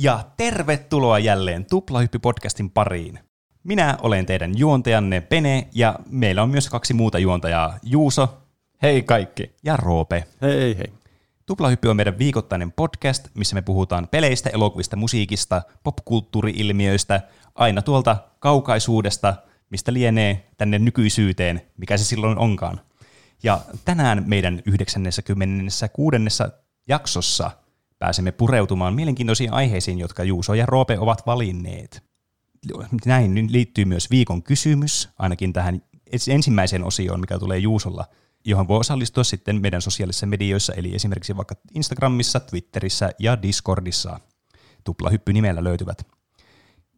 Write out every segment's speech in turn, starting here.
Ja tervetuloa jälleen Tuplahyppy-podcastin pariin. Minä olen teidän juontajanne Pene, ja meillä on myös kaksi muuta juontajaa, Juuso Hei kaikki. ja Roope. Hei hei. Tuplahyppy on meidän viikoittainen podcast, missä me puhutaan peleistä, elokuvista, musiikista, popkulttuuri-ilmiöistä, aina tuolta kaukaisuudesta, mistä lienee tänne nykyisyyteen, mikä se silloin onkaan. Ja tänään meidän 96. jaksossa pääsemme pureutumaan mielenkiintoisiin aiheisiin, jotka Juuso ja Roope ovat valinneet. Näin liittyy myös viikon kysymys, ainakin tähän ensimmäiseen osioon, mikä tulee Juusolla, johon voi osallistua sitten meidän sosiaalisissa medioissa, eli esimerkiksi vaikka Instagramissa, Twitterissä ja Discordissa. Tuplahyppy nimellä löytyvät.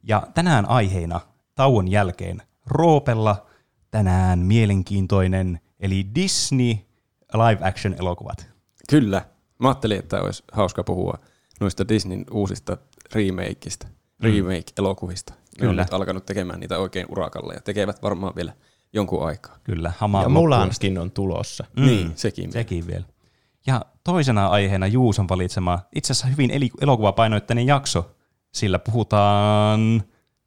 Ja tänään aiheena tauon jälkeen Roopella tänään mielenkiintoinen, eli Disney live action elokuvat. Kyllä. Mä ajattelin, että olisi hauska puhua noista Disneyn uusista remakeista, remake-elokuvista. Ne Kyllä. on nyt alkanut tekemään niitä oikein urakalla ja tekevät varmaan vielä jonkun aikaa. Kyllä, hamaa Ja Mulanskin on tulossa. Mm, Niin, sekin vielä. Sekin vielä. Ja toisena aiheena Juuson valitsema itse asiassa hyvin eli- elokuvapainoitteinen jakso, sillä puhutaan...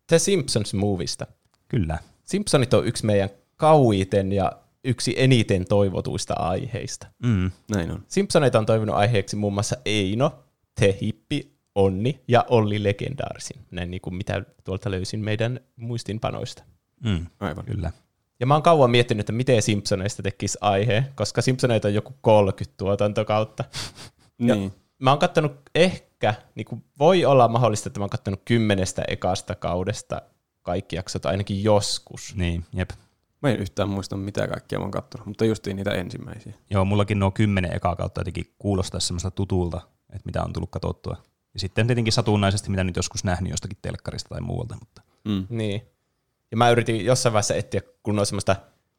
The Simpsons movista. Kyllä, Simpsonit on yksi meidän kauiten ja yksi eniten toivotuista aiheista. mm, Näin on. Simpsoneita on toivonut aiheeksi muun muassa Eino, Te Hippi, Onni ja Olli Legendaarsin. Näin niin kuin mitä tuolta löysin meidän muistinpanoista. mm, Aivan. kyllä. Ja mä oon kauan miettinyt, että miten Simpsoneista tekisi aihe, koska Simpsoneita on joku 30 tuotantokautta. Ja Niin. Mä oon kattonut ehkä, niin kuin voi olla mahdollista, että mä oon kattonut kymmenestä ekasta kaudesta kaikki jaksot ainakin joskus. Niin, jep. Mä en yhtään muista, mitä kaikkea mä oon kattonut, mutta justiin niitä ensimmäisiä. Joo, mullakin nuo kymmenen ekaa kautta jotenkin kuulostaisi semmoista tutulta, että mitä on tullut katsottua. Ja sitten tietenkin satunnaisesti, mitä nyt joskus nähnyt jostakin telkkarista tai muualta. Mutta Mm. Niin. Ja mä yritin jossain vaiheessa etsiä, kun on semmoista,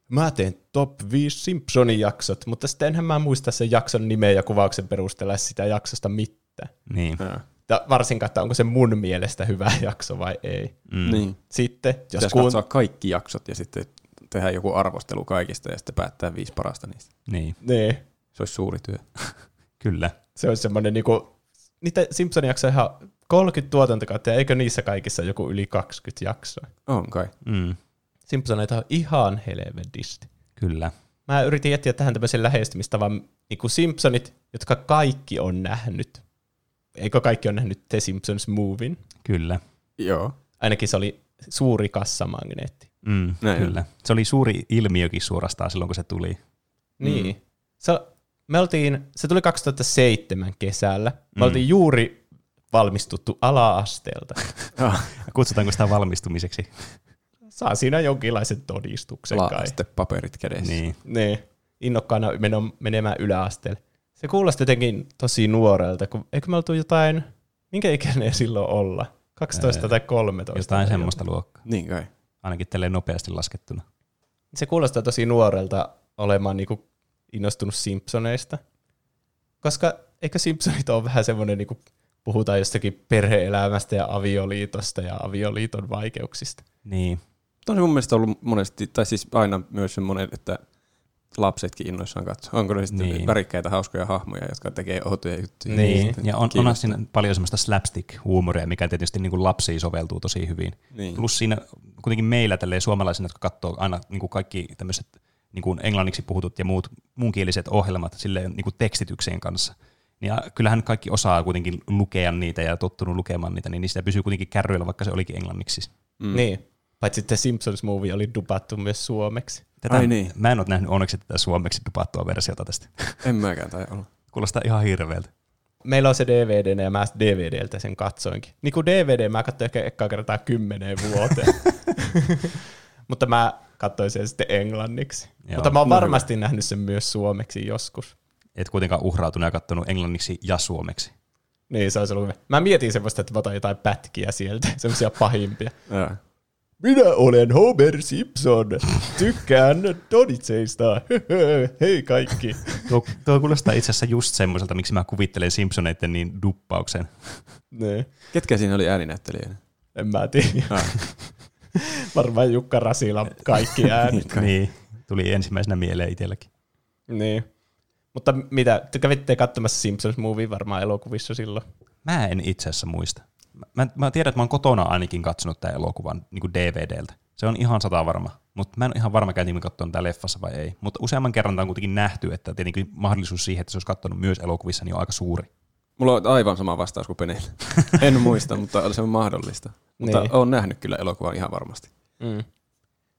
mä teen top 5 Simpsonin jaksot, mutta sitten enhän mä muista sen jakson nimeä ja kuvauksen perusteella sitä jaksosta mitään. niin, Ja. Ja varsinkaan, että onko se mun mielestä hyvä jakso vai ei. mm, Niin. Sitten, jos katsoa kaikki jaksot ja sitten tehdä joku arvostelu kaikista ja sitten päättää viisi parasta niistä. niin, Niin, Se olisi suuri työ. kyllä. se olisi semmoinen niinku, niitä Simpsonin jaksoja ihan 30 tuotantokautta, ja eikö niissä kaikissa joku yli 20 jaksoa? On kai. Mm, Simpsoneita on ihan helvetisti. kyllä. Mä yritin etsiä tähän tämmöisen lähestymistavan niin kuin Simpsonit, jotka kaikki on nähnyt. Eikö kaikki on nähnyt The Simpsons Movin? Kyllä. Joo. Ainakin se oli suuri kassamagneetti. Mm, Näin kyllä. Se oli suuri ilmiökin suorastaan silloin, kun se tuli. Niin. Se, me oltiin, se tuli 2007 kesällä. Me Mm. oltiin juuri valmistuttu ala-asteelta. Kutsutaanko sitä valmistumiseksi? Saa siinä jonkinlaisen todistuksen kai. Laaste paperit kädessä. niin. Niin. Innokkaana menemään yläasteelle. Se kuulosti jotenkin tosi nuorelta, kun eikö me oltu jotain, minkä ikäinen silloin olla? 12 Ää, tai 13. Jotain tai semmoista luokkaa. Niin kai. Ainakin tälleen nopeasti laskettuna. Se kuulostaa tosi nuorelta olemaan niinku innostunut Simpsoneista. Koska eikö Simpsonit ole vähän semmoinen, niinku, puhutaan jostakin perhe-elämästä ja avioliitosta ja avioliiton vaikeuksista. Niin. Tuo on mun mielestä ollut monesti, tai siis aina myös semmoinen, että lapsetkin innoissaan katsoa. Onko ne sitten Niin. niin. värikkäitä, hauskoja hahmoja, jotka tekee outoja juttuja. Niin. Sitten Ja on, onhan kiinnostaa. siinä paljon semmoista slapstick-huumoria, mikä tietysti niin kuin lapsiin soveltuu tosi hyvin. Niin. Plus siinä kuitenkin meillä tälleen suomalaisina, jotka katsoo aina niin kuin kaikki tämmöiset niin kuin englanniksi puhutut ja muut muunkieliset ohjelmat silleen niin kuin tekstitykseen kanssa. Niin ja kyllähän kaikki osaa kuitenkin lukea niitä ja tottunut lukemaan niitä, niin niistä pysyy kuitenkin kärryillä, vaikka se olikin englanniksi. Mm. Niin. Paitsi sitten Simpsons movie oli dupattu myös suomeksi. Tätä, Ai niin. Mä en ole nähnyt onneksi tätä suomeksi dupattua versiota tästä. En mäkään tai olla. Kuulostaa ihan hirveältä. Meillä on se DVD ja mä DVDltä sen katsoinkin. Niin kuin DVD mä katsoin ehkä ekkaa kertaa kymmeneen vuoteen. Mutta mä katsoin sen sitten englanniksi. Joo. Mutta mä oon varmasti nähnyt sen myös suomeksi joskus. Et kuitenkaan uhrautunut ja katsonut englanniksi ja suomeksi. Niin, se olisi ollut hyvä. Mä mietin semmoista, että mä otan jotain pätkiä sieltä, semmoisia pahimpia. Minä olen Homer Simpson. Tykkään Doditseista. Hei kaikki. Tuo, tuo kuulostaa itse asiassa just semmoiselta, miksi mä kuvittelen Simpsoneiden niin duppauksen. niin. Ketkä siinä oli ääninäyttelijänä? En mä tiedä. Ah. Varmaan Jukka Rasila kaikki äänet. Kai. niin, tuli ensimmäisenä mieleen itselläkin. niin. Mutta mitä, te kävitte katsomassa Simpsons movie varmaan elokuvissa silloin. Mä en itse asiassa muista. Mä, mä tiedän, että mä oon kotona ainakin katsonut tämän elokuvan niin DVDltä. Se on ihan sata varma, mutta mä en ole ihan varma, käytiinkö katsoa tämä leffassa vai ei. Mutta useamman kerran tämä on kuitenkin nähty, että tietenkin mahdollisuus siihen, että se olisi katsonut myös elokuvissa, niin on aika suuri. Mulla on aivan sama vastaus kuin Penillä. en muista, mutta se on mahdollista. Mutta Niin. olen nähnyt kyllä elokuvan ihan varmasti. Mm.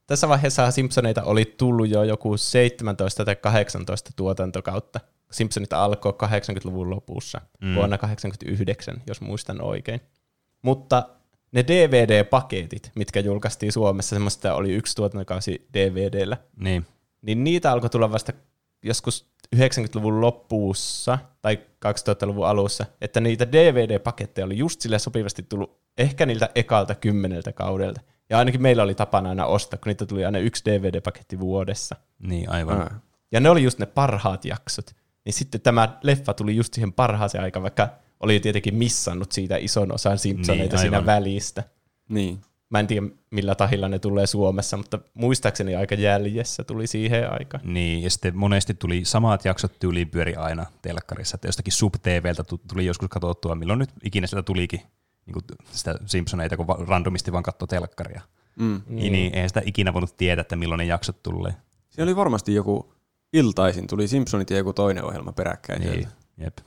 Tässä vaiheessa Simpsoneita oli tullut jo joku 17 tai 18 tuotantokautta. Simpsonit alkoi 80-luvun lopussa, Mm. mm. vuonna 89, jos muistan oikein. Mutta ne DVD-paketit, mitkä julkaistiin Suomessa, semmoista oli yksi tuotantokausi DVDllä, Niin, niin niitä alkoi tulla vasta joskus 90-luvun loppuussa tai 2000-luvun alussa, että niitä DVD-paketteja oli just sille sopivasti tullut ehkä niiltä ekalta kymmeneltä kaudelta. Ja ainakin meillä oli tapana aina ostaa, kun niitä tuli aina yksi DVD-paketti vuodessa. niin aivan. Ah. Ja ne oli just ne parhaat jaksot. Niin sitten tämä leffa tuli just siihen parhaaseen aikaan, vaikka oli tietenkin missannut siitä ison osan Simpsoneita Niin, siinä aivan. välistä. Niin. Mä en tiedä, millä tahilla ne tulee Suomessa, mutta muistaakseni aika jäljessä tuli siihen aikaan. Niin, ja sitten monesti tuli samat jaksot tyyliin pyöri aina telkkarissa, että jostakin sub-TVltä tu- tuli joskus katsottua, milloin nyt ikinä sieltä tulikin niin kuin sitä Simpsoneita, kun randomisti vaan katsoi telkkaria. Mm. Niin. niin eihän sitä ikinä voinut tietää, että milloin ne jaksot tulee. Siinä oli varmasti joku iltaisin, tuli Simpsonit ja joku toinen ohjelma peräkkäin. Niin, sieltä. jep.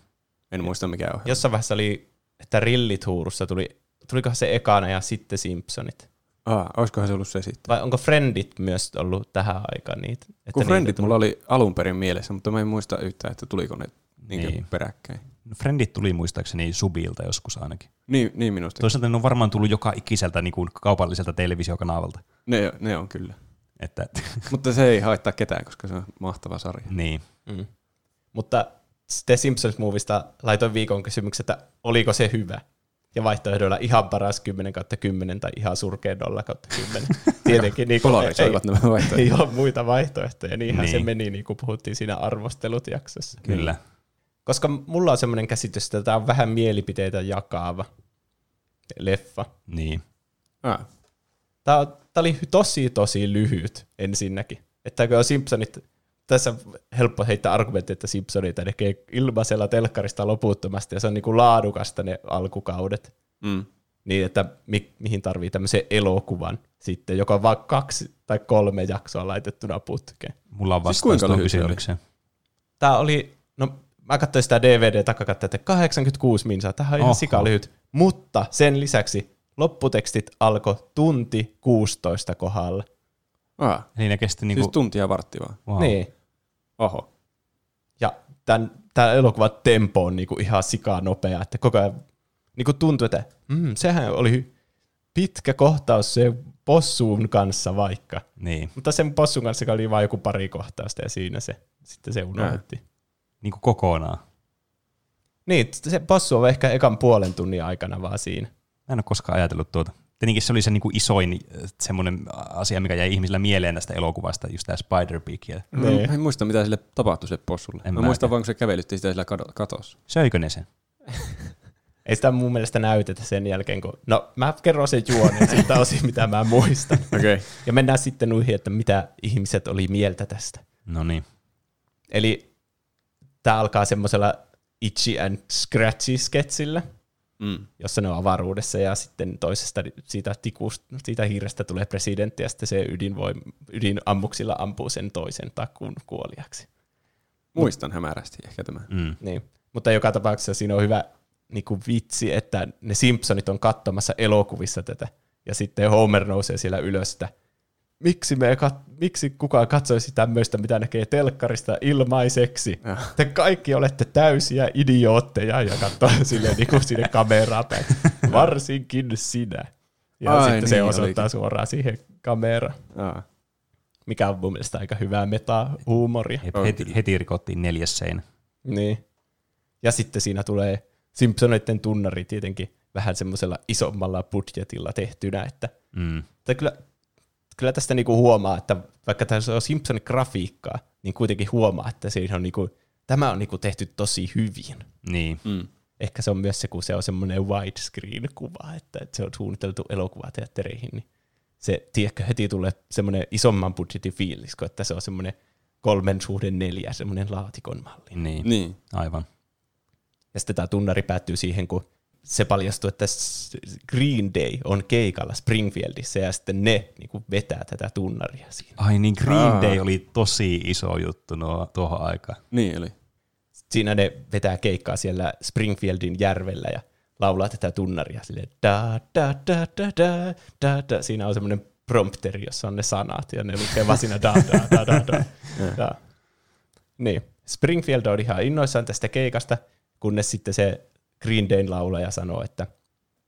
En muista mikä ohjelma. Jossain vaiheessa oli, että Rillituurussa tuli, tulikohan se ekana ja sitten Simpsonit. Ah, olisikohan se ollut se sitten? Vai onko Friendit myös ollut tähän aikaan niitä? Että Kun niitä Friendit tuli- mulla oli alun perin mielessä, mutta mä en muista yhtään, että tuliko ne niin. Niin. peräkkäin. No, Friendit tuli muistaakseni Subilta joskus ainakin. Niin, niin minusta. Toisaalta ne on varmaan tullut joka ikiseltä niin kuin kaupalliselta televisiokanavalta. Ne, ne on kyllä. Että, mutta se ei haittaa ketään, koska se on mahtava sarja. niin. Mm. Mutta The Simpsons Movista laitoin viikon kysymyksen, että oliko se hyvä? Ja vaihtoehdoilla ihan paras 10 kautta 10 tai ihan surkea 0 kautta 10. Tietenkin niin kuin, nämä ei, vaihtoehdot. ei ole muita vaihtoehtoja, niinhän niin. se Niin. meni niin kuin puhuttiin siinä arvostelut jaksossa. Kyllä. Koska mulla on semmoinen käsitys, että tämä on vähän mielipiteitä jakava leffa. Niin. Ah, Tämä, tämä oli tosi, tosi lyhyt ensinnäkin. Että kun on Simpsonit, tässä on helppo heittää argumentti, että Simpsonita tekee ilmaisella telkkarista loputtomasti, ja se on niin kuin laadukasta ne alkukaudet. mm. Niin, että mi- mihin tarvii tämmöisen elokuvan sitten, joka on vain kaksi tai kolme jaksoa laitettuna putkeen. Mulla on Siis vastaus oli? kysymykseen. Tämä oli, no mä katsoin sitä DVD-takakatta, että 86 minsaa, tämä on ihan sikalyhyt. Mutta sen lisäksi lopputekstit alkoi tunti 16 kohdalla. Ah, Eli ne kesti niin niinku, siis tuntia vartti vaan. wow. Niin. Oho. Ja tämän, tämä elokuvan tempo on niinku ihan sikaa nopea, että koko ajan niinku tuntuu, että mm, sehän oli pitkä kohtaus se possuun kanssa vaikka. Niin. Mutta sen possun kanssa oli vain joku pari kohtausta ja siinä se, sitten se unohdettiin. Niinku kokonaan. Niin, se possu on ehkä ekan puolen tunnin aikana vaan siinä. Mä en ole koskaan ajatellut tuota. Tietenkin se oli se niinku isoin äh, semmoinen asia, mikä jäi ihmisillä mieleen tästä elokuvasta, just tämä Spider-Pig. Ja Mä Niin. en muista, mitä sille tapahtui sille possulle. En mä mäkään. muistan vaan, kun se kävelytti sitä sillä katossa. söikö ne sen? Ei sitä mun mielestä näytetä sen jälkeen, kun... No, mä kerron sen juonen siltä osin, mitä mä muistan. Okei. Okay. Ja mennään sitten nuihin, että mitä ihmiset oli mieltä tästä. No niin. Eli tämä alkaa semmoisella itchy and scratchy sketsillä, Mm. jossa ne on avaruudessa ja sitten toisesta siitä, tikusta, siitä hiirestä tulee presidentti ja sitten se ydinvoim, ydinammuksilla ampuu sen toisen takuun kuoliaksi. Muistan hämärästi ehkä tämä. Mm. Niin. Mutta joka tapauksessa siinä on hyvä niin kuin vitsi, että ne Simpsonit on katsomassa elokuvissa tätä. Ja sitten Homer nousee siellä ylös, että miksi, me kat- miksi kukaan katsoisi tämmöistä, mitä näkee telkkarista ilmaiseksi? Ja. Te kaikki olette täysiä idiootteja ja katsoo sille niin kuin sinne kameraan päin. Varsinkin sinä. Ja Ai sitten se niin osoittaa olikin. suoraan siihen kameraan, Ah. mikä on mun mielestä aika hyvää meta-huumoria. Heti, heti rikottiin neljäs seinä. Niin. Ja sitten siinä tulee Simpsoneiden tunnari tietenkin vähän semmoisella isommalla budjetilla tehtynä, että, Mm. että kyllä, kyllä tästä niinku huomaa, että vaikka tässä on Simpsonin grafiikkaa, niin kuitenkin huomaa, että siinä on niinku, tämä on niinku tehty tosi hyvin. Niin. Mm. Ehkä se on myös se, kun se on semmoinen widescreen-kuva, että, että se on suunniteltu elokuvateattereihin, niin se, tiedätkö, heti tulee semmoinen isomman budjetin fiilis, kun että se on semmoinen kolmen suhde neljä, semmoinen laatikon malli. Niin. Niin. Aivan. Ja sitten tämä tunnari päättyy siihen, kun se paljastui, että Green Day on keikalla Springfieldissä ja sitten ne niin kuin vetää tätä tunnaria siinä. Ai niin, Green Aa. Day oli tosi iso juttu no, tuohon aikaan. Niin oli. Siinä ne vetää keikkaa siellä Springfieldin järvellä ja laulaa tätä tunnaria silleen da da da da da da da. Siinä on semmoinen prompteri, jossa on ne sanat ja ne lukee vaan siinä da da da da da. da. Niin. Springfield on ihan innoissaan tästä keikasta, kunnes sitten se Green Dayn laulaja sanoo, että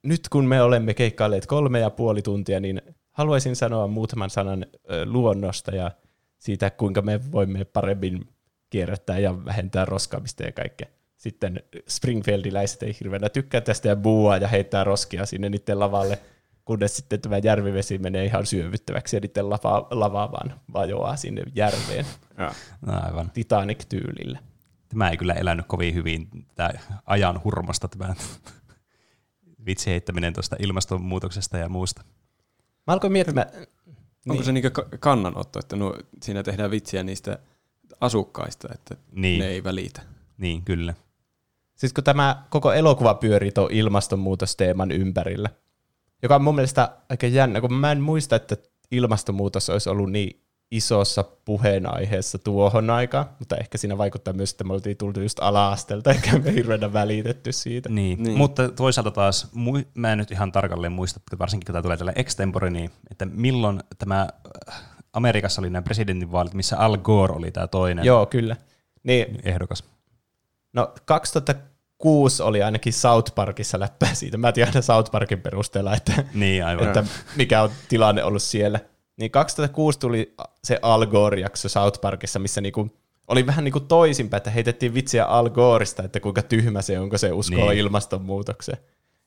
nyt kun me olemme keikkailleet kolme ja puoli tuntia, niin haluaisin sanoa muutaman sanan luonnosta ja siitä, kuinka me voimme paremmin kierrättää ja vähentää roskaamista ja kaikkea. Sitten Springfieldiläiset ei hirveänä tykkää tästä ja buua ja heittää roskia sinne niiden lavalle, kunnes sitten tämä järvivesi menee ihan syövyttäväksi ja niiden lava, lava vaan vajoaa sinne järveen Ja. No, aivan. Titanic-tyylillä. Tämä ei kyllä elänyt kovin hyvin tämä ajan hurmasta tämä vitsi heittäminen tuosta ilmastonmuutoksesta ja muusta. Mä alkoin miettimään, Onko Niin. se niinku ka- kannanotto, että nuo, siinä tehdään vitsiä niistä asukkaista, että Niin. ne ei välitä? Niin, kyllä. Siis kun tämä koko elokuva pyörii tuon ilmastonmuutosteeman ympärillä, joka on mun mielestä aika jännä, kun mä en muista, että ilmastonmuutos olisi ollut niin isossa puheenaiheessa tuohon aikaan, mutta ehkä siinä vaikuttaa myös, että me oltiin tultu just ala-astelta, eikä me hirveänä välitetty siitä. Niin. Niin. Mutta toisaalta taas, mä en nyt ihan tarkalleen muista, että varsinkin kun tämä tulee tällä extempore, niin että milloin tämä äh, Amerikassa oli nämä presidentinvaalit, missä Al Gore oli tämä toinen Joo, kyllä. Niin, ehdokas. no 2006 oli ainakin South Parkissa läppää siitä. Mä tiedän South Parkin perusteella, että Niin, aivan. että mikä on tilanne ollut siellä. Niin 2006 tuli se Al Gore-jakso South Parkissa, missä niinku oli vähän niinku toisinpäin, että heitettiin vitsiä Al Goreista, että kuinka tyhmä se on, kun se uskoo Niin. niin. ilmastonmuutokseen.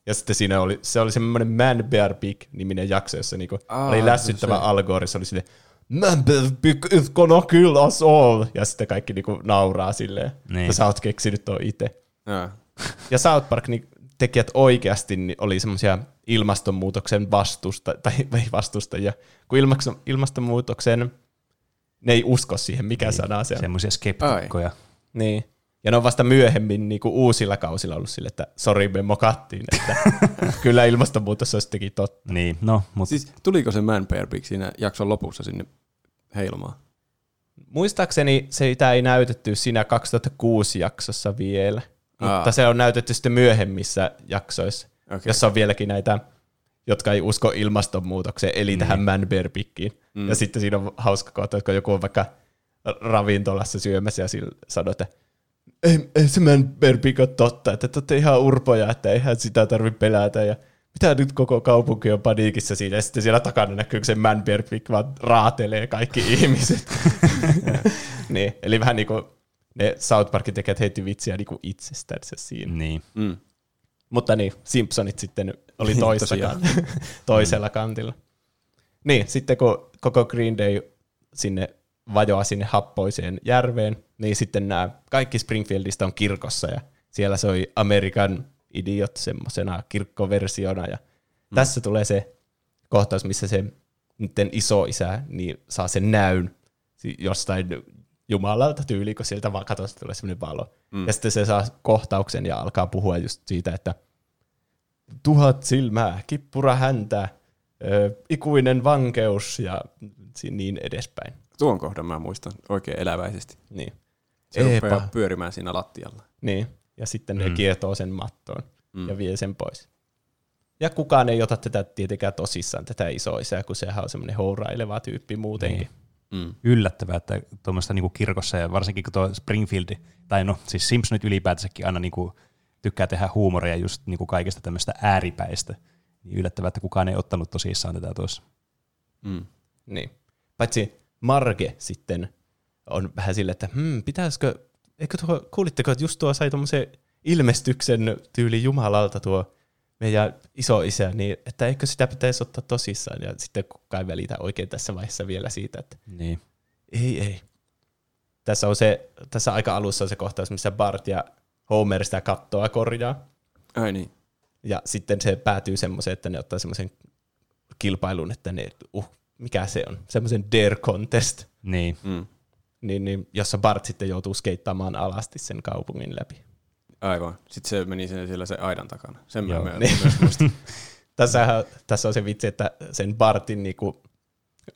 Ja sitten siinä oli, se oli semmoinen Man Bear Pig-niminen jakso, jossa niinku Aa, oli lässyttävä se. Al Gore, se oli silleen, Man Bear Pig is gonna kill us all. Ja sitten kaikki niinku nauraa silleen, Niin. että sä oot keksinyt tuon itse. Ja. Ja South Park niin tekijät oikeasti niin oli semmoisia ilmastonmuutoksen vastusta, tai ei vastustajia, kun ilmasto- ilmastonmuutoksen, ne ei usko siihen, mikä niin. sana se on. Semmoisia skeptikkoja. Niin. Ja ne on vasta myöhemmin niin kuin uusilla kausilla ollut sille, että sori me mokattiin, että kyllä ilmastonmuutos on sittenkin totta. Niin, no, mutta Siis tuliko se Man Bear Pig siinä jakson lopussa sinne heilumaan? Muistaakseni se sitä ei näytetty siinä 2006 jaksossa vielä, Aa. mutta se on näytetty sitten myöhemmissä jaksoissa, Okei. jossa on vieläkin näitä, jotka ei usko ilmastonmuutokseen, eli Niin. tähän Man Bear. Mm. Ja sitten siinä on hauska kohta, että kun joku on vaikka ravintolassa syömässä ja sillä sanoo, että ei, ei se Man Bear Pig ole totta, että te olette ihan urpoja, että eihän sitä tarvitse pelätä. Ja mitä nyt koko kaupunki on paniikissa siinä, ja sitten siellä takana näkyy, se Man Bear Pig vaan raatelee kaikki ihmiset. niin, eli vähän niin kuin ne South Parkin tekijät heitti vitsiä niin kuin itsestänsä siinä. niin. Mm. Mutta niin, Simpsonit sitten oli Niin, kan- toisella kantilla. Niin, sitten kun koko Green Day sinne vajoaa sinne happoiseen järveen, niin sitten nämä kaikki Springfieldista on kirkossa ja siellä soi American Idiot semmoisena kirkkoversiona ja mm. tässä tulee se kohtaus, missä se niiden isoisä niin saa sen näyn si- jostain Jumalalta tyyli, kun sieltä vaan katosta tulee semmoinen valo. Mm. Ja sitten se saa kohtauksen ja alkaa puhua just siitä, että tuhat silmää, kippura häntä, ö, ikuinen vankeus ja niin edespäin. Tuon kohdan mä muistan oikein eläväisesti. Niin. Se Eepa. rupeaa pyörimään siinä lattialla. Niin. Ja sitten ne Mm. kietoo sen mattoon Mm. ja vie sen pois. Ja kukaan ei ota tätä tietenkään tosissaan, tätä isoisää, kun sehän on semmoinen houraileva tyyppi muutenkin. Niin. Mm. yllättävää, että tuommoista niinku kirkossa ja varsinkin kun tuo Springfield, tai no siis Simpsonit ylipäätänsäkin aina niinku tykkää tehdä huumoria just niinku kaikesta tämmöistä ääripäistä, niin yllättävää, että kukaan ei ottanut tosissaan tätä tuossa. Mm. Niin. Paitsi Marge sitten on vähän sille, että hmm, pitäisikö, eikö tuo, kuulitteko, että just tuo sai tuommoisen ilmestyksen tyyli Jumalalta tuo meidän isoisä, niin että eikö sitä pitäisi ottaa tosissaan, ja sitten kukaan ei välitä oikein tässä vaiheessa vielä siitä, että Niin. ei, ei. Tässä on se, tässä aika alussa on se kohtaus, missä Bart ja Homer sitä kattoa korjaa, Ai niin. ja sitten se päätyy semmoiseen, että ne ottaa semmoisen kilpailun, että ne, uh, mikä se on, semmoisen dare contest, Niin. Mm. niin, niin, jossa Bart sitten joutuu skeittaamaan alasti sen kaupungin läpi. Aivan. Sitten se meni siellä, siellä se aidan takana. Sen Joo, mä myös, niin. myös. Tässähän, tässä on se vitsi, että sen Bartin niinku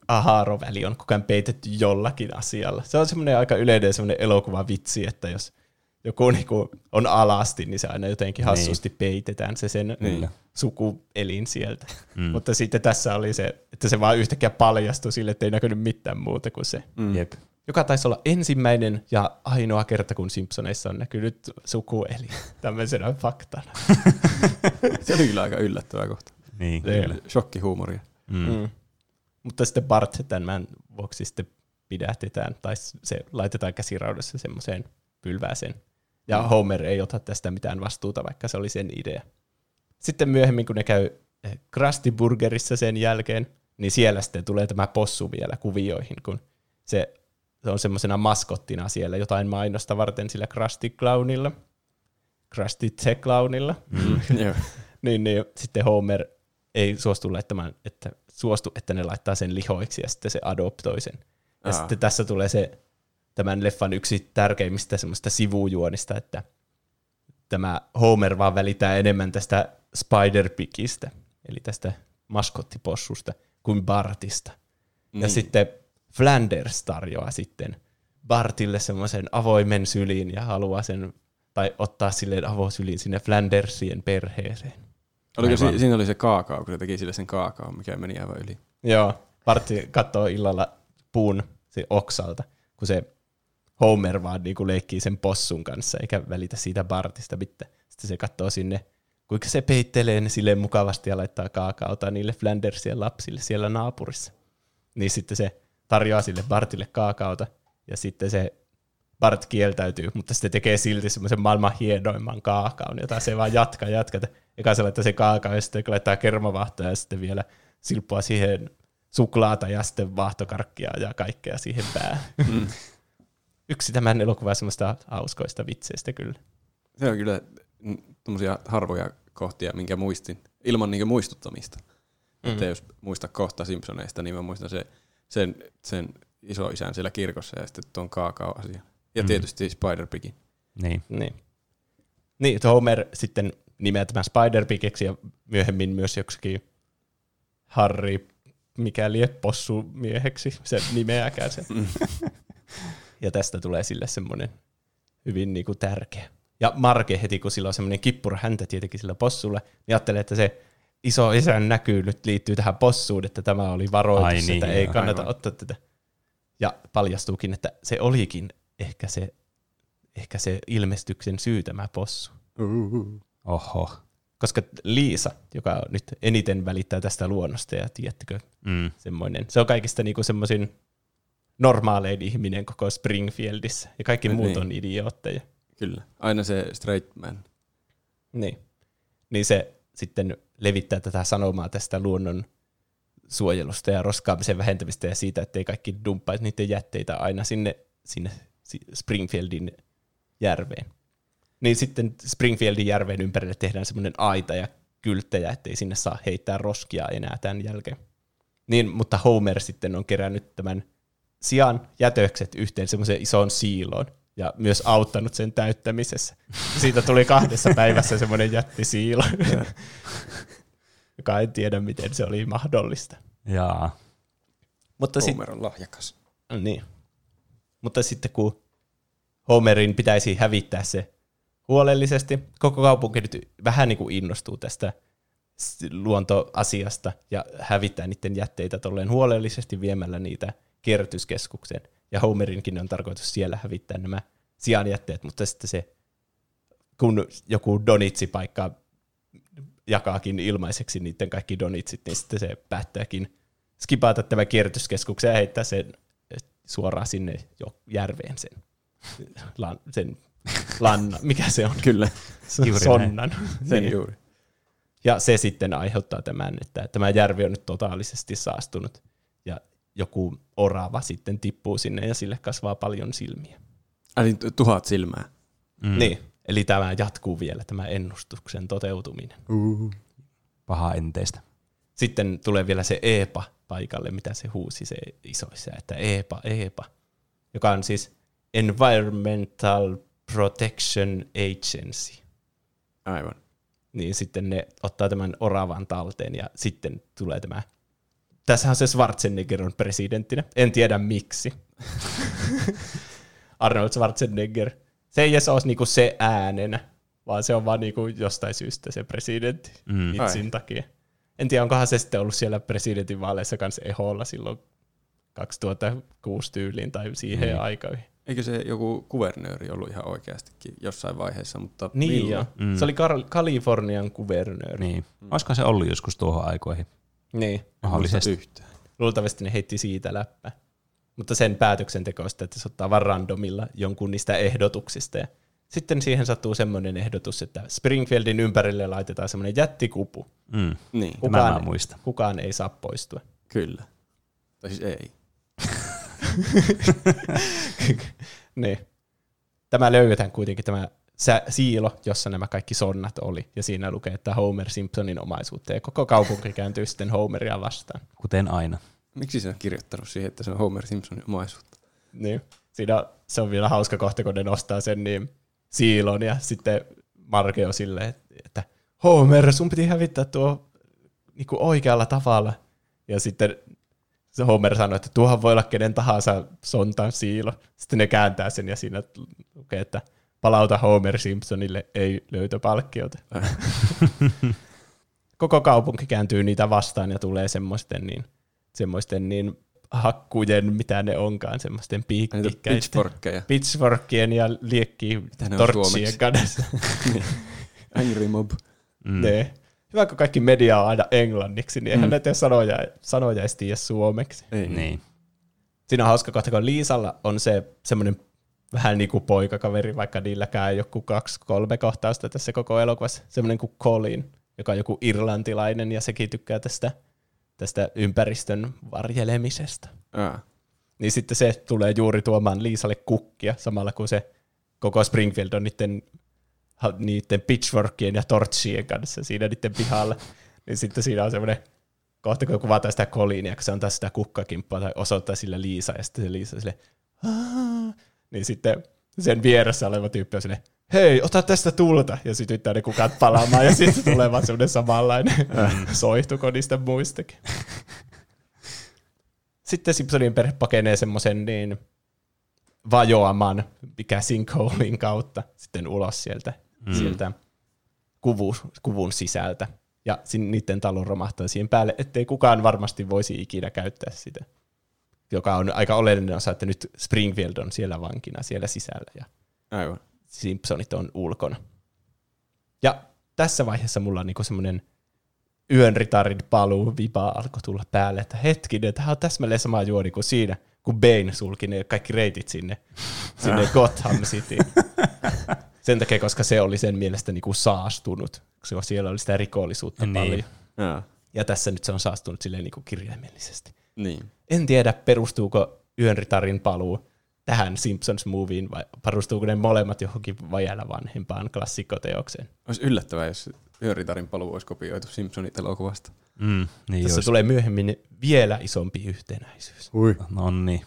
ahaaroväli on koko ajan peitetty jollakin asialla. Se on semmoinen aika yleinen semmoinen elokuva vitsi, että jos joku niinku on alasti, niin se aina jotenkin hassusti niin. peitetään se sen Niin. sukuelin sieltä. Mm. Mutta sitten tässä oli se, että se vaan yhtäkkiä paljastui sille, että ei näkynyt mitään muuta kuin se. Mm. Jep. Joka taisi olla ensimmäinen ja ainoa kerta, kun Simpsoneissa on näkynyt sukueli tämmöisenä faktana. Se oli kyllä aika yllättävää kohta. Niin, Se- kyllä. Shokkihuumoria. Mm. Mm. Mutta sitten Bart tämän vuoksi sitten pidätetään, tai se laitetaan käsiraudassa semmoiseen pylvääseen. Ja Homer ei ota tästä mitään vastuuta, vaikka se oli sen idea. Sitten myöhemmin, kun ne käy eh, Krusty Burgerissa sen jälkeen, niin siellä sitten tulee tämä possu vielä kuvioihin, kun se, se on semmoisena maskottina siellä jotain mainosta varten sillä Krusty Clownilla. Krusty the Clownilla. Mm. Joo. Niin, niin sitten Homer ei suostu laittamaan, että suostu, että ne laittaa sen lihoiksi ja sitten se adoptoi sen. Ja Aa. sitten tässä tulee se tämän leffan yksi tärkeimmistä semmoista sivujuonista, että tämä Homer vaan välittää enemmän tästä Spider-Pigistä, eli tästä maskottipossusta, kuin Bartista. Ja Niin. sitten Flanders tarjoaa sitten Bartille semmoisen avoimen sylin ja haluaa sen, tai ottaa silleen avosylin sinne Flandersien perheeseen. Oliko si- siinä oli se kaakao, kun se teki sille sen kaakao, mikä meni aivan yli. Joo, Bartti katsoo illalla puun se oksalta, kun se Homer vaan niinku leikkii sen possun kanssa, eikä välitä siitä Bartista mitään. Sitten se katsoo sinne, kuinka se peittelee ne silleen mukavasti ja laittaa kaakaota niille Flandersien lapsille siellä naapurissa. Niin sitten se tarjoaa sille Bartille kaakaota, ja sitten se Bart kieltäytyy, mutta sitten tekee silti semmoisen maailman hienoimman kaakaon, jota se vaan jatkaa jatkaa. Eka se laittaa se kaakao, ja sitten laittaa kermavahtoa, ja sitten vielä silppua siihen suklaata ja sitten vaahtokarkkia ja kaikkea siihen päähän. Mm. Yksi tämän elokuvan semmoista hauskoista vitseistä kyllä. Se on kyllä tommosia harvoja kohtia, minkä muistin, ilman niinku muistuttamista. Mm. Että jos muista kohta Simpsoneista, niin mä muistan se, sen, sen isoisän siellä kirkossa ja sitten tuon kaakao-asian. Ja Mm. tietysti Spider-Pigin. Niin. Niin. Niin, että Homer sitten nimeää tämän spider ja myöhemmin myös joksikin Harry, mikäli possu mieheksi, se nimeääkään sen. ja tästä tulee sille semmoinen hyvin niinku tärkeä. Ja Marke heti, kun sillä on semmoinen kippura häntä tietenkin sillä possulla, niin ajattelee, että se iso isän näkyy nyt liittyy tähän possuun, että tämä oli varoitus, Ai niin, että ei kannata aivan. ottaa tätä. Ja paljastuukin, että se olikin ehkä se, ehkä se ilmestyksen syy tämä possu. Oho. Koska Liisa, joka nyt eniten välittää tästä luonnosta, ja tiedättekö, Mm. semmoinen, se on kaikista niinku semmoisin normaalein ihminen koko Springfieldissä, ja kaikki Niin. muut on idiootteja. Kyllä. Aina se straight man. Niin. Niin se sitten levittää tätä sanomaa tästä luonnon suojelusta ja roskaamisen vähentämistä ja siitä, ettei kaikki dumppaisi niiden jätteitä aina sinne, sinne si- Springfieldin järveen. Niin sitten Springfieldin järven ympärille tehdään semmoinen aita ja kylttejä, ettei sinne saa heittää roskia enää tämän jälkeen. Niin, mutta Homer sitten on kerännyt tämän sian jätökset yhteen semmoiseen isoon siiloon ja myös auttanut sen täyttämisessä. Siitä tuli kahdessa päivässä semmoinen jättisiilo, joka en tiedä, miten se oli mahdollista. Jaa. Mutta sitten Homer on lahjakas. niin. Mutta sitten kun Homerin pitäisi hävittää se huolellisesti, koko kaupunki nyt vähän niin kuin innostuu tästä luontoasiasta ja hävittää niiden jätteitä tolleen huolellisesti viemällä niitä kierrätyskeskukseen. Ja Homerinkin on tarkoitus siellä hävittää nämä sianjätteet, mutta sitten se, kun joku donitsipaikka jakaakin ilmaiseksi niiden kaikki donitsit, niin sitten se päättääkin skipata tämän kierrätyskeskuksen ja heittää sen suoraan sinne jo järveen sen, lan, sen lanna, mikä se on? Kyllä. Juuri Sonnan. Sen Niin. juuri. Ja se sitten aiheuttaa tämän, että tämä järvi on nyt totaalisesti saastunut ja joku orava sitten tippuu sinne ja sille kasvaa paljon silmiä. Eli tu- tuhat silmää. Mm. Niin, eli tämä jatkuu vielä, tämä ennustuksen toteutuminen. Paha enteistä. Sitten tulee vielä se Eepa paikalle, mitä se huusi se isoissa, että Eepa, Eepa, joka on siis Environmental Protection Agency. Aivan. Niin sitten ne ottaa tämän oravan talteen ja sitten tulee tämä Tässähän se Schwarzenegger on presidenttinä. En tiedä miksi. Arnold Schwarzenegger. Se ei edes ole niinku se äänenä, vaan se on vaan niinku jostain syystä se presidentti mm. itsin Ai. takia. En tiedä, onkohan se sitten ollut siellä presidentin vaaleissa kanssa eholla silloin 2006 tyyliin tai siihen mm. aikaan. Eikö se joku kuvernööri ollut ihan oikeastikin jossain vaiheessa, mutta Niin jo. Mm. Se oli Kar- Kalifornian kuvernööri. Niin. Mm. Olisiko se ollut joskus tuohon aikoihin? Niin. Mahdollisesti. yhtään. Luultavasti ne heitti siitä läppä. Mutta sen päätöksentekoista, että se ottaa vaan randomilla jonkun niistä ehdotuksista. Ja sitten siihen sattuu semmoinen ehdotus, että Springfieldin ympärille laitetaan semmoinen jättikupu. Mm. Niin. Kukaan, mä muistan. kukaan ei saa poistua. Kyllä. Tai siis ei. niin. Tämä löydetään kuitenkin tämä sä, siilo, jossa nämä kaikki sonnat oli. Ja siinä lukee, että Homer Simpsonin omaisuutta. Ja koko kaupunki kääntyy sitten Homeria vastaan. Kuten aina. Miksi se on kirjoittanut siihen, että se on Homer Simpsonin omaisuutta? Niin. Siinä se on vielä hauska kohta, kun ne nostaa sen niin siilon ja sitten Marge on silleen, että Homer, sun piti hävittää tuo niin kuin oikealla tavalla. Ja sitten se Homer sanoi, että tuohon voi olla kenen tahansa sontan siilo. Sitten ne kääntää sen ja siinä lukee, että palauta Homer Simpsonille ei löytöpalkkiota. Koko kaupunki kääntyy niitä vastaan ja tulee semmoisten niin, semmoisten niin hakkujen, mitä ne onkaan, semmoisten piikkikkäiden. Pitchforkkeja. Pitchforkien ja liekkii tortsien kanssa. Angry mob. Mm. Ne. Hyvä, kun kaikki media on aina englanniksi, niin eihän mm. ne tee sanoja, sanoja edes tiedä suomeksi. Ei. Niin. Siinä on hauska kohta, kun Liisalla on se semmoinen vähän niin kuin poikakaveri, vaikka niilläkään joku kaksi, kolme kohtausta tässä koko elokuvassa. Semmoinen kuin Colin, joka on joku irlantilainen ja sekin tykkää tästä, tästä ympäristön varjelemisesta. Ää. Niin sitten se tulee juuri tuomaan Liisalle kukkia, samalla kun se koko Springfield on niiden, niiden pitchforkien ja torchien kanssa siinä niiden pihalla. niin sitten siinä on semmoinen kohta, kun kuvataan sitä Colinia, kun se on taas sitä kukkakimppaa tai osoittaa sille Liisa, ja sitten se Liisa sille! Niin sitten sen vieressä oleva tyyppi on silleen, hei, ota tästä tulta, ja sytyttää ne kukat palaamaan, ja sitten tulee vaan semmoinen samanlainen soihtuko niistä muistakin. Sitten Simpsonin perhe pakenee semmoisen niin vajoaman, mikä sinkholein kautta sitten ulos sieltä, mm. sieltä kuvu, kuvun sisältä. Ja niiden talon romahtaa siihen päälle, ettei kukaan varmasti voisi ikinä käyttää sitä joka on aika oleellinen osa, että nyt Springfield on siellä vankina siellä sisällä ja Aivan. Simpsonit on ulkona. Ja tässä vaiheessa mulla on niinku semmoinen yön ritarin paluu vipa alkoi tulla päälle, että hetkinen, tämä on täsmälleen sama juoni kuin siinä, kun Bane sulki ne kaikki reitit sinne, sinne Gotham Cityin. Sen takia, koska se oli sen mielestä niinku saastunut, koska siellä oli sitä rikollisuutta Niin. paljon. Ää. Ja tässä nyt se on saastunut silleen niinku kirjaimellisesti. Niin. En tiedä, perustuuko Yön ritarin paluu tähän Simpsons-moviin vai perustuuko ne molemmat johonkin vajalla vanhempaan klassikkoteokseen. Olisi yllättävää, jos Yöritarin paluu olisi kopioitu Simpsonit elokuvasta. Mm, niin Tässä olisi. tulee myöhemmin vielä isompi yhtenäisyys. Ui. No niin.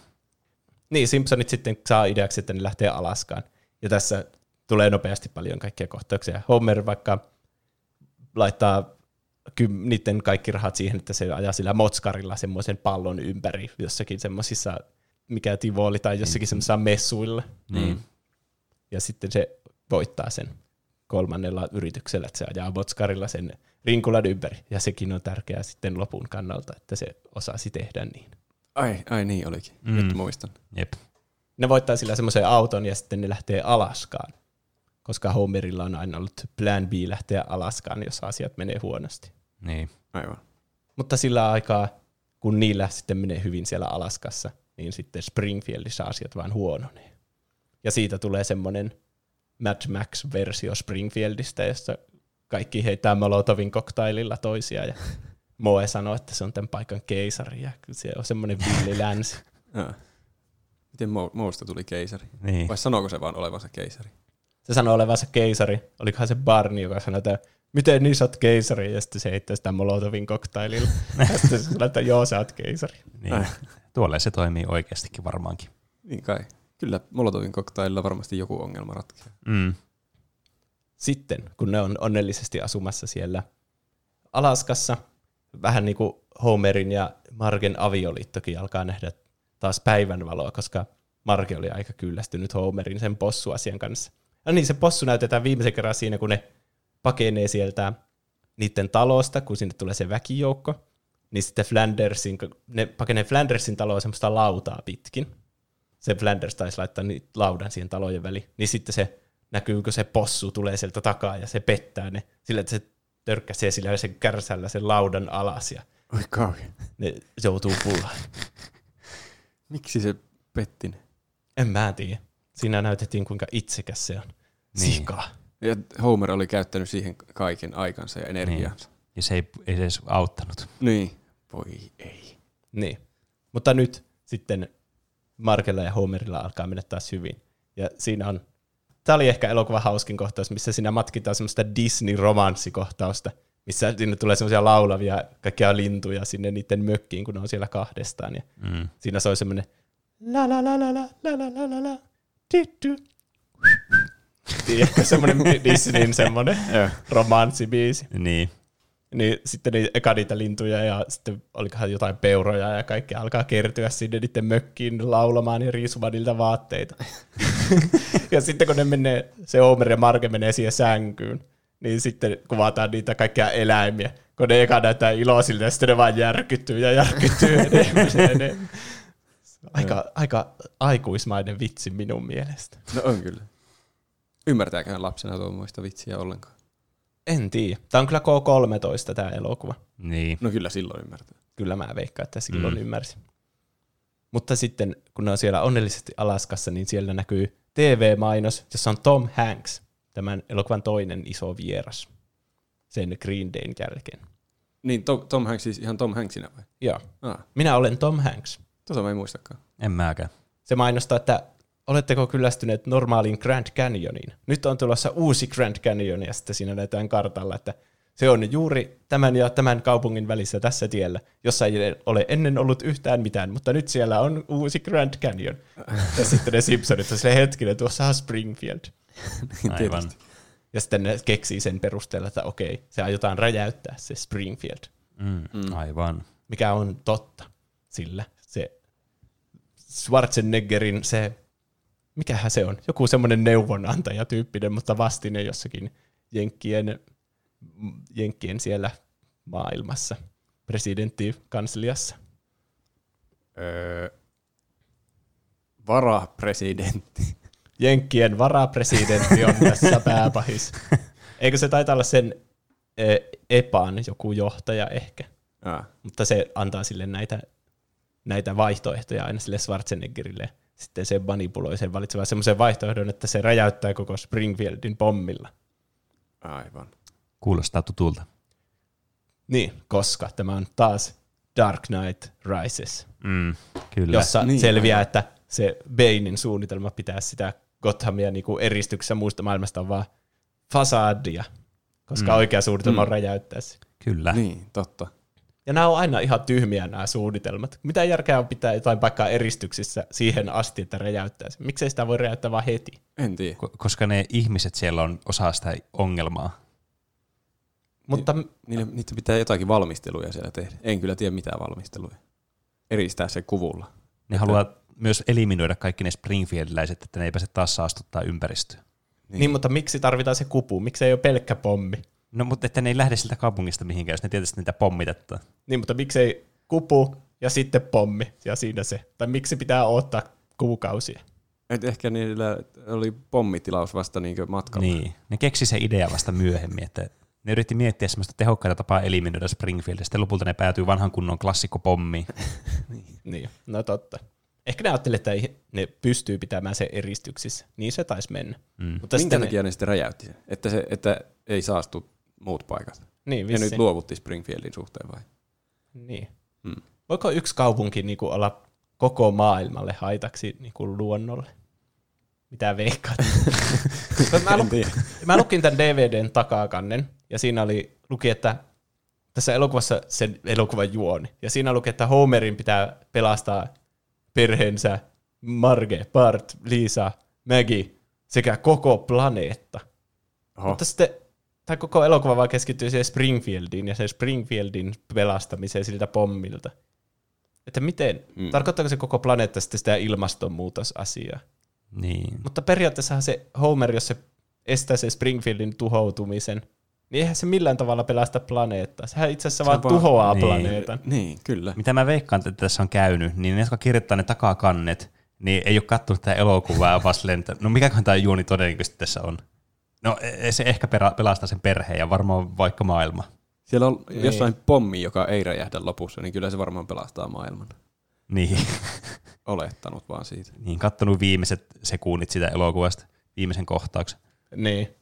Niin, Simpsonit sitten saa ideaksi, että ne lähtee Alaskaan. Ja tässä tulee nopeasti paljon kaikkia kohtauksia. Homer vaikka laittaa niiden kaikki rahat siihen, että se ajaa sillä motskarilla semmoisen pallon ympäri jossakin semmoisissa, mikä Tivoli tai jossakin semmoisissa messuilla. Niin. Ja sitten se voittaa sen kolmannella yrityksellä, että se ajaa motskarilla sen rinkulan ympäri. Ja sekin on tärkeää sitten lopun kannalta, että se osasi tehdä niin. Ai, ai niin olikin. Mm. Mm. Nyt muistan. Jep. Ne voittaa sillä semmoisen auton ja sitten ne lähtee Alaskaan. Koska Homerilla on aina ollut plan B lähteä Alaskaan, jos asiat menee huonosti. Niin. Aivan. Mutta sillä aikaa, kun niillä sitten menee hyvin siellä Alaskassa, niin sitten Springfieldissä asiat vaan huononee. Ja siitä tulee semmoinen Mad Max-versio Springfieldistä, jossa kaikki heittää Molotovin koktaililla toisia ja Moe sanoo, että se on tämän paikan keisari ja se on semmoinen villi länsi. Miten Mo- Moosta tuli keisari? Niin. Vai sanooko se vaan olevansa keisari? Se sanoo olevansa keisari. Olikohan se Barney, joka sanoi, että miten niin sä oot keisari? Ja sitten se heittää sitä Molotovin koktaililla. ja sitten se sanoo, että joo, sä oot keisari. niin. Äh. Tuolle se toimii oikeastikin varmaankin. Niin kai. Kyllä Molotovin koktailla varmasti joku ongelma ratkeaa. Mm. Sitten, kun ne on onnellisesti asumassa siellä Alaskassa, vähän niin kuin Homerin ja Margen avioliittokin alkaa nähdä taas päivänvaloa, koska Marge oli aika kyllästynyt Homerin sen possuasian kanssa. No niin, se possu näytetään viimeisen kerran siinä, kun ne pakenee sieltä niiden talosta, kun sinne tulee se väkijoukko, niin sitten Flandersin, ne pakenee Flandersin taloa semmoista lautaa pitkin. Se Flanders taisi laittaa niitä laudan siihen talojen väliin. Niin sitten se näkyy, kun se possu tulee sieltä takaa ja se pettää ne sillä, että se törkkäsee sillä sen kärsällä sen laudan alas ja Oi kauhean. ne joutuu pullaan. Miksi se petti ne? En mä tiedä. Siinä näytettiin, kuinka itsekäs se on. Niin. Sika. Ja Homer oli käyttänyt siihen kaiken aikansa ja energiansa. Ja se ei, ei edes auttanut. Niin. Voi ei. Niin. Mutta nyt sitten Markella ja Homerilla alkaa mennä taas hyvin. Ja siinä on, tämä oli ehkä elokuva hauskin kohtaus, missä siinä matkitaan semmoista Disney-romanssikohtausta, missä sinne tulee semmoisia laulavia kaikkia lintuja sinne niiden mökkiin, kun ne on siellä kahdestaan. Ja Mm. siinä soi semmoinen la la la la la la la la la. Tiedätkö, semmoinen Disneyn semmoinen romanssibiisi. Niin. Niin sitten niin eka niitä lintuja ja sitten olikohan jotain peuroja ja kaikki alkaa kertyä sinne niiden mökkiin laulamaan ja riisumaan niiltä vaatteita. ja sitten kun ne menee, se Homer ja Marge menee siihen sänkyyn, niin sitten kuvataan niitä kaikkia eläimiä. Kun ne eka näyttää iloisilta ja sitten ne vaan järkyttyy ja järkyttyy enemmän ja enemmän. Aika, aika aikuismainen vitsi minun mielestä. No on kyllä. Ymmärtääkään lapsena tuommoista vitsiä ollenkaan? En tiedä. Tämä on kyllä K13 tämä elokuva. Niin. No kyllä silloin ymmärtää. Kyllä mä veikkaan, että silloin mm. ymmärsin. Mutta sitten, kun ne on siellä onnellisesti Alaskassa, niin siellä näkyy TV-mainos, jossa on Tom Hanks, tämän elokuvan toinen iso vieras, sen Green Dayn jälkeen. Niin, Tom, Tom Hanks siis ihan Tom Hanksina vai? Joo. Ah, Minä olen Tom Hanks. Tota mä en muistakaan. En mäkään. Se mainostaa, että oletteko kyllästyneet normaaliin Grand Canyoniin? Nyt on tulossa uusi Grand Canyon, ja sitten siinä näytetään kartalla, että se on juuri tämän ja tämän kaupungin välissä tässä tiellä, jossa ei ole ennen ollut yhtään mitään, mutta nyt siellä on uusi Grand Canyon. Ja sitten ne Simpsonit on se hetkinen, tuossa on Springfield. Aivan. Ja sitten ne keksii sen perusteella, että okei, se aiotaan räjäyttää se Springfield, Mm. Mm. Aivan. mikä on totta, sillä Schwarzeneggerin se, mikähän se on, joku semmoinen neuvonantaja tyyppinen, mutta vastine jossakin Jenkkien, Jenkkien siellä maailmassa, presidenttikansliassa. Öö, varapresidentti. Jenkkien varapresidentti on tässä pääpahis. Eikö se taitaa olla sen EPAN joku johtaja ehkä? Ah, Mutta se antaa sille näitä, näitä vaihtoehtoja aina sille Schwarzeneggerille. Sitten se manipuloi sen valitsemaan semmoisen vaihtoehdon, että se räjäyttää koko Springfieldin pommilla. aivan. Kuulostaa tutulta. Niin, koska tämä on taas Dark Knight Rises, Mm. Kyllä. jossa Niin, selviää, aivan. että se Banein suunnitelma pitää sitä Gothamia niinku eristyksessä muusta maailmasta on vaan fasadia, koska Mm. oikea suunnitelma on Mm. räjäyttää se. Kyllä. Niin, totta. Ja nämä on aina ihan tyhmiä nämä suunnitelmat. Mitä järkeä on pitää jotain paikkaa eristyksissä siihen asti, että räjäyttää se? Miksei sitä voi räjäyttää vaan heti? En tiedä. Ko- koska ne ihmiset siellä on osa sitä ongelmaa. Mutta Niille, niitä pitää jotakin valmisteluja siellä tehdä. En kyllä tiedä mitään valmisteluja. Eristää se kuvulla. Ne haluaa myös eliminoida kaikki ne Springfieldiläiset, että ne ei pääse taas saastuttaa ympäristöä. niin. niin, mutta miksi tarvitaan se kupu? Miksi ei ole pelkkä pommi? No mutta että ne ei lähde siltä kaupungista mihinkään, jos ne tietysti niitä pommitettaa. Niin, mutta miksei kupu ja sitten pommi ja siinä se? Tai miksi pitää odottaa kuukausia? Et ehkä niillä oli pommitilaus vasta niinkö matkalla. Niin. Ne keksi se idea vasta myöhemmin, että ne yritti miettiä semmoista tehokkaita tapaa eliminoida Springfield, ja sitten lopulta ne päätyy vanhan kunnon klassikkopommiin. Niin, no totta. Ehkä ne ajattelivat, että ei- ne pystyy pitämään se eristyksissä. Niin se taisi mennä. Mm. Mutta Minkä sitten ne, takia ne sitten räjäytti sen? Että, se, että ei saastu muut paikat. niin, Ja nyt luovutti Springfieldin suhteen vai? Niin. Hmm. Voiko yksi kaupunki niinku olla koko maailmalle haitaksi niinku luonnolle? Mitä veikkaat? mä, lu- mä lukin tämän DVDn takakannen, ja siinä oli, luki, että tässä elokuvassa sen elokuvan juoni. Ja siinä luki, että Homerin pitää pelastaa perheensä Marge, Bart, Lisa, Maggie sekä koko planeetta. Oho. Mutta sitten tämä koko elokuva vaan keskittyy siihen Springfieldiin ja se Springfieldin pelastamiseen siltä pommilta. Että miten, mm. tarkoittaako se koko planeetta sitten sitä ilmastonmuutosasiaa? Niin. Mutta periaatteessahan se Homer, jos se estää sen Springfieldin tuhoutumisen, niin eihän se millään tavalla pelasta planeettaa. Sehän itse asiassa Se vaan tuhoaa niin. planeetan. Niin, kyllä. Mitä mä veikkaan, että tässä on käynyt, niin ne, jotka kirjoittaa ne takakannet, niin ei ole katsonut tätä elokuvaa, vaan silleen, että no mikäköhän tämä juoni todennäköisesti tässä on. No e- se ehkä pelastaa sen perheen ja varmaan vaikka maailma. Siellä on Niin. jossain pommi, joka ei räjähdä lopussa, niin kyllä se varmaan pelastaa maailman. Niin, Olettanut vaan siitä. niin kattonut viimeiset sekunnit sitä elokuvasta, viimeisen kohtauksen. Niin.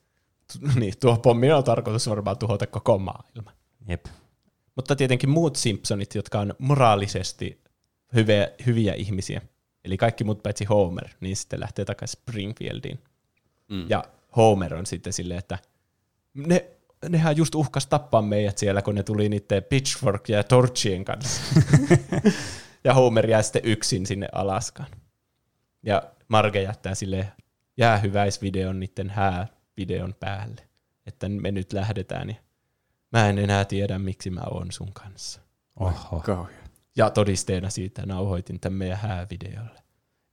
Niin, tuo pommi on tarkoitus varmaan tuhota koko maailma. Jep. Mutta tietenkin muut Simpsonit, jotka on moraalisesti hyviä, hyviä ihmisiä, eli kaikki muut paitsi Homer, niin sitten lähtee takaisin Springfieldiin. Mm. Ja Homer on sitten silleen, että ne, nehän just uhkas tappaa meidät siellä, kun ne tuli niiden pitchfork ja torchien kanssa. ja Homer jää sitten yksin sinne Alaskaan. Ja Marge jättää sille jäähyväisvideon niiden häävideon päälle, että me nyt lähdetään ja mä en enää tiedä, miksi mä oon sun kanssa. Oho. Kauhea. Ja todisteena siitä nauhoitin tämän meidän häävideolle.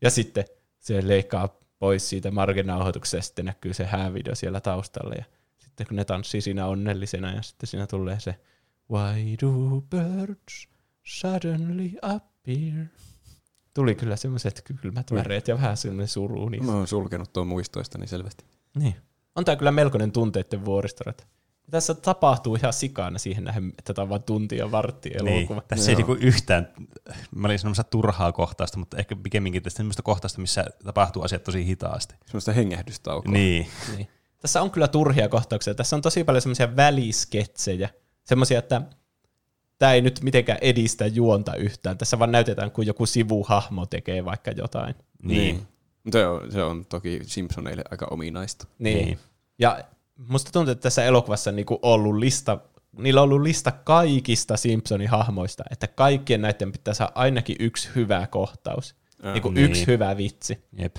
Ja sitten se leikkaa pois siitä Margen-nauhoituksesta ja sitten näkyy se häävideo siellä taustalla. Ja sitten kun ne tanssii siinä onnellisena ja sitten siinä tulee se Why do birds suddenly appear? Tuli kyllä semmoiset kylmät väreet ja vähän semmoinen suru niissä. Mä oon sulkenut tuon muistoistani selvästi. Niin. On tää kyllä melkoinen tunteiden vuoristorata. Tässä tapahtuu ihan sikana siihen nähden, että tämä on vain tunti ja vartti Niin, elokuva. tässä ei niinku yhtään, mä olin sanomassa turhaa kohtausta, mutta ehkä pikemminkin tästä semmoista kohtausta, missä tapahtuu asiat tosi hitaasti. Semmoista hengähdystaukoa. Niin, Niin. Tässä on kyllä turhia kohtauksia. Tässä on tosi paljon semmoisia välisketsejä. Semmoisia, että tämä ei nyt mitenkään edistä juonta yhtään. Tässä vaan näytetään, kun joku sivuhahmo tekee vaikka jotain. niin, Se on, se on toki Simpsoneille aika ominaista. Niin. Niin. niin. Ja musta tuntuu, että tässä elokuvassa on niinku ollut lista, niillä on ollut lista kaikista Simpsonin hahmoista, että kaikkien näiden pitää saada ainakin yksi hyvä kohtaus. Ää, Niinku niin. yksi hyvä vitsi. jep.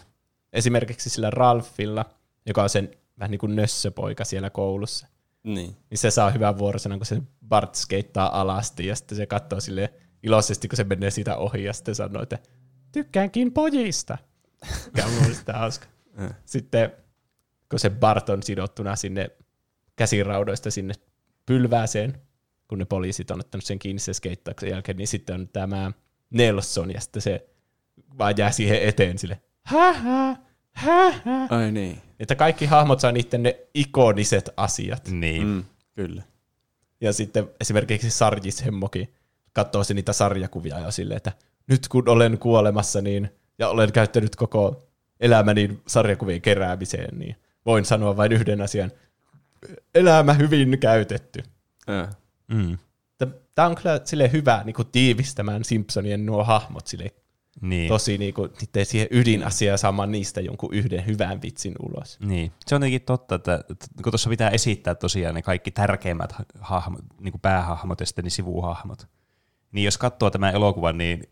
Esimerkiksi sillä Ralphilla, joka on sen vähän niin kuin nössöpoika siellä koulussa. Niin. niin se saa hyvän vuorosanan, kun se Bart skeittaa alasti ja sitten se katsoo sille iloisesti, kun se menee siitä ohi ja sitten sanoo, että tykkäänkin pojista. Mikä on mun sitä hauska. Äh. Sitten kun se Bart on sidottuna sinne käsiraudoista sinne pylvääseen, kun ne poliisit on ottanut sen kiinni sen skeittauksen jälkeen, niin sitten on tämä Nelson ja sitten se vaan jää siihen eteen sille hähä, hähä. Ai niin. Että kaikki hahmot saa niiden ne ikoniset asiat. Niin. Mm, kyllä. Ja sitten esimerkiksi Sarjis Hemmokin katsoo se niitä sarjakuvia ja silleen, että nyt kun olen kuolemassa niin, ja olen käyttänyt koko elämäni sarjakuvien keräämiseen, niin voin sanoa vain yhden asian. Elämä hyvin käytetty. Äh. Mm. Tämä on kyllä sille hyvä niin kuin tiivistämään Simpsonien nuo hahmot sille Niin. tosi niin kuin, niiden siihen ydinasiaan saamaan niistä jonkun yhden hyvän vitsin ulos. Niin. Se on tietenkin totta, että, kun tuossa pitää esittää tosiaan ne kaikki tärkeimmät hahmot, niin kuin päähahmot ja sitten ne sivuhahmot, niin jos katsoo tämän elokuvan, niin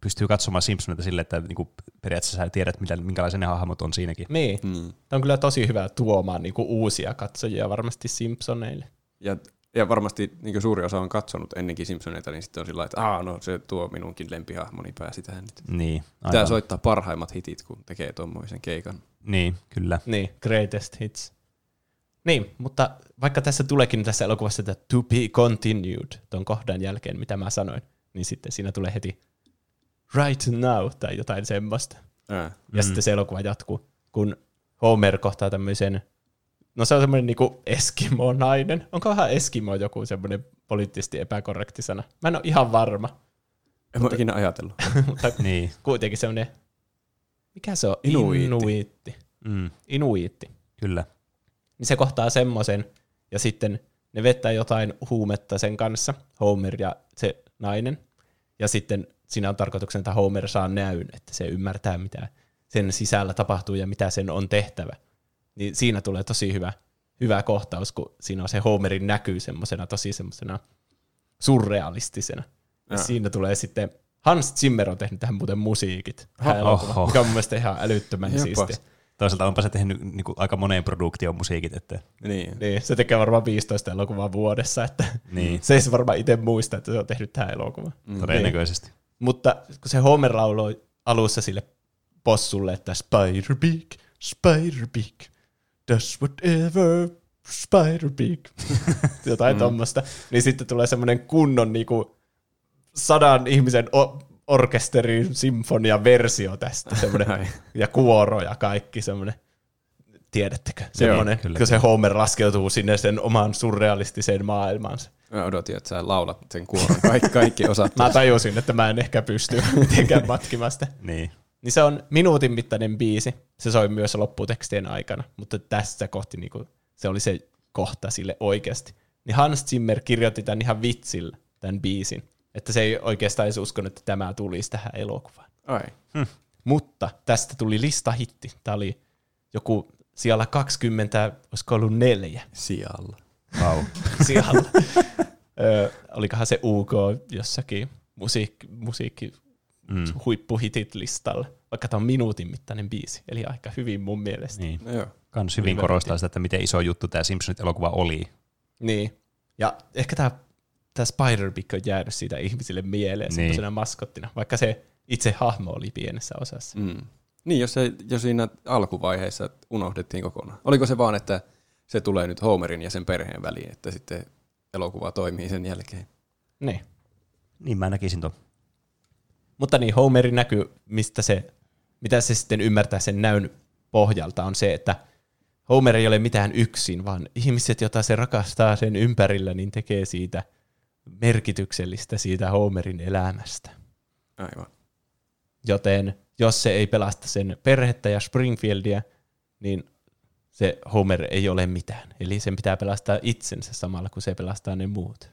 pystyy katsomaan Simpsonita silleen, että niin kuin periaatteessa sä tiedät, mitä, minkälaisia ne hahmot on siinäkin. Niin, Mm. tämä on kyllä tosi hyvä tuomaan niin kuin uusia katsojia varmasti Simpsoneille. Ja, ja varmasti niin suuri osa on katsonut ennenkin Simpsoneita, niin sitten on sillä että Aa, no se tuo minunkin lempihahmoni pääsi tähän nyt. Niin, aivan. soittaa parhaimmat hitit, kun tekee tuommoisen keikan. Niin, kyllä. Niin, greatest hits. Niin, mutta vaikka tässä tuleekin tässä elokuvassa että to be continued ton kohdan jälkeen, mitä mä sanoin, niin sitten siinä tulee heti right now tai jotain semmoista. Ää. Ja Mm. sitten se elokuva jatkuu, kun Homer kohtaa tämmöisen, no se on semmoinen niinku Eskimo-nainen. Onkohan Eskimo joku semmoinen poliittisesti epäkorrekti sana? Mä en ole ihan varma, En ole ikinä ajatellut. mutta Niin. kuitenkin semmoinen, mikä se on? Inuiitti. Inuiitti. Mm, Inuiitti. kyllä. niin se kohtaa semmoisen, ja sitten ne vettää jotain huumetta sen kanssa, Homer ja se nainen, ja sitten siinä on tarkoituksena, että Homer saa näyn, että se ymmärtää, mitä sen sisällä tapahtuu ja mitä sen on tehtävä. Niin siinä tulee tosi hyvä, hyvä kohtaus, kun siinä on se Homerin näkyy semmoisena tosi semmoisena surrealistisena. Ja Jaa. siinä tulee sitten Hans Zimmer on tehnyt tähän muuten musiikit. Tähän Oho. elokuvaan, mikä on mun mielestä ihan älyttömän siistiä. Toisaalta onpa se tehnyt niin kuin, aika moneen produktioon musiikit, että Niin. Niin, se tekee varmaan 15 elokuvaa vuodessa, että Niin. se ei se varmaan itse muista, että se on tehnyt tähän elokuvan. todennäköisesti. Mutta kun se Homer lauloi alussa sille possulle, että Spider-Beak, Spider-Beak, does whatever Spider-Beak, jotain mm. tommosta, niin sitten tulee semmoinen kunnon niinku sadan ihmisen o- orkesterin sinfonia-versio tästä, semmoinen, Ai. ja kuoro ja kaikki semmoinen, tiedättekö, semmoinen, kyllä, kun se Homer laskeutuu sinne sen omaan surrealistiseen maailmaansa. Mä odotin, että sä laulat sen kuoron kaikki, kaikki osat. Mä tajusin, että mä en ehkä pysty mitenkään matkimaan sitä. Niin. Niin se on minuutin mittainen biisi. Se soi myös lopputekstien aikana, mutta tässä kohti niinku, se oli se kohta sille oikeasti. Niin Hans Zimmer kirjoitti tämän ihan vitsillä, tämän biisin. Että se ei oikeastaan edes uskonut, että tämä tulisi tähän elokuvaan. Ai. Mutta tästä tuli listahitti. Tämä oli joku siellä 20, olisiko ollut neljä Sijalla. Wow. siellä. Ö, olikohan se UK jossakin musiikki, musiikki Mm. huippuhitit listalla, vaikka tämä on minuutin mittainen biisi, eli aika hyvin mun mielestä. Niin. No joo. Kans hyvin Hyvä korostaa sitä, että miten iso juttu tämä Simpsonit-elokuva oli. Niin. Ja ehkä tämä, tämä Spider-Pig on jäänyt siitä ihmisille mieleen Niin. semmoisena maskottina, vaikka se itse hahmo oli pienessä osassa. Mm. Niin, jos, se, jos siinä alkuvaiheessa unohdettiin kokonaan. Oliko se vaan, että se tulee nyt Homerin ja sen perheen väliin, että sitten elokuva toimii sen jälkeen? Niin. Niin mä näkisin tuon. Mutta niin, Homerin näky, mistä se, mitä se sitten ymmärtää sen näyn pohjalta, on se, että Homer ei ole mitään yksin, vaan ihmiset, joita se rakastaa sen ympärillä, niin tekee siitä merkityksellistä siitä Homerin elämästä. Aivan. Joten jos se ei pelasta sen perhettä ja Springfieldia, niin se Homer ei ole mitään. Eli sen pitää pelastaa itsensä samalla, kun se pelastaa ne muut.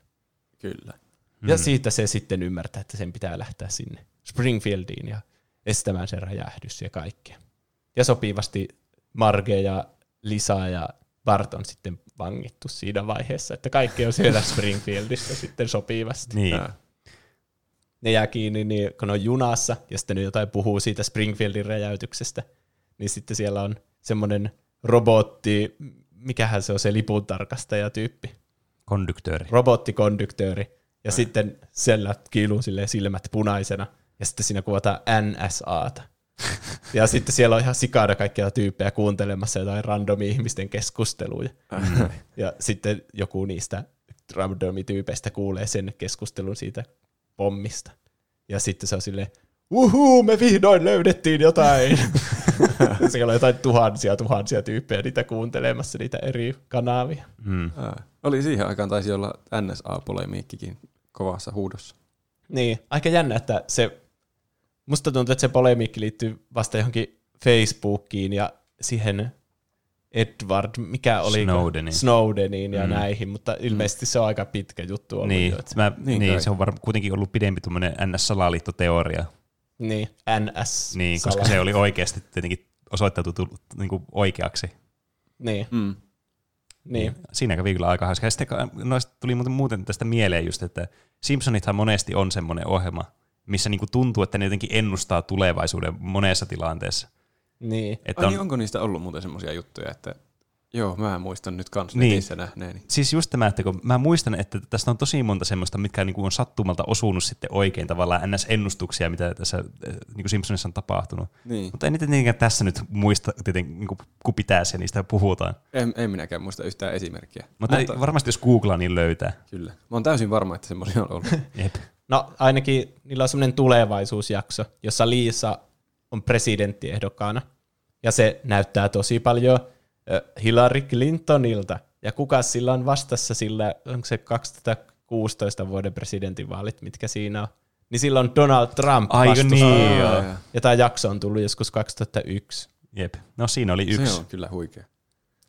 Kyllä. Mm. Ja siitä se sitten ymmärtää, että sen pitää lähteä sinne Springfieldiin ja estämään se räjähdys ja kaikkea. Ja sopivasti Marge ja Lisa ja Bart on sitten vangittu siinä vaiheessa, että kaikki on siellä Springfieldissa sitten sopivasti. Niin. Ää. Ne jää kiinni, niin kun ne on junassa ja sitten ne jotain puhuu siitä Springfieldin räjäytyksestä, niin sitten siellä on semmoinen robotti, mikähän se on se lipuntarkastaja tyyppi, Konduktööri. robottikonduktööri, ja sitten siellä kiiluu silmät punaisena, ja sitten siinä kuvataan NSAta. Ja sitten siellä on ihan sikana kaikkia tyyppejä kuuntelemassa jotain randomi ihmisten keskusteluja. Ja sitten joku niistä randomityypeistä kuulee sen keskustelun siitä pommista. Ja sitten se on silleen, uhuu, me vihdoin löydettiin jotain. siellä on jotain tuhansia, tuhansia tyyppejä niitä kuuntelemassa niitä eri kanavia. Mm. Ää. Oli siihen aikaan taisi olla NSA-polemiikkikin kovassa huudossa. Niin, aika jännä, että se, musta tuntuu, että se polemiikki liittyy vasta johonkin Facebookiin ja siihen Edward, mikä oli Snowdeniin. Snowdeniin ja Mm. mm. näihin, mutta ilmeisesti se on aika pitkä juttu ollut. Niin, jo, että- mä, Niin niin, niin se on varmaan kuitenkin ollut pidempi tuommoinen NS-salaliittoteoria. niin NS. Niin, koska se oli oikeasti tietenkin osoittautu tullut niin kuin oikeaksi. Niin, Mm. niin. Siinä kävi kyllä aika hauska. Ja sitten noista tuli muuten, muuten tästä mieleen just, että Simpsonithan monesti on semmoinen ohjelma, missä niinku tuntuu, että ne jotenkin ennustaa tulevaisuuden monessa tilanteessa. Niin. Että Ai on, niin, onko niistä ollut muuten semmoisia juttuja, että joo, mä muistan nyt kans Niin. netissä nähneeni. Siis just tämä, että kun mä muistan, että tästä on tosi monta semmoista, mitkä niinku on sattumalta osunut sitten oikein tavallaan NS-ennustuksia, mitä tässä eh, niinku Simpsonissa on tapahtunut. Niin. Mutta en niitä tietenkään tässä nyt muista, tietenkin, niinku, kun pitäisi ja niistä puhutaan. En, en minäkään muista yhtään esimerkkiä. Mutta, Mutta varmasti jos googlaa, niin löytää. Kyllä. Mä oon täysin varma, että semmoisia on ollut. Jep. No ainakin niillä on semmoinen tulevaisuusjakso, jossa Liisa on presidenttiehdokkaana. Ja se näyttää tosi paljon Hillary Clintonilta. Ja kuka sillä on vastassa sillä, onko se 2016 vuoden presidentinvaalit, mitkä siinä on. Niin sillä on Donald Trump vastustaa. niin, joo. Ja tämä jakso on tullut joskus 2001. Jep. No siinä oli yksi. Se on kyllä huikea.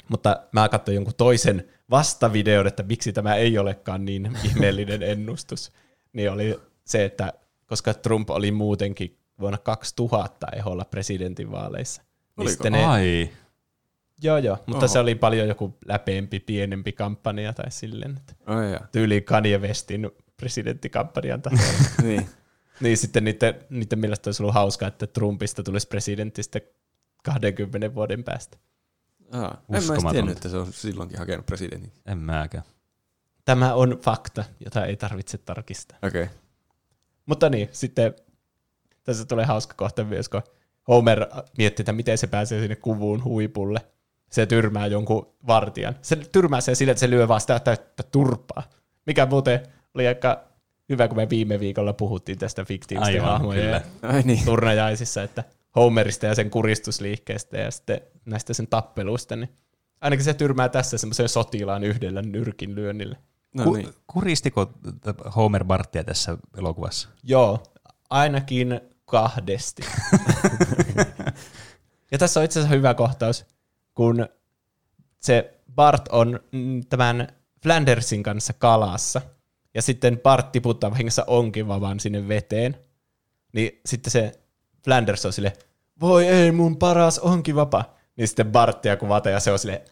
Mutta mä katsoin jonkun toisen vastavideon, että miksi tämä ei olekaan niin ihmeellinen ennustus. Niin oli se, että koska Trump oli muutenkin vuonna 2000 eholla presidentinvaaleissa. Oliko? sitten ne, Ai. joo, joo, mutta Oho. se oli paljon joku läpeempi, pienempi kampanja tai silleen, että Ai jaa. tyyli Kanye Westin presidenttikampanjan tasolla. niin. Niin sitten niiden, niiden mielestä olisi ollut hauskaa, että Trumpista tulisi presidentistä 20 vuoden päästä. Aa, en mä tiennyt, että se on silloinkin hakenut presidentin. En mäkään. Tämä on fakta, jota ei tarvitse tarkistaa. Okei. Okay. Mutta niin, sitten tässä tulee hauska kohta myös, kun Homer miettii, että miten se pääsee sinne kuvuun huipulle. Se tyrmää jonkun vartijan. Se tyrmää sen sille, että se lyö vaan sitä täyttä turpaa. Mikä muuten oli aika hyvä, kun me viime viikolla puhuttiin tästä fiktiivisten hahmojen niin. turnajaisissa, että Homerista ja sen kuristusliikkeestä ja sitten näistä sen tappeluista, niin ainakin se tyrmää tässä semmoisen sotilaan yhdellä nyrkin lyönnillä. No Ku- niin. Kuristiko Homer Barttia tässä elokuvassa? Joo, ainakin kahdesti. ja tässä on itse asiassa hyvä kohtaus, kun se Bart on mm, tämän Flandersin kanssa kalassa, ja sitten Bart tiputtaa vahingossa onkivavan sinne veteen, niin sitten se Flanders on sille, voi ei, mun paras onkivapa. Niin sitten Barttia kuvata, ja se on sille,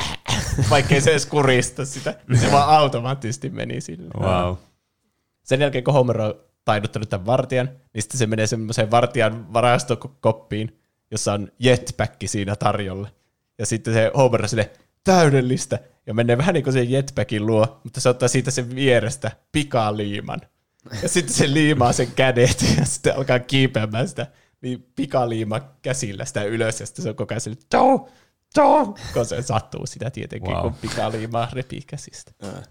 vaikkei se edes kurista sitä, niin se vaan automaattisesti meni sille. Wow. Sen jälkeen, kun Homer on taiduttanut tämän vartijan, niin sitten se menee semmoiseen vartijan varastokoppiin, jossa on jetpack siinä tarjolla. Ja sitten se Homer on sille täydellistä, ja menee vähän niin kuin sen jetpackin luo, mutta se ottaa siitä sen vierestä pikaliiman. Ja sitten se liimaa sen kädet, ja sitten alkaa kiipeämään sitä niin pikaliima käsillä sitä ylös, ja sitten se on koko ajan sille, Toh! Toh! kun se sattuu sitä tietenkin, Wow. kun pikaliimaa repii käsistä. Ää.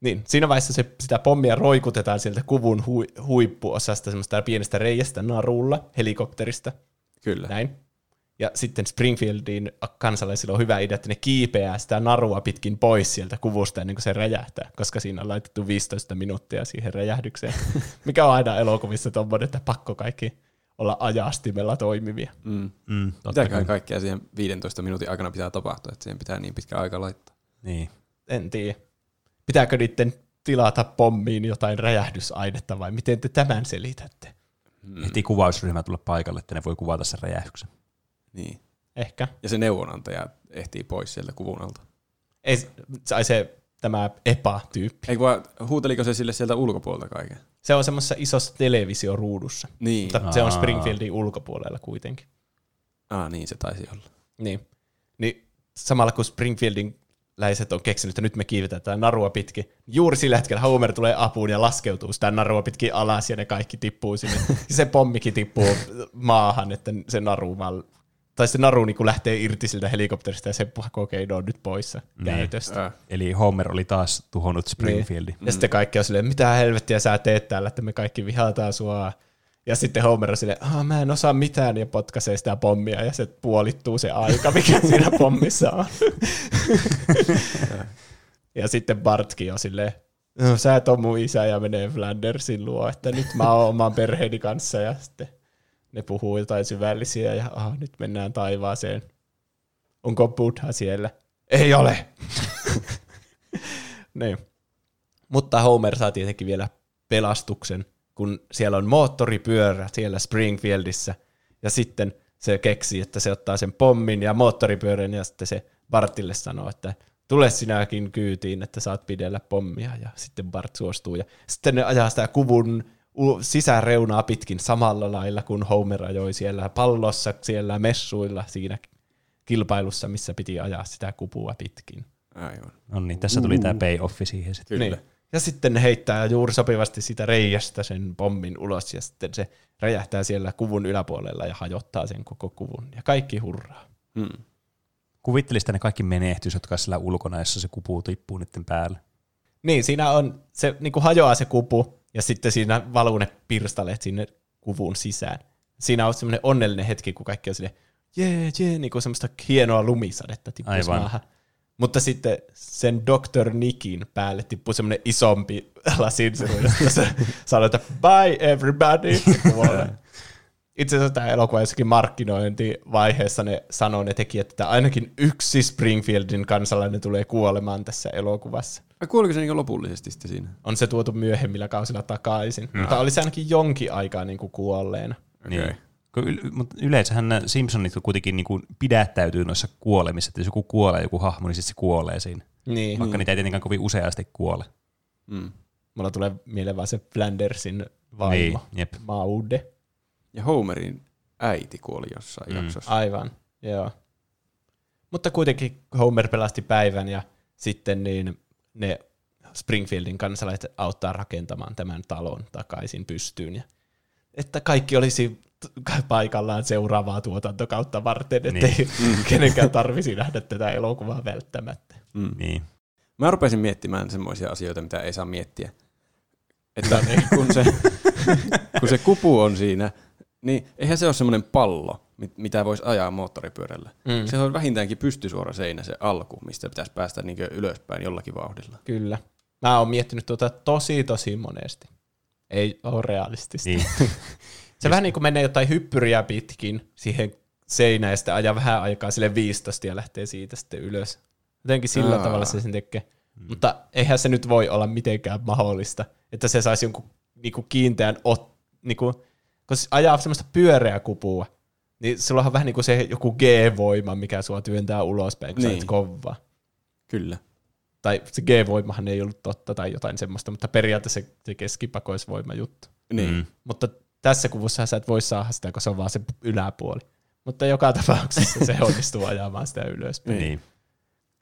Niin, siinä vaiheessa se, sitä pommia roikutetaan sieltä kuvun hui, huippuosasta semmoista pienestä reiästä narulla helikopterista. Kyllä. Näin. Ja sitten Springfieldin kansalaisilla on hyvä idea, että ne kiipeää sitä narua pitkin pois sieltä kuvusta ennen kuin se räjähtää, koska siinä on laitettu 15 minuuttia siihen räjähdykseen. Mikä on aina elokuvissa tommoinen, että pakko kaikki olla ajastimella toimivia. Mm. Mm, kai. kaikkea siihen 15 minuutin aikana pitää tapahtua, että siihen pitää niin pitkä aika laittaa. Niin. En tiedä. Pitääkö niiden tilata pommiin jotain räjähdysainetta vai miten te tämän selitätte? Mm. Heti kuvausryhmä tulla paikalle, että ne voi kuvata sen räjähdyksen. Niin. Ehkä. Ja se neuvonantaja ehtii pois sieltä kuvun alta. Ei, sai se tämä EPA-tyyppi. Ei vaan, huuteliko se sille sieltä ulkopuolelta kaiken? Se on semmoisessa isossa televisioruudussa, Niin. mutta se on. Springfieldin ulkopuolella kuitenkin. Ah, niin se taisi olla. Niin. niin samalla kun Springfieldin läiset on keksinyt, että nyt me kiivetään tätä narua pitkin, juuri sillä hetkellä Homer tulee apuun ja laskeutuu sitä narua pitkin alas ja ne kaikki tippuu sinne. ja se pommikin tippuu maahan, että se naru vaan tai se naru niin lähtee irti siltä helikopterista ja se pakokeino on nyt poissa Niin. käytöstä. Äh. Eli Homer oli taas tuhonnut Springfieldin. Ja sitten kaikki on silleen, mitä helvettiä sä teet täällä, että me kaikki vihataan sua. Ja sitten Homer on silleen, ah, mä en osaa mitään, ja potkaisee sitä pommia, ja se puolittuu se aika, mikä siinä pommissa on. ja sitten Bartkin on silleen, no, sä et ole mun isä, ja menee Flandersin luo, että nyt mä oon oman perheeni kanssa, ja sitten ne puhuu jotain syvällisiä, ja ah, nyt mennään taivaaseen. Onko Buddha siellä? Ei ole! niin. Mutta Homer saa tietenkin vielä pelastuksen, kun siellä on moottoripyörä siellä Springfieldissä, ja sitten se keksii, että se ottaa sen pommin ja moottoripyörän, ja sitten se Bartille sanoo, että tule sinäkin kyytiin, että saat pidellä pommia, ja sitten Bart suostuu, ja sitten ne ajaa sitä kuvun sisäreunaa pitkin samalla lailla kuin Homer ajoi siellä pallossa, siellä messuilla, siinä kilpailussa, missä piti ajaa sitä kupua pitkin. Aivan. No niin, tässä tuli tämä payoffi siihen sitten. Kyllä. Niin. Ja sitten ne heittää juuri sopivasti sitä reiästä sen pommin ulos, ja sitten se räjähtää siellä kuvun yläpuolella ja hajottaa sen koko kuvun. Ja kaikki hurraa. Mm. Kuvittelisi, että ne kaikki menehtys, jotka on siellä ulkona, jossa se kupu tippuu niiden päälle. Niin, siinä on, se niin kuin hajoaa se kupu, ja sitten siinä valuu ne pirstaleet sinne kuvun sisään. Siinä on semmoinen onnellinen hetki, kun kaikki on sille, jee, jee, niin kuin semmoista hienoa lumisadetta tippuisi Aivan. maahan. Mutta sitten sen Dr. Nickin päälle tippuu semmoinen isompi lasinsiru, josta se sanoo, että bye everybody. Itse asiassa tämä elokuva jossakin markkinointivaiheessa ne sanoo ne tekijät, että ainakin yksi Springfieldin kansalainen tulee kuolemaan tässä elokuvassa. Ai kuoliko se niin lopullisesti sitten siinä? On se tuotu myöhemmillä kausilla takaisin, no. mutta oli se ainakin jonkin aikaa niin kuin kuolleena. Niin. Mutta yleensähän nämä Simpsonit kuitenkin niinku pidättäytyy noissa kuolemissa, että jos joku kuolee, joku hahmo, niin sitten se kuolee siinä. Niin. Vaikka niitä ei tietenkään kovin useasti kuole. Mm. Mulla tulee mieleen vaan se Flandersin vaimo, Niin, jep. Maude. Ja Homerin äiti kuoli jossain Mm. jaksossa. Aivan, joo. Mutta kuitenkin Homer pelasti päivän ja sitten niin ne Springfieldin kansalaiset auttaa rakentamaan tämän talon takaisin pystyyn. Ja, että kaikki olisi paikallaan seuraavaa tuotantokautta varten, ettei niin. kenenkään tarvisi nähdä tätä elokuvaa välttämättä. Mm. Niin. Mä rupesin miettimään semmoisia asioita, mitä ei saa miettiä. Että kun se, kun se kupu on siinä, niin eihän se ole semmoinen pallo, mit- mitä voisi ajaa moottoripyörällä. Mm. Se on vähintäänkin pystysuora seinä se alku, mistä pitäisi päästä niin ylöspäin jollakin vauhdilla. Kyllä. Mä oon miettinyt tuota tosi tosi monesti. Ei ole realistista. Niin. Se vähän niin kuin menee jotain hyppyriä pitkin siihen seinään ja sitten ajaa vähän aikaa sille 15 ja lähtee siitä sitten ylös. Jotenkin sillä Aa. tavalla se sen tekee. Mm. Mutta eihän se nyt voi olla mitenkään mahdollista, että se saisi jonkun niinku kiinteän, ot, niinku, kun se ajaa semmoista pyöreää kupua, niin on vähän niin kuin se joku G-voima, mikä sua työntää ulospäin, kun niin. sä kovaa. Kyllä. Tai se G-voimahan ei ollut totta tai jotain semmoista, mutta periaatteessa se, se keskipakoisvoima juttu. Niin. Mm. Mutta tässä kuvussa sä et voi saada sitä, kun se on vaan se yläpuoli. Mutta joka tapauksessa se onnistuu ajamaan sitä ylöspäin. Niin.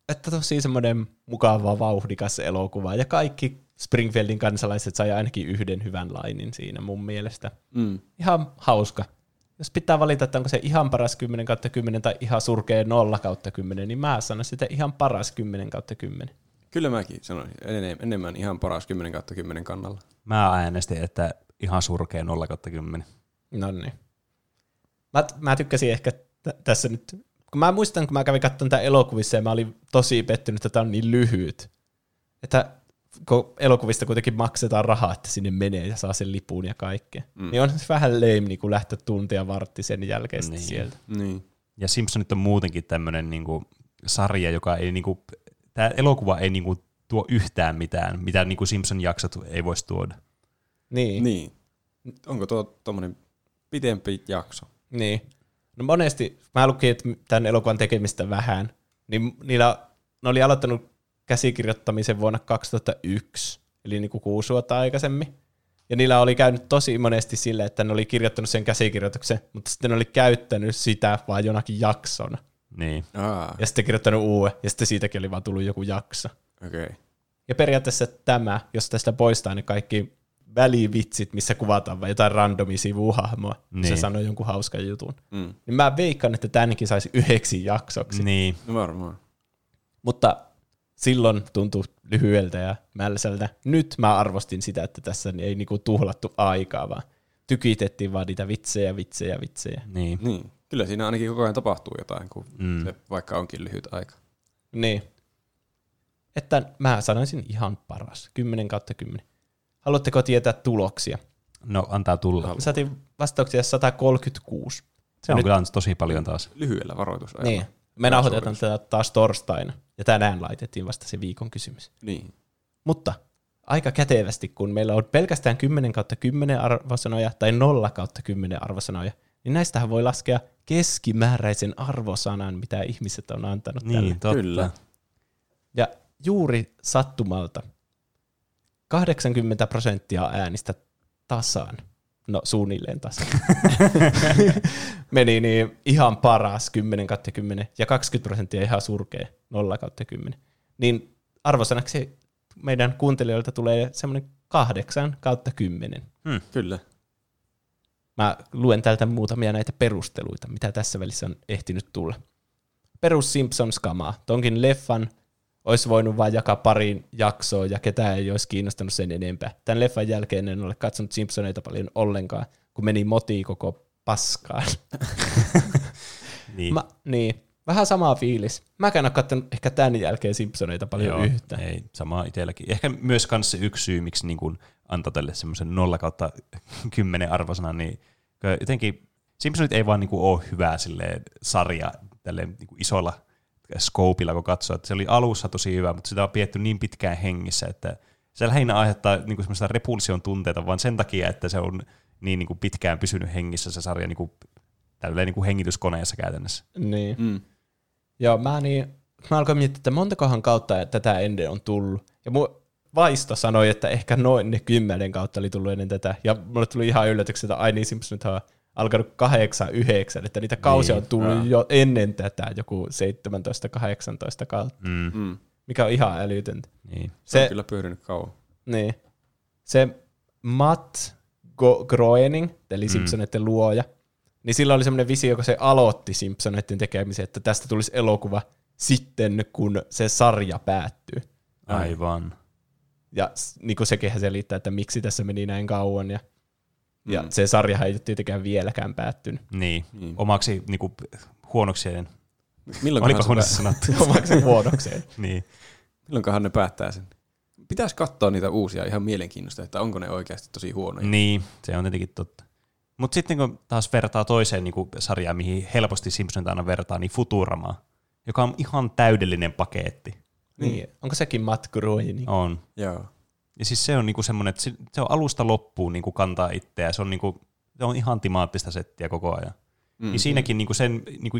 Että tosi semmoinen mukava, vauhdikas elokuva. Ja kaikki Springfieldin kansalaiset sai ainakin yhden hyvän lainin siinä mun mielestä. Mm. Ihan hauska. Jos pitää valita, että onko se ihan paras 10 kautta 10 tai ihan surkea 0 kautta 10, niin mä sanon sitä ihan paras 10 kautta 10. Kyllä mäkin sanoisin. Enem- enemmän ihan paras 10 kautta 10 kannalla. Mä äänestin, että ihan surkea 0 10. No niin. Mä, mä tykkäsin ehkä t- tässä nyt, kun mä muistan, kun mä kävin katsomaan tätä elokuvissa ja mä olin tosi pettynyt, että tämä on niin lyhyt. Että kun elokuvista kuitenkin maksetaan rahaa, että sinne menee ja saa sen lipun ja kaikkea. Mm. Niin on se vähän lame niin kuin lähteä tuntia vartti sen jälkeen niin. Niin. sieltä. Niin. Ja Simpsonit on muutenkin tämmöinen niinku sarja, joka ei niinku, tämä elokuva ei niinku tuo yhtään mitään, mitä niinku Simpson-jaksot ei voisi tuoda. Niin. Niin. Onko tuo tuommoinen pitempi jakso? Niin. No monesti, mä lukin, että tämän elokuvan tekemistä vähän, niin niillä, ne oli aloittanut käsikirjoittamisen vuonna 2001, eli niin kuin kuusi vuotta aikaisemmin. Ja niillä oli käynyt tosi monesti sille, että ne oli kirjoittanut sen käsikirjoituksen, mutta sitten ne oli käyttänyt sitä vaan jonakin jaksona. Niin. Aa, Ja sitten kirjoittanut uuden, ja sitten siitäkin oli vaan tullut joku jakso. okei. Okay. Ja periaatteessa tämä, jos tästä poistaa ne kaikki välivitsit, missä kuvataan vain jotain randomia sivuhahmoa, niin. se Niin. sanoo jonkun hauskan jutun. Mm. Niin mä veikkaan, että tämänkin saisi yhdeksi jaksoksi. Niin. No varmaan. Mutta silloin tuntui lyhyeltä ja mälsältä. Nyt mä arvostin sitä, että tässä ei niinku tuhlattu aikaa, vaan tykitettiin vaan niitä vitsejä, vitsejä, vitsejä. Niin. Niin. Kyllä siinä ainakin koko ajan tapahtuu jotain, kun Mm. mm. se vaikka onkin lyhyt aika. Niin. Että mä sanoisin ihan paras. 10 kautta 10. Haluatteko tietää tuloksia? No, antaa tulla. Saatiin vastauksia 136. Se on nyt- kyllä tosi paljon taas. Lyhyellä varoitusajalla. Niin. Me nauhoitetaan tätä taas torstaina. Ja tänään laitettiin vasta se viikon kysymys. Niin. Mutta aika kätevästi, kun meillä on pelkästään 10 kautta 10 arvosanoja tai 0 kautta 10 arvosanoja, niin näistähän voi laskea keskimääräisen arvosanan, mitä ihmiset on antanut tälle. Niin, totta. Kyllä. Ja juuri sattumalta 80 prosenttia äänistä tasaan, no suunnilleen tasaan, meni niin ihan paras 10 kautta 10 ja 20 prosenttia ihan surkea 0 kautta 10. Niin arvosanaksi meidän kuuntelijoilta tulee semmoinen 8 kautta 10. Kyllä. Mä luen täältä muutamia näitä perusteluita, mitä tässä välissä on ehtinyt tulla. Perus Simpsons-kamaa. Tonkin leffan olisi voinut vain jakaa pariin jaksoon ja ketään ei olisi kiinnostanut sen enempää. Tämän leffan jälkeen en ole katsonut Simpsoneita paljon ollenkaan, kun meni moti koko paskaan. Niin. Mä, niin, vähän sama fiilis. Mäkään ole katsonut ehkä tämän jälkeen Simpsoneita paljon Joo, yhtä. Ei, sama itselläkin. Ehkä myös kans se yksi syy, miksi niin kun antaa tälle semmoisen 0 kautta 10 arvosanan, niin jotenkin Simpsonit ei vaan niin kuin ole hyvä silleen, sarja tälle niin kuin isolla scopeilla, kun katsoo. Että se oli alussa tosi hyvä, mutta sitä on pietty niin pitkään hengissä, että se lähinnä aiheuttaa niin kuin semmoista repulsion tunteita, vaan sen takia, että se on niin, niin kuin pitkään pysynyt hengissä se sarja niin kuin, tälleen niin kuin hengityskoneessa käytännössä. Niin. Mm. Joo, mä, niin, mä alkoin miettiä, että montakohan kautta tätä ennen on tullut. Ja mu, vaisto sanoi, että ehkä noin ne kymmenen kautta oli tullut ennen tätä. Ja mulle tuli ihan yllätyksen, että ai niin Simpsonit on alkanut kahdeksan, yhdeksän, että niitä kausia Niin, on tullut joo. jo ennen tätä, joku 17-18 kautta, Mm. Mm. mikä on ihan älytöntä. Niin. Se, Se- on kyllä pyörinyt kauan. Niin. Se Matt Go- Groening, eli Mm. Simpsoneiden luoja, niin sillä oli semmoinen visio, kun se aloitti Simpsoneiden tekemisen, että tästä tulisi elokuva sitten, kun se sarja päättyy. Aivan. Ja niin kuin sekin selittää, että miksi tässä meni näin kauan. Ja, ja Mm. se sarja ei ole tietenkään vieläkään päättynyt. Niin. Niin. Omaksi niinku, huonokseen. Milloinkohan, Olipa se huonosti pää- sanottu. Omaksi huonokseen. niin. milloinkohan ne päättää sen? Pitäisi katsoa niitä uusia ihan mielenkiinnosta, että onko ne oikeasti tosi huonoja. Niin, se on tietenkin totta. Mutta sitten kun taas vertaa toiseen niin sarjaan, mihin helposti Simpsonit aina vertaa, niin Futuramaa, joka on ihan täydellinen paketti. Niin. Onko sekin Matt Groening? On. Joo. Ja siis se on niinku semmoinen, että se, on alusta loppuun niinku kantaa itseä. Se on, niinku, se on ihan timaattista settiä koko ajan. Mm. Niin siinäkin niinku sen niinku,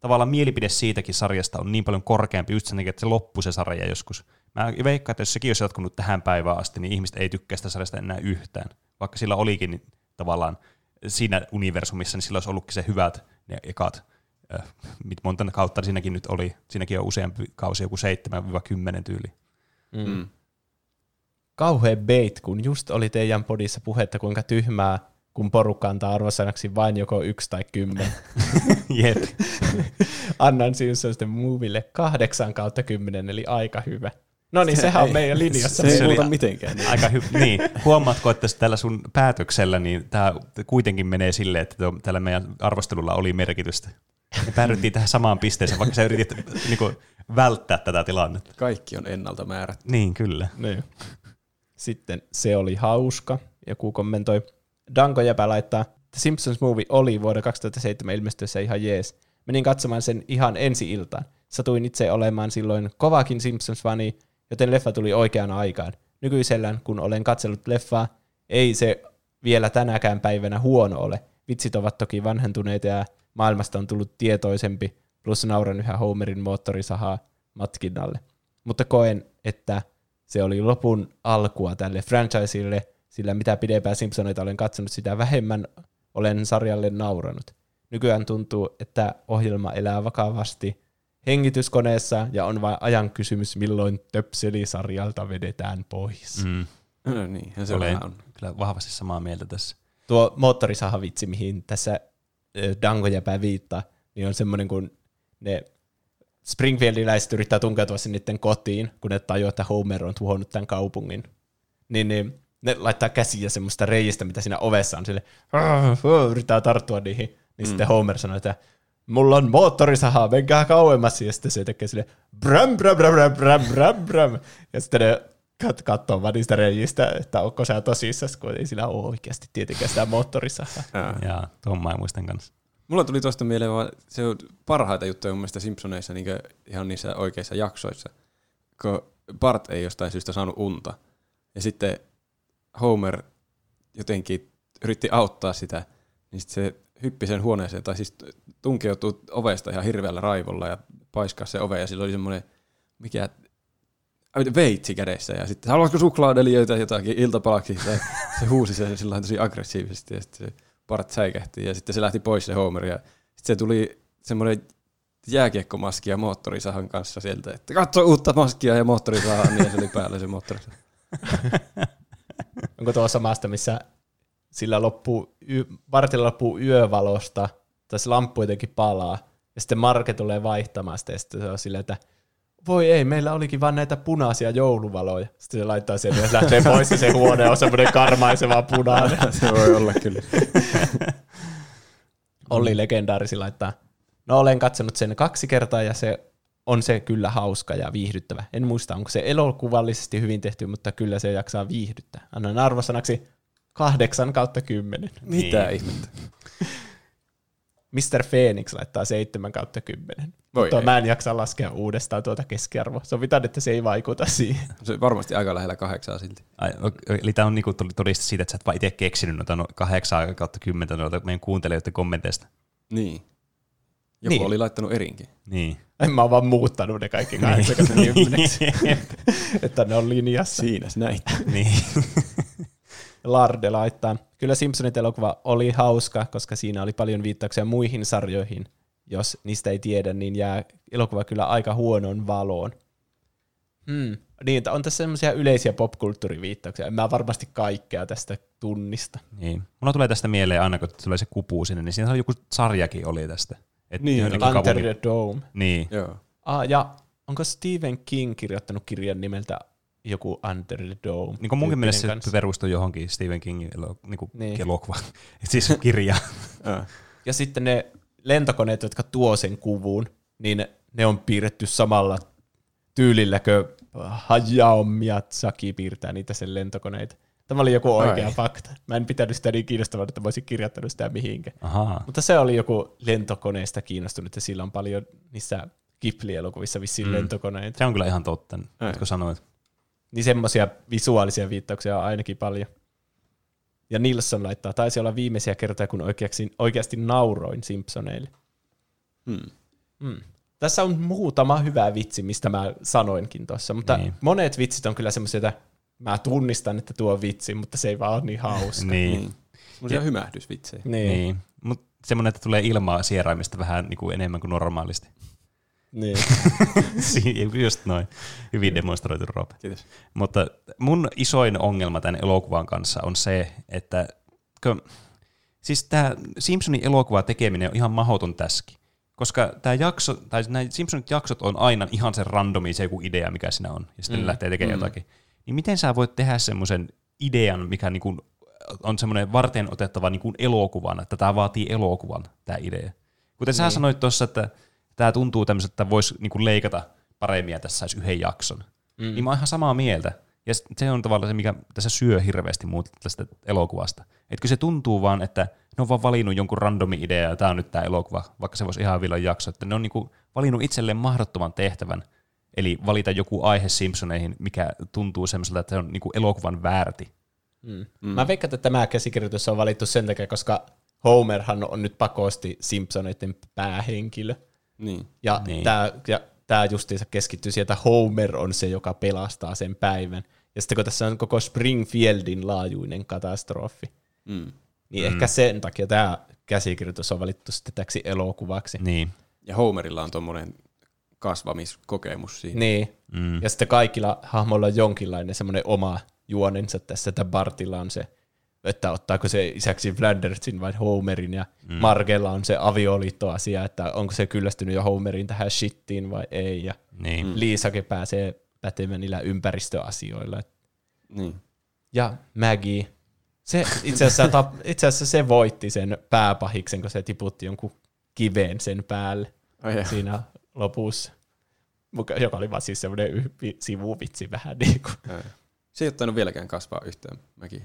tavallaan mielipide siitäkin sarjasta on niin paljon korkeampi just sen takia, että se loppui se sarja joskus. Mä veikkaan, että jos sekin olisi jatkunut tähän päivään asti, niin ihmiset ei tykkää sitä sarjasta enää yhtään. Vaikka sillä olikin niin, tavallaan siinä universumissa, niin sillä olisi ollutkin se hyvät ne ekat, äh, mit monta kautta siinäkin nyt oli. Siinäkin on useampi kausi, joku 7-10 tyyli. Mm. Mm. Kauhea bait, kun just oli teidän podissa puhetta, kuinka tyhmää, kun porukka antaa arvosanaksi vain joko yksi tai kymmenen. Jep. Annan Simpsonsten moville kahdeksan kautta kymmenen, eli aika hyvä. No niin, Se sehän on ei- meidän linjassa. Se ei Se muuta mitenkään. Niin. Aika hyvä. Niin, huomaatko, että tällä sun päätöksellä niin tämä kuitenkin menee silleen, että tuo- tällä meidän arvostelulla oli merkitystä. Me päädyttiin tähän samaan pisteeseen, vaikka sä yritit niin kuin, välttää tätä tilannetta. Kaikki on ennalta määrätty. Niin, kyllä. Niin. Sitten se oli hauska. Joku kommentoi. Danko Jäpä laittaa, The Simpsons Movie oli vuoden 2007 ilmestyessä ihan jees. Menin katsomaan sen ihan ensi iltaan. Satuin itse olemaan silloin kovakin Simpsons-fani, joten leffa tuli oikeaan aikaan. Nykyisellään, kun olen katsellut leffaa, ei se vielä tänäkään päivänä huono ole. Vitsit ovat toki vanhentuneita ja maailmasta on tullut tietoisempi, plus nauran yhä Homerin moottorisahaa matkinnalle. Mutta koen, että se oli lopun alkua tälle franchiselle, sillä mitä pidempään Simpsoneita olen katsonut, sitä vähemmän olen sarjalle nauranut. Nykyään tuntuu, että ohjelma elää vakavasti hengityskoneessa ja on vain ajan kysymys, milloin töpselisarjalta vedetään pois. Mm. No niin, se Olen vähän on. kyllä vahvasti samaa mieltä tässä. Tuo moottorisahavitsi, mihin tässä Dango viittaa, niin on semmoinen, kun ne Springfieldiläiset yrittää tunkeutua sinne niiden kotiin, kun ne tajuaa, että Homer on tuhonnut tämän kaupungin. Niin, niin ne laittaa käsiä semmoista reijistä, mitä siinä ovessa on, sille "Arr, arr", yrittää tarttua niihin. Niin mm. sitten Homer sanoo, että mulla on moottorisaha, menkää kauemmas. Ja sitten se tekee sille bram, bram, bram, bram, bram, bram, bram. Ja sitten ne kat- katsoo vaan niistä reijistä, että onko se tosissaan, kun ei sillä ole oikeasti tietenkään sitä moottorisahaa. Jaa. Ja tuon mä muistan kanssa. Mulla tuli tuosta mieleen vaan, se on parhaita juttuja mun mielestä Simpsoneissa niin ihan niissä oikeissa jaksoissa, kun Bart ei jostain syystä saanut unta. Ja sitten Homer jotenkin yritti auttaa sitä, niin sitten se hyppi sen huoneeseen, tai siis tunkeutui ovesta ihan hirveällä raivolla ja paiskaa se ove, ja sillä oli semmoinen, mikä, veitsi kädessä, ja sitten haluatko suklaadeliöitä jotakin iltapalaksi, tai se huusi sen sillä tosi aggressiivisesti, ja sitten se Bart säikähti, ja sitten se lähti pois se Homer, ja sitten se tuli semmoinen jääkiekkomaski ja moottorisahan kanssa sieltä, että katso uutta maskia ja moottorisahaa, niin se oli päällä se moottorisaha. Onko tuo samasta, missä sillä loppuu, Bartilla loppuu yövalosta, tai se lamppu jotenkin palaa, ja sitten Marke tulee vaihtamaan sitä, ja sitten se on silleen, että voi ei, meillä olikin vaan näitä punaisia jouluvaloja. Sitten se laittaa sen ja lähtee pois, ja se huone on semmoinen karmaiseva punainen. se voi olla kyllä. Olli legendaarisi laittaa, no olen katsonut sen kaksi kertaa, ja se on se kyllä hauska ja viihdyttävä. En muista, onko se elokuvallisesti hyvin tehty, mutta kyllä se jaksaa viihdyttää. Annan arvosanaksi kahdeksan kautta kymmenen. Mitä Niin. ihmettä? Mr. Phoenix laittaa 7 kautta 10. Voi Mutta ei. mä en jaksa laskea uudestaan tuota keskiarvoa. Sovitaan, että se ei vaikuta siihen. Se on varmasti aika lähellä kahdeksaa silti. Ai, o- Eli tämä on niinku tuli todiste siitä, että sä et vaan itse keksinyt noita no, kahdeksaa kautta kymmentä noita meidän kuuntelijoiden kommenteista. Niin. Joku Niin. oli laittanut erinkin. Niin. En mä oon vaan muuttanut ne kaikki 80 että ne on linjassa. Siinä näit. niin. Larde laittaa. Kyllä Simpsonit elokuva oli hauska, koska siinä oli paljon viittauksia muihin sarjoihin. Jos niistä ei tiedä, niin jää elokuva kyllä aika huonoon valoon. Hmm. Niin, on tässä semmoisia yleisiä popkulttuuriviittauksia. En mä varmasti kaikkea tästä tunnista. niin. Mulla tulee tästä mieleen aina, kun tulee se kupu sinne, niin siinä oli joku sarjakin oli tästä. Et Niin, Under kaupungin- the Dome. Niin. Joo. Ah, ja onko Stephen King kirjoittanut kirjan nimeltä joku Under the Dome? Niin kuin munkin mielestä se kanssa? perustuu johonkin Stephen Kingin elo, niin kuin Niin. elokuva. Et siis kirja. Ää. Ja sitten ne lentokoneet, jotka tuo sen kuvun, niin ne on piirretty samalla tyylillä kuin Hayao Miyazaki piirtää niitä sen lentokoneita. Tämä oli joku oikea Ai. fakta. Mä en pitänyt sitä niin kiinnostavaa, että mä olisin kirjoittanut sitä mihinkään. Ahaa. Mutta se oli joku lentokoneesta kiinnostunut, ja sillä on paljon niissä Ghibli-elokuvissa vissiin Mm. lentokoneita. Se on kyllä ihan totta, kun sanoit. Niin semmoisia visuaalisia viittauksia on ainakin paljon. Ja Nilsson laittaa, taisi olla viimeisiä kertoja, kun oikeasti, oikeasti nauroin Simpsoneille. Hmm. Mm. Tässä on muutama hyvä vitsi, mistä mä sanoinkin tuossa, mutta Niin. monet vitsit on kyllä semmoisia, että mä tunnistan, että tuo on vitsi, mutta se ei vaan ole niin hauska. Niin. Niin. Semmoisia hymähdysvitsejä. Niin. niin. Mutta semmoinen, että tulee ilmaa sieraimista vähän niin kuin enemmän kuin normaalisti. Niin. Just noin. Hyvin demonstroitu, Rob. Kiitos. Mutta mun isoin ongelma tämän elokuvan kanssa on se, että kun, siis tämä Simpsonin elokuva tekeminen on ihan mahdoton täski. Koska tämä jakso, tai nämä Simpsonit jaksot on aina ihan se randomi, se joku idea, mikä siinä on, ja sitten mm. lähtee tekemään mm. jotakin. Niin miten sä voit tehdä semmoisen idean, mikä niinku on semmoinen varten otettava niinku elokuvan, että tämä vaatii elokuvan, tämä idea. Kuten sä sanoit tuossa, että tämä tuntuu tämmöiseltä, että voisi niinku leikata paremmin ja tässä saisi yhden jakson. Mm. Niin mä oon ihan samaa mieltä. Ja se on tavallaan se, mikä tässä syö hirveästi muuta tästä elokuvasta. Että kyllä se tuntuu vaan, että ne on vaan valinnut jonkun randomi idea ja tämä on nyt tämä elokuva, vaikka se voisi ihan vielä jakso. Että ne on niinku valinnut itselleen mahdottoman tehtävän, eli valita joku aihe Simpsoneihin, mikä tuntuu semmoiselta, että se on niinku elokuvan väärti. Mm. Mm. Mä veikkaan, että tämä käsikirjoitus on valittu sen takia, koska Homerhan on nyt pakosti Simpsoneiden päähenkilö. Niin. Ja Niin. tämä ja tää justiinsa keskittyy siihen, että Homer on se, joka pelastaa sen päivän. Ja sitten kun tässä on koko Springfieldin laajuinen katastrofi, Mm. niin mm. ehkä sen takia tämä käsikirjoitus on valittu sitten täksi elokuvaksi. Niin. Ja Homerilla on tuommoinen kasvamiskokemus siinä. Niin. Mm. Ja sitten kaikilla hahmoilla on jonkinlainen semmoinen oma juonensa tässä, että Bartilla on se, että ottaako se isäksi Flandersin vai Homerin, ja mm. Margella on se avioliittoasia, että onko se kyllästynyt jo Homerin tähän shittiin vai ei, ja Niin. mm. Liisakin pääsee pätemään niillä ympäristöasioilla. Niin. Ja Maggie, se itse asiassa, tap, itse asiassa se voitti sen pääpahiksen, kun se tiputti jonkun kiveen sen päälle jaa. siinä lopussa. Muka- Joka oli vaan siis semmoinen sivuvitsi vähän niin kuin. Se ei ole tainnut vieläkään kasvaa yhtään mäkin.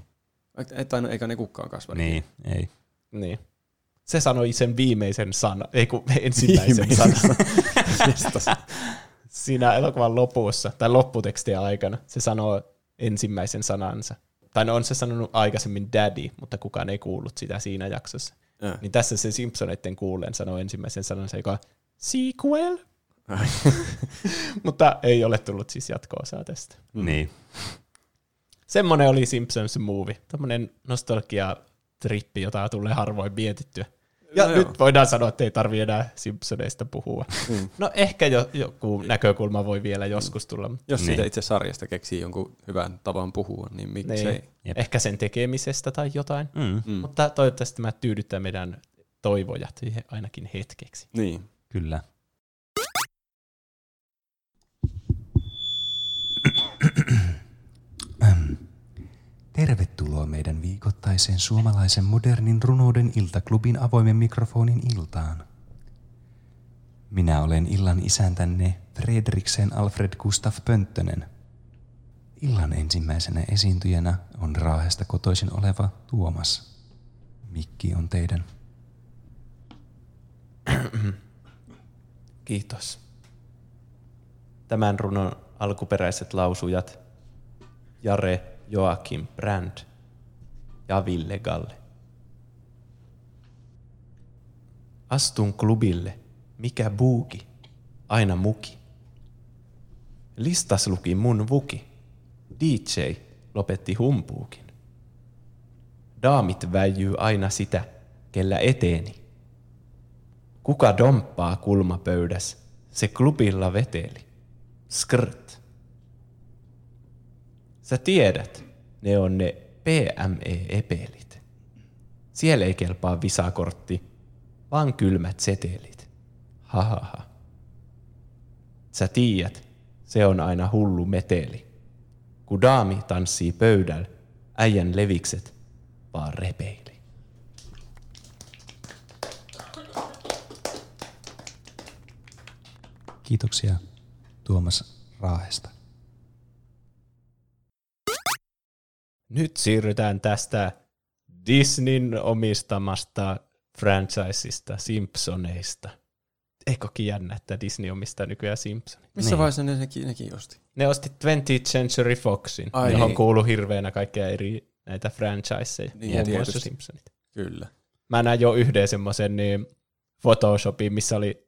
Ei tainnut, eikä ne kukaan kasva. Niin, ei. Niin. Se sanoi sen viimeisen sanan, ei kun ensimmäisen Viimeisen sanan. Siinä elokuvan lopussa, tai lopputekstien aikana, se sanoo ensimmäisen sanansa. Tai no on se sanonut aikaisemmin daddy, mutta kukaan ei kuullut sitä siinä jaksossa. Ää. Niin tässä se Simpsoneiden kuulen sanoo ensimmäisen sanansa, joka on sequel. Mutta ei ole tullut siis jatko-osaa tästä. Niin. Semmoinen oli Simpsons movie. Tämmöinen nostalgia-trippi, jota tulee harvoin mietittyä. Ja No no joo. nyt voidaan sanoa, että ei tarvi enää Simpsoneista puhua. Mm. No ehkä jo, joku näkökulma voi vielä joskus tulla. mutta Jos Niin. siitä itse sarjasta keksii jonkun hyvän tavan puhua, niin miksei. Niin. Jep. Ehkä sen tekemisestä tai jotain. Mm. Mm. Mutta toivottavasti tämä tyydyttää meidän toivojat ainakin hetkeksi. Niin. Kyllä. Tervetuloa meidän viikoittaiseen suomalaisen modernin runouden iltaklubin avoimen mikrofonin iltaan. Minä olen illan isäntänne Fredriksen Alfred Gustaf Pönttönen. Illan ensimmäisenä esiintyjänä on Raahesta kotoisin oleva Tuomas. Mikki on teidän. Kiitos. Tämän runon alkuperäiset lausujat Jare Joakim Brand ja Ville Galle. Astun klubille, mikä buuki, aina muki. Listas luki mun vuki. DJ lopetti humpuukin. Daamit väijyy aina sitä, kellä eteeni. Kuka domppaa kulmapöydäs, se klubilla veteli. Skrt. Sä tiedät, ne on ne PME-epelit. Siellä ei kelpaa visakortti, vaan kylmät setelit. Hahaha. Sä tiedät, se on aina hullu meteli. Kun daami tanssii pöydällä, äijän levikset vaan repeili. Kiitoksia Tuomas Raahesta. Nyt siirrytään tästä Disneyn omistamasta franchisesta Simpsoneista. Eikökin jännä, että Disney omistaa nykyään Simpsonin. Missä Niin. vaiheessa ne nekin, nekin osti? Ne osti 20th Century Foxin, Ai johon niin. kuuluu hirveänä kaikkea eri näitä franchiseja, Niin, muun muassa. Simpsonit. Kyllä. Mä näin jo yhden semmoisen niin Photoshopin, missä oli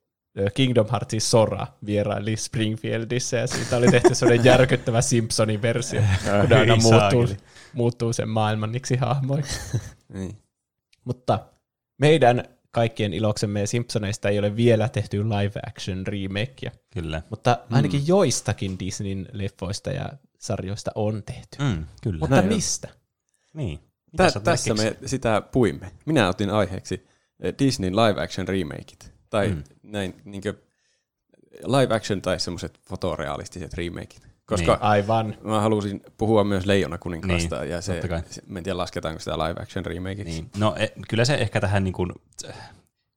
Kingdom Heartsin Sora vieraili Springfieldissä ja siitä oli tehty semmoinen järkyttävä Simpsonin versio, kun aina muuttuu, saakeli. Muuttuu sen maailmanniksi hahmoiksi. Niin. Mutta meidän kaikkien iloksemme Simpsoneista ei ole vielä tehty live action remakea, Kyllä. mutta ainakin mm. joistakin Disneyn leffoista ja sarjoista on tehty. Mm, kyllä. Mutta Näin on. mistä? Niin. Tä, sä tässä me sitä puimme. Minä otin aiheeksi eh, Disneyn live action remakeit. Tai mm. näin niinkö live action tai semmoiset fotorealistiset remakeit. Koska Niin. Aivan. mä halusin puhua myös Leijona kuninkaasta Niin, ja se, totta kai. se, mä en tiedä lasketaanko sitä live action remakeiksi. Niin. No e, kyllä se ehkä tähän, niin kuin,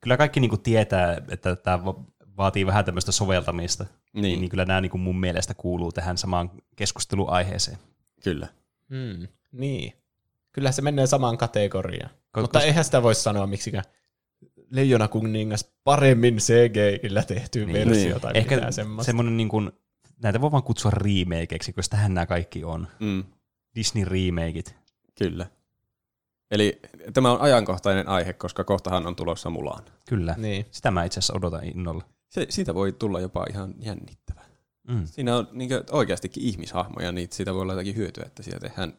kyllä kaikki niin kuin tietää, että tämä va- vaatii vähän tämmöistä soveltamista. Niin. Niin, niin kyllä nämä niin kuin mun mielestä kuuluu tähän samaan keskusteluaiheeseen. Kyllä. Hmm, niin. Kyllä se menee samaan kategoriaan. Ko- Mutta eihän sitä voi sanoa miksikään Leijona kuningas paremmin CGI-llä tehty Niin. versio Niin. tai Ehkä mitään semmoista. semmoinen, niin kuin, näitä voi vaan kutsua remakeiksi, koska tähän nämä kaikki on. Mm, Disney remakeit. kyllä. Eli tämä on ajankohtainen aihe, koska kohtahan on tulossa mulaan. Kyllä. Niin. Sitä mä itse asiassa odotan innolla. Se, siitä voi tulla jopa ihan jännittävä. Mm. Siinä on niin oikeastikin ihmishahmoja, niin siitä voi olla jotakin hyötyä, että siitä tehdään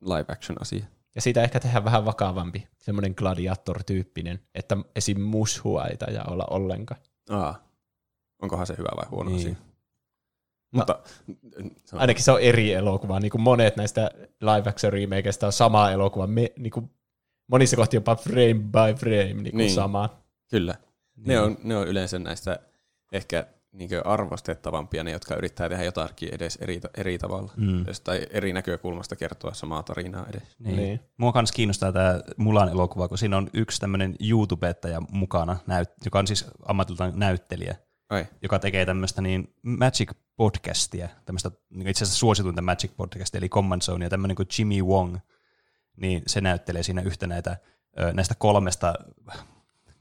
live action asia. Ja siitä ehkä tehdään vähän vakavampi, semmoinen gladiator-tyyppinen, että esim. mushua ei taida olla ollenkaan. Aa. Onkohan se hyvä vai huono Niin. asia? Mutta on- Ainakin se on eri elokuva, niin kuin monet näistä live action remakeista on sama elokuva, me, niin kuin monissa kohti jopa frame by frame niin kuin Niin. sama. Kyllä. Niin. Ne, on, ne on yleensä näistä ehkä niin arvostettavampia, ne jotka yrittää tehdä jotakin edes eri, eri tavalla. Mm. Tai eri näkökulmasta kertoa samaa tarinaa edes. Niin. Niin. Mua kans kiinnostaa tämä Mulan elokuva, kun siinä on yksi tämmöinen YouTubettaja mukana, näyt, joka on siis ammatiltaan näyttelijä, Ai, joka tekee tämmöistä niin Magic podcastia, tämmöistä niin itse asiassa suosituinta Magic podcastia, eli Command Zone, ja tämmöinen kuin Jimmy Wong, niin se näyttelee siinä yhtä näitä, näistä kolmesta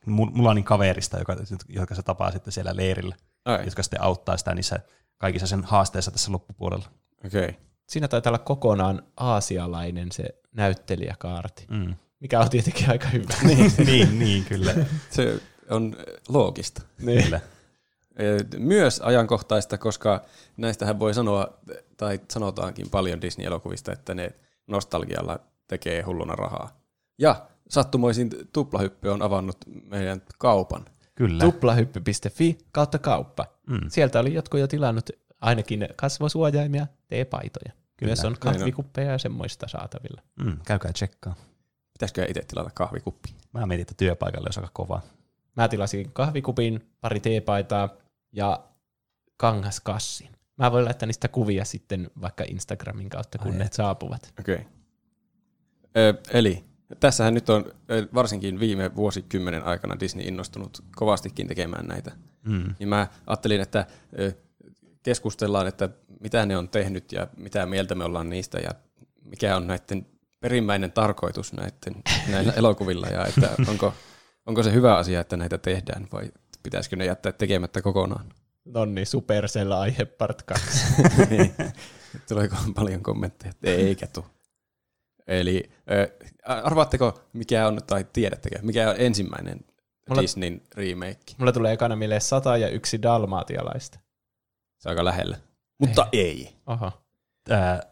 Mu- Mulanin kaverista, joka, joka se tapaa sitten siellä leirillä, ai, jotka sitten auttaa sitä niissä kaikissa sen haasteissa tässä loppupuolella. okei. Okay. Siinä taitaa olla kokonaan aasialainen se näyttelijäkaarti, Mm. mikä on tietenkin aika hyvä. niin, niin, niin, kyllä. Se on loogista. niin. kyllä. Ö, Myös ajankohtaista, koska näistähän voi sanoa, tai sanotaankin paljon Disney-elokuvista, että ne nostalgialla tekee hulluna rahaa. Ja sattumoisin tuplahyppy on avannut meidän kaupan. Kyllä. Tuplahyppy.fi kautta kauppa. Mm. Sieltä oli jotkut jo tilannut ainakin kasvosuojaimia, teepaitoja. Kyllä, Myös on. kahvikuppeja ja semmoista saatavilla. Mm, käykää tsekkaa. Pitäisikö itse tilata kahvikuppi? Mä mietin, että työpaikalle olisi aika kovaa. Mä tilasin kahvikupin, pari teepaitaa ja kangaskassin. Mä voin laittaa niistä kuvia sitten vaikka Instagramin kautta, kun Ai ne et. saapuvat. Okei. Okay. Eli tässähän nyt on ö, varsinkin viime vuosikymmenen aikana Disney innostunut kovastikin tekemään näitä. Mm. Niin mä ajattelin, että ö, keskustellaan, että mitä ne on tehnyt ja mitä mieltä me ollaan niistä ja mikä on näiden perimmäinen tarkoitus näiden, näillä elokuvilla ja että onko, onko se hyvä asia, että näitä tehdään vai pitäisikö ne jättää tekemättä kokonaan. Nonni, Supercell aihe part 2. niin. Tuleeko paljon kommentteja, että eikä tule. Eli ö, arvaatteko, mikä on, tai tiedättekö, mikä on ensimmäinen Mulla- Disneyn remake. Mulla tulee ekana mieleen sata ja yksi dalmaatialaista. Se on aika lähellä. Mutta ei. Oho. Ää,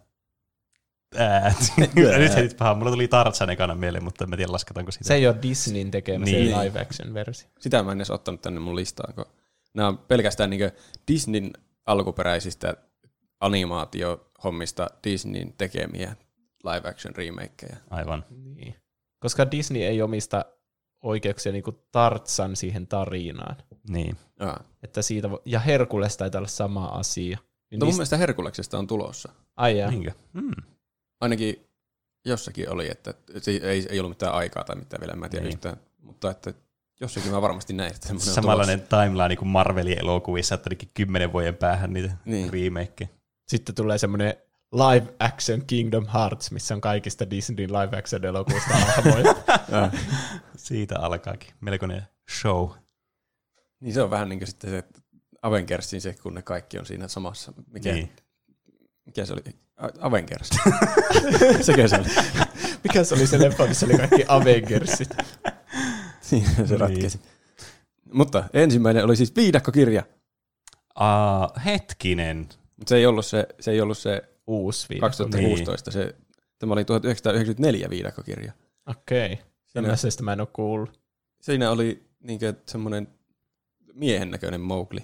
ää, nyt heitit pahaa. Mulla tuli Tarzan ekana mieleen, mutta en mä tiedä lasketaanko sitä. Se ei ole Disneyn tekemä, Niin. se live action versio. Sitä mä en edes ottanut tänne mun listaan, kun nämä on pelkästään niin Disneyn alkuperäisistä animaatiohommista Disneyn tekemiä live action remakeja. Aivan. Niin. Koska Disney ei omista oikeuksia niin kuin Tartsan siihen tarinaan. Niin. Aa. Että siitä vo- ja Herkules taitaa olla sama asia. Niin Mutta mun niistä- mielestä Herkuleksesta on tulossa. Ai jaa. Niinkö? Hmm. Ainakin jossakin oli, että se ei, ei ollut mitään aikaa tai mitään vielä, mä en tiedä Niin. yhtään. Mutta että jossakin mä varmasti näin, että semmoinen on Samanlainen timeline kuin Marvelin elokuvissa, että ainakin kymmenen vuoden päähän niitä Niin. remake. Sitten tulee semmoinen live action Kingdom Hearts, missä on kaikista Disney live action elokuvista hahmoja. Siitä alkaakin. Melkoinen show. Niin se on vähän niin kuin sitten se Avengersin se, kun ne kaikki on siinä samassa. Mikä, Niin. mikä se oli? Avengers. Sekö se oli? Mikä se oli se leffa, missä oli kaikki Avengersit? Siinä se Niin. ratkesi. Mutta ensimmäinen oli siis viidakkokirja. Aa, hetkinen. Mutta se ei ollut se, se, ei ollut se Uusi viidakko. 2016. Se, tämä oli 1994 viidakkokirja. Okei. Siinä- Tämmöisestä mä en ole kuullut. Siinä oli niinkö semmoinen miehen näköinen Mowgli.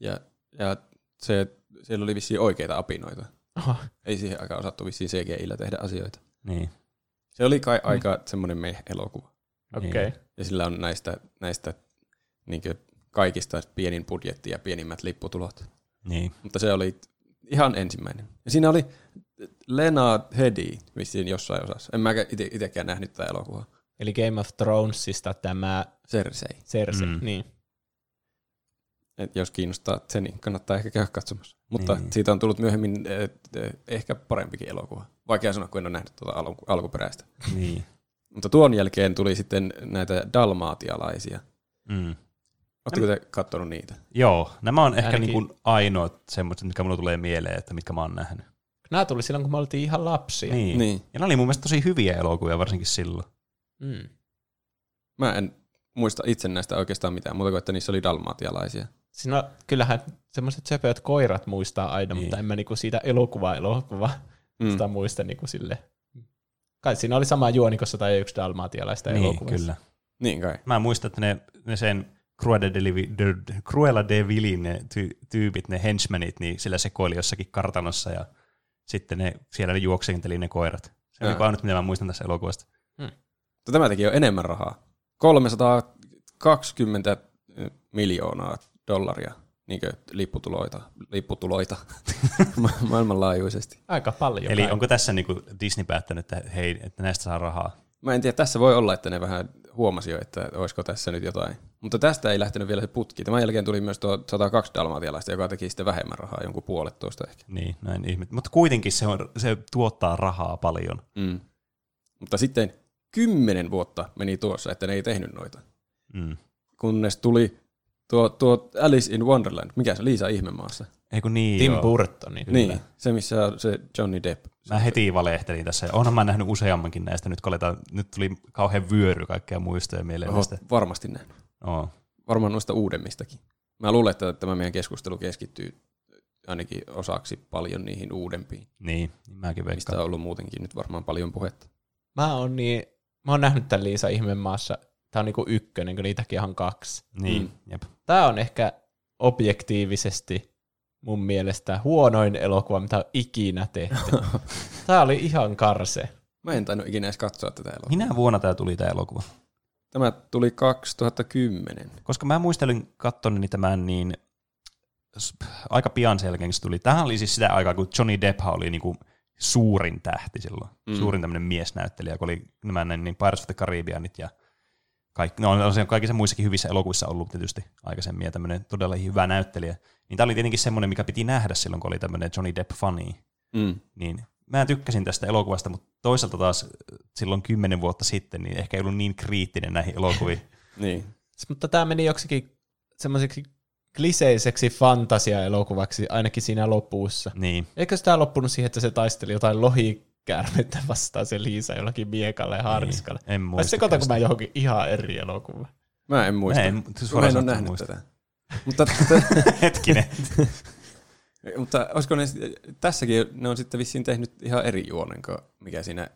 Ja, ja se, siellä oli vissiin oikeita apinoita. Oho. Ei siihen aikaan osattu vissiin CGIllä tehdä asioita. Niin. Se oli kai aika semmoinen meh-elokuva. Okei. Niin. Okay. Ja sillä on näistä, näistä niinkö kaikista pienin budjetti ja pienimmät lipputulot. Niin. Mutta se oli ihan ensimmäinen. Ja siinä oli Lena Headey vissiin jossain osassa. En mä ite, itekään nähnyt tätä elokuvaa. Eli Game of Thronesista tämä Cersei. Cersei. Mm. Mm. Niin. Et jos kiinnostaa se, niin kannattaa ehkä käydä katsomassa. Mutta Niin. siitä on tullut myöhemmin et, et, ehkä parempikin elokuva. Vaikea sanoa, kun en ole nähnyt tuota alku, alkuperäistä. Niin. Mutta tuon jälkeen tuli sitten näitä dalmaatialaisia. Mm. Oletteko te katsonut niitä? Joo, nämä on ehkä Ainakin- niin kuin ainoat semmoiset, mitkä mulle tulee mieleen, että mitkä mä oon nähnyt. Nämä tuli silloin, kun me oltiin ihan lapsia. Niin. Niin. Ja ne oli mun mielestä tosi hyviä elokuvia, varsinkin silloin. Mm. Mä en muista itse näistä oikeastaan mitään, muuta kuin että niissä oli dalmaatialaisia. Siinä on, kyllähän semmoiset söpöt koirat muistaa aina, Niin. mutta en mä niinku siitä elokuvaa elokuvaa Mm. sitä muista niinku sille. Kai siinä oli sama juonikossa tai yksi dalmaatialaista Niin, elokuvassa. kyllä. Niin kai. Mä muistan, että ne, ne sen Cruella de, Vil- de, Cruella de Vilin ne ty, tyypit, ne henchmanit, niin sillä sekoili jossakin kartanossa ja sitten ne, siellä ne juoksenteli ne koirat. Se on ainut, mitä mä muistan tässä elokuvasta. Mutta tämä teki jo enemmän rahaa. 320 miljoonaa dollaria niin lipputuloita, lipputuloita ma- maailmanlaajuisesti. Aika paljon. Eli onko tässä niin kuin Disney päättänyt, että hei, että näistä saa rahaa? Mä en tiedä, tässä voi olla, että ne vähän huomasi jo, että olisiko tässä nyt jotain. Mutta tästä ei lähtenyt vielä se putki. Tämän jälkeen tuli myös tuo 102 dalmatialaista, joka teki sitten vähemmän rahaa, jonkun puolettoista ehkä. Niin, näin ihme. Mutta kuitenkin se, on, se tuottaa rahaa paljon. Mm. Mutta sitten kymmenen vuotta meni tuossa, että ne ei tehnyt noita. Mm. Kunnes tuli tuo, tuo Alice in Wonderland. Mikä se Liisa Ihmemaassa? Ei kun niin, Tim joo. Burtonin. Niin, se missä on se Johnny Depp. Mä heti valehtelin tässä. Onhan mä nähnyt useammankin näistä. Nyt, kun aletaan, nyt tuli kauhean vyöry kaikkea muistoja mieleen Oho, näistä. varmasti nähnyt. Oo. Varmaan noista uudemmistakin. Mä luulen, että tämä meidän keskustelu keskittyy ainakin osaksi paljon niihin uudempiin, Niin, niin mäkin mistä veikkaan. on ollut muutenkin nyt varmaan paljon puhetta. Mä oon niin, mä oon nähnyt tämän Liisa Ihmemaassa. Tää on niinku ykkönen, kun niitäkin on kaksi. Niin, Mm. jep. Tää on ehkä objektiivisesti mun mielestä huonoin elokuva, mitä on ikinä tehty. Tää oli ihan karse. Mä en tainnut ikinä edes katsoa tätä elokuvaa. Minä vuonna tämä tuli tämä elokuva? Tämä tuli 2010. Koska mä muistelin katsoni tämän niin aika pian sen jälkeen, kun se tuli. Tähän oli siis sitä aikaa, kun Johnny Depp oli niinku suurin tähti silloin. Mm. Suurin tämmöinen miesnäyttelijä, kun oli nämä niin Pirates of the Caribbeanit ja kaikki, no on se kaikissa muissakin hyvissä elokuvissa ollut tietysti aikaisemmin ja tämmöinen todella hyvä näyttelijä. Niin tämä oli tietenkin semmoinen, mikä piti nähdä silloin, kun oli tämmöinen Johnny Depp-fani. Mm. Niin mä tykkäsin tästä elokuvasta, mutta toisaalta taas silloin kymmenen vuotta sitten, niin ehkä ei ollut niin kriittinen näihin elokuviin. Niin. Mutta tämä meni joksikin semmoiseksi kliseiseksi fantasia-elokuvaksi ainakin siinä lopussa. niin. Eikö sitä loppunut siihen, että se taisteli jotain lohikäärmettä vastaan se Liisa jollakin miekalla ja harniskalla? En Vai muista. sekoitanko mä johonkin ihan eri elokuvaan? Mä en muista. Mä en, Mä en ole nähnyt muista. tätä. Mutta, Hetkinen. mutta olisiko ne, tässäkin ne on sitten vissiin tehnyt ihan eri juonen kuin mikä siinä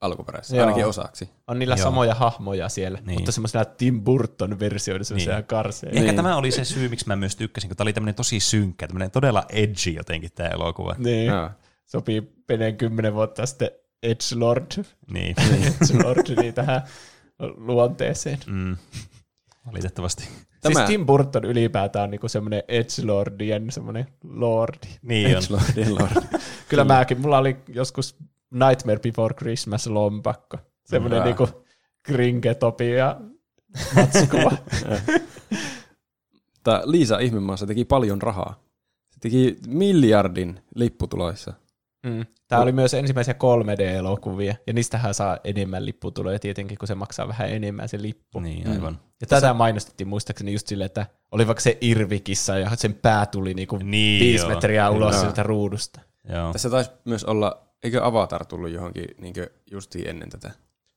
alkuperäisessä, Joo. ainakin osaksi. On niillä Joo. samoja hahmoja siellä, Niin. niin. mutta semmoisena Tim Burton-versioina, semmoisia Niin. niin. karseja. Ehkä Niin. tämä oli se syy, miksi mä myös tykkäsin, kun tämä oli tämmöinen tosi synkkä, tämmöinen todella edgy jotenkin tämä elokuva. Niin. Joo. Sopii peneen kymmenen vuotta sitten Edgelord, Niin. Edgelord niin tähän luonteeseen. Mm. Valitettavasti. Tämä... Tämä- Siis Tim Burton ylipäätään on niinku semmoinen Edgelordien semmoinen lordi. Niin on. Edgelordin Lord. Kyllä mäkin, mulla oli joskus Nightmare Before Christmas lompakko. Semmoinen niinku krinketopi ja matskua. Mutta Liisa Ihmemaassa teki paljon rahaa. Se teki miljardin lipputuloissa. Mm. Tämä oli myös ensimmäisiä 3D-elokuvia, ja niistähän saa enemmän lipputuloja tietenkin, kun se maksaa vähän enemmän se lippu. Niin, aivan. Ja tätä mainostettiin muistaakseni just silleen, että oli vaikka se irvikissa ja sen pää tuli niinku Niin, viisi joo. metriä ulos Joo. siltä ruudusta. Joo. Tässä taisi myös olla, eikö Avatar tullut johonkin niin justiin ennen tätä?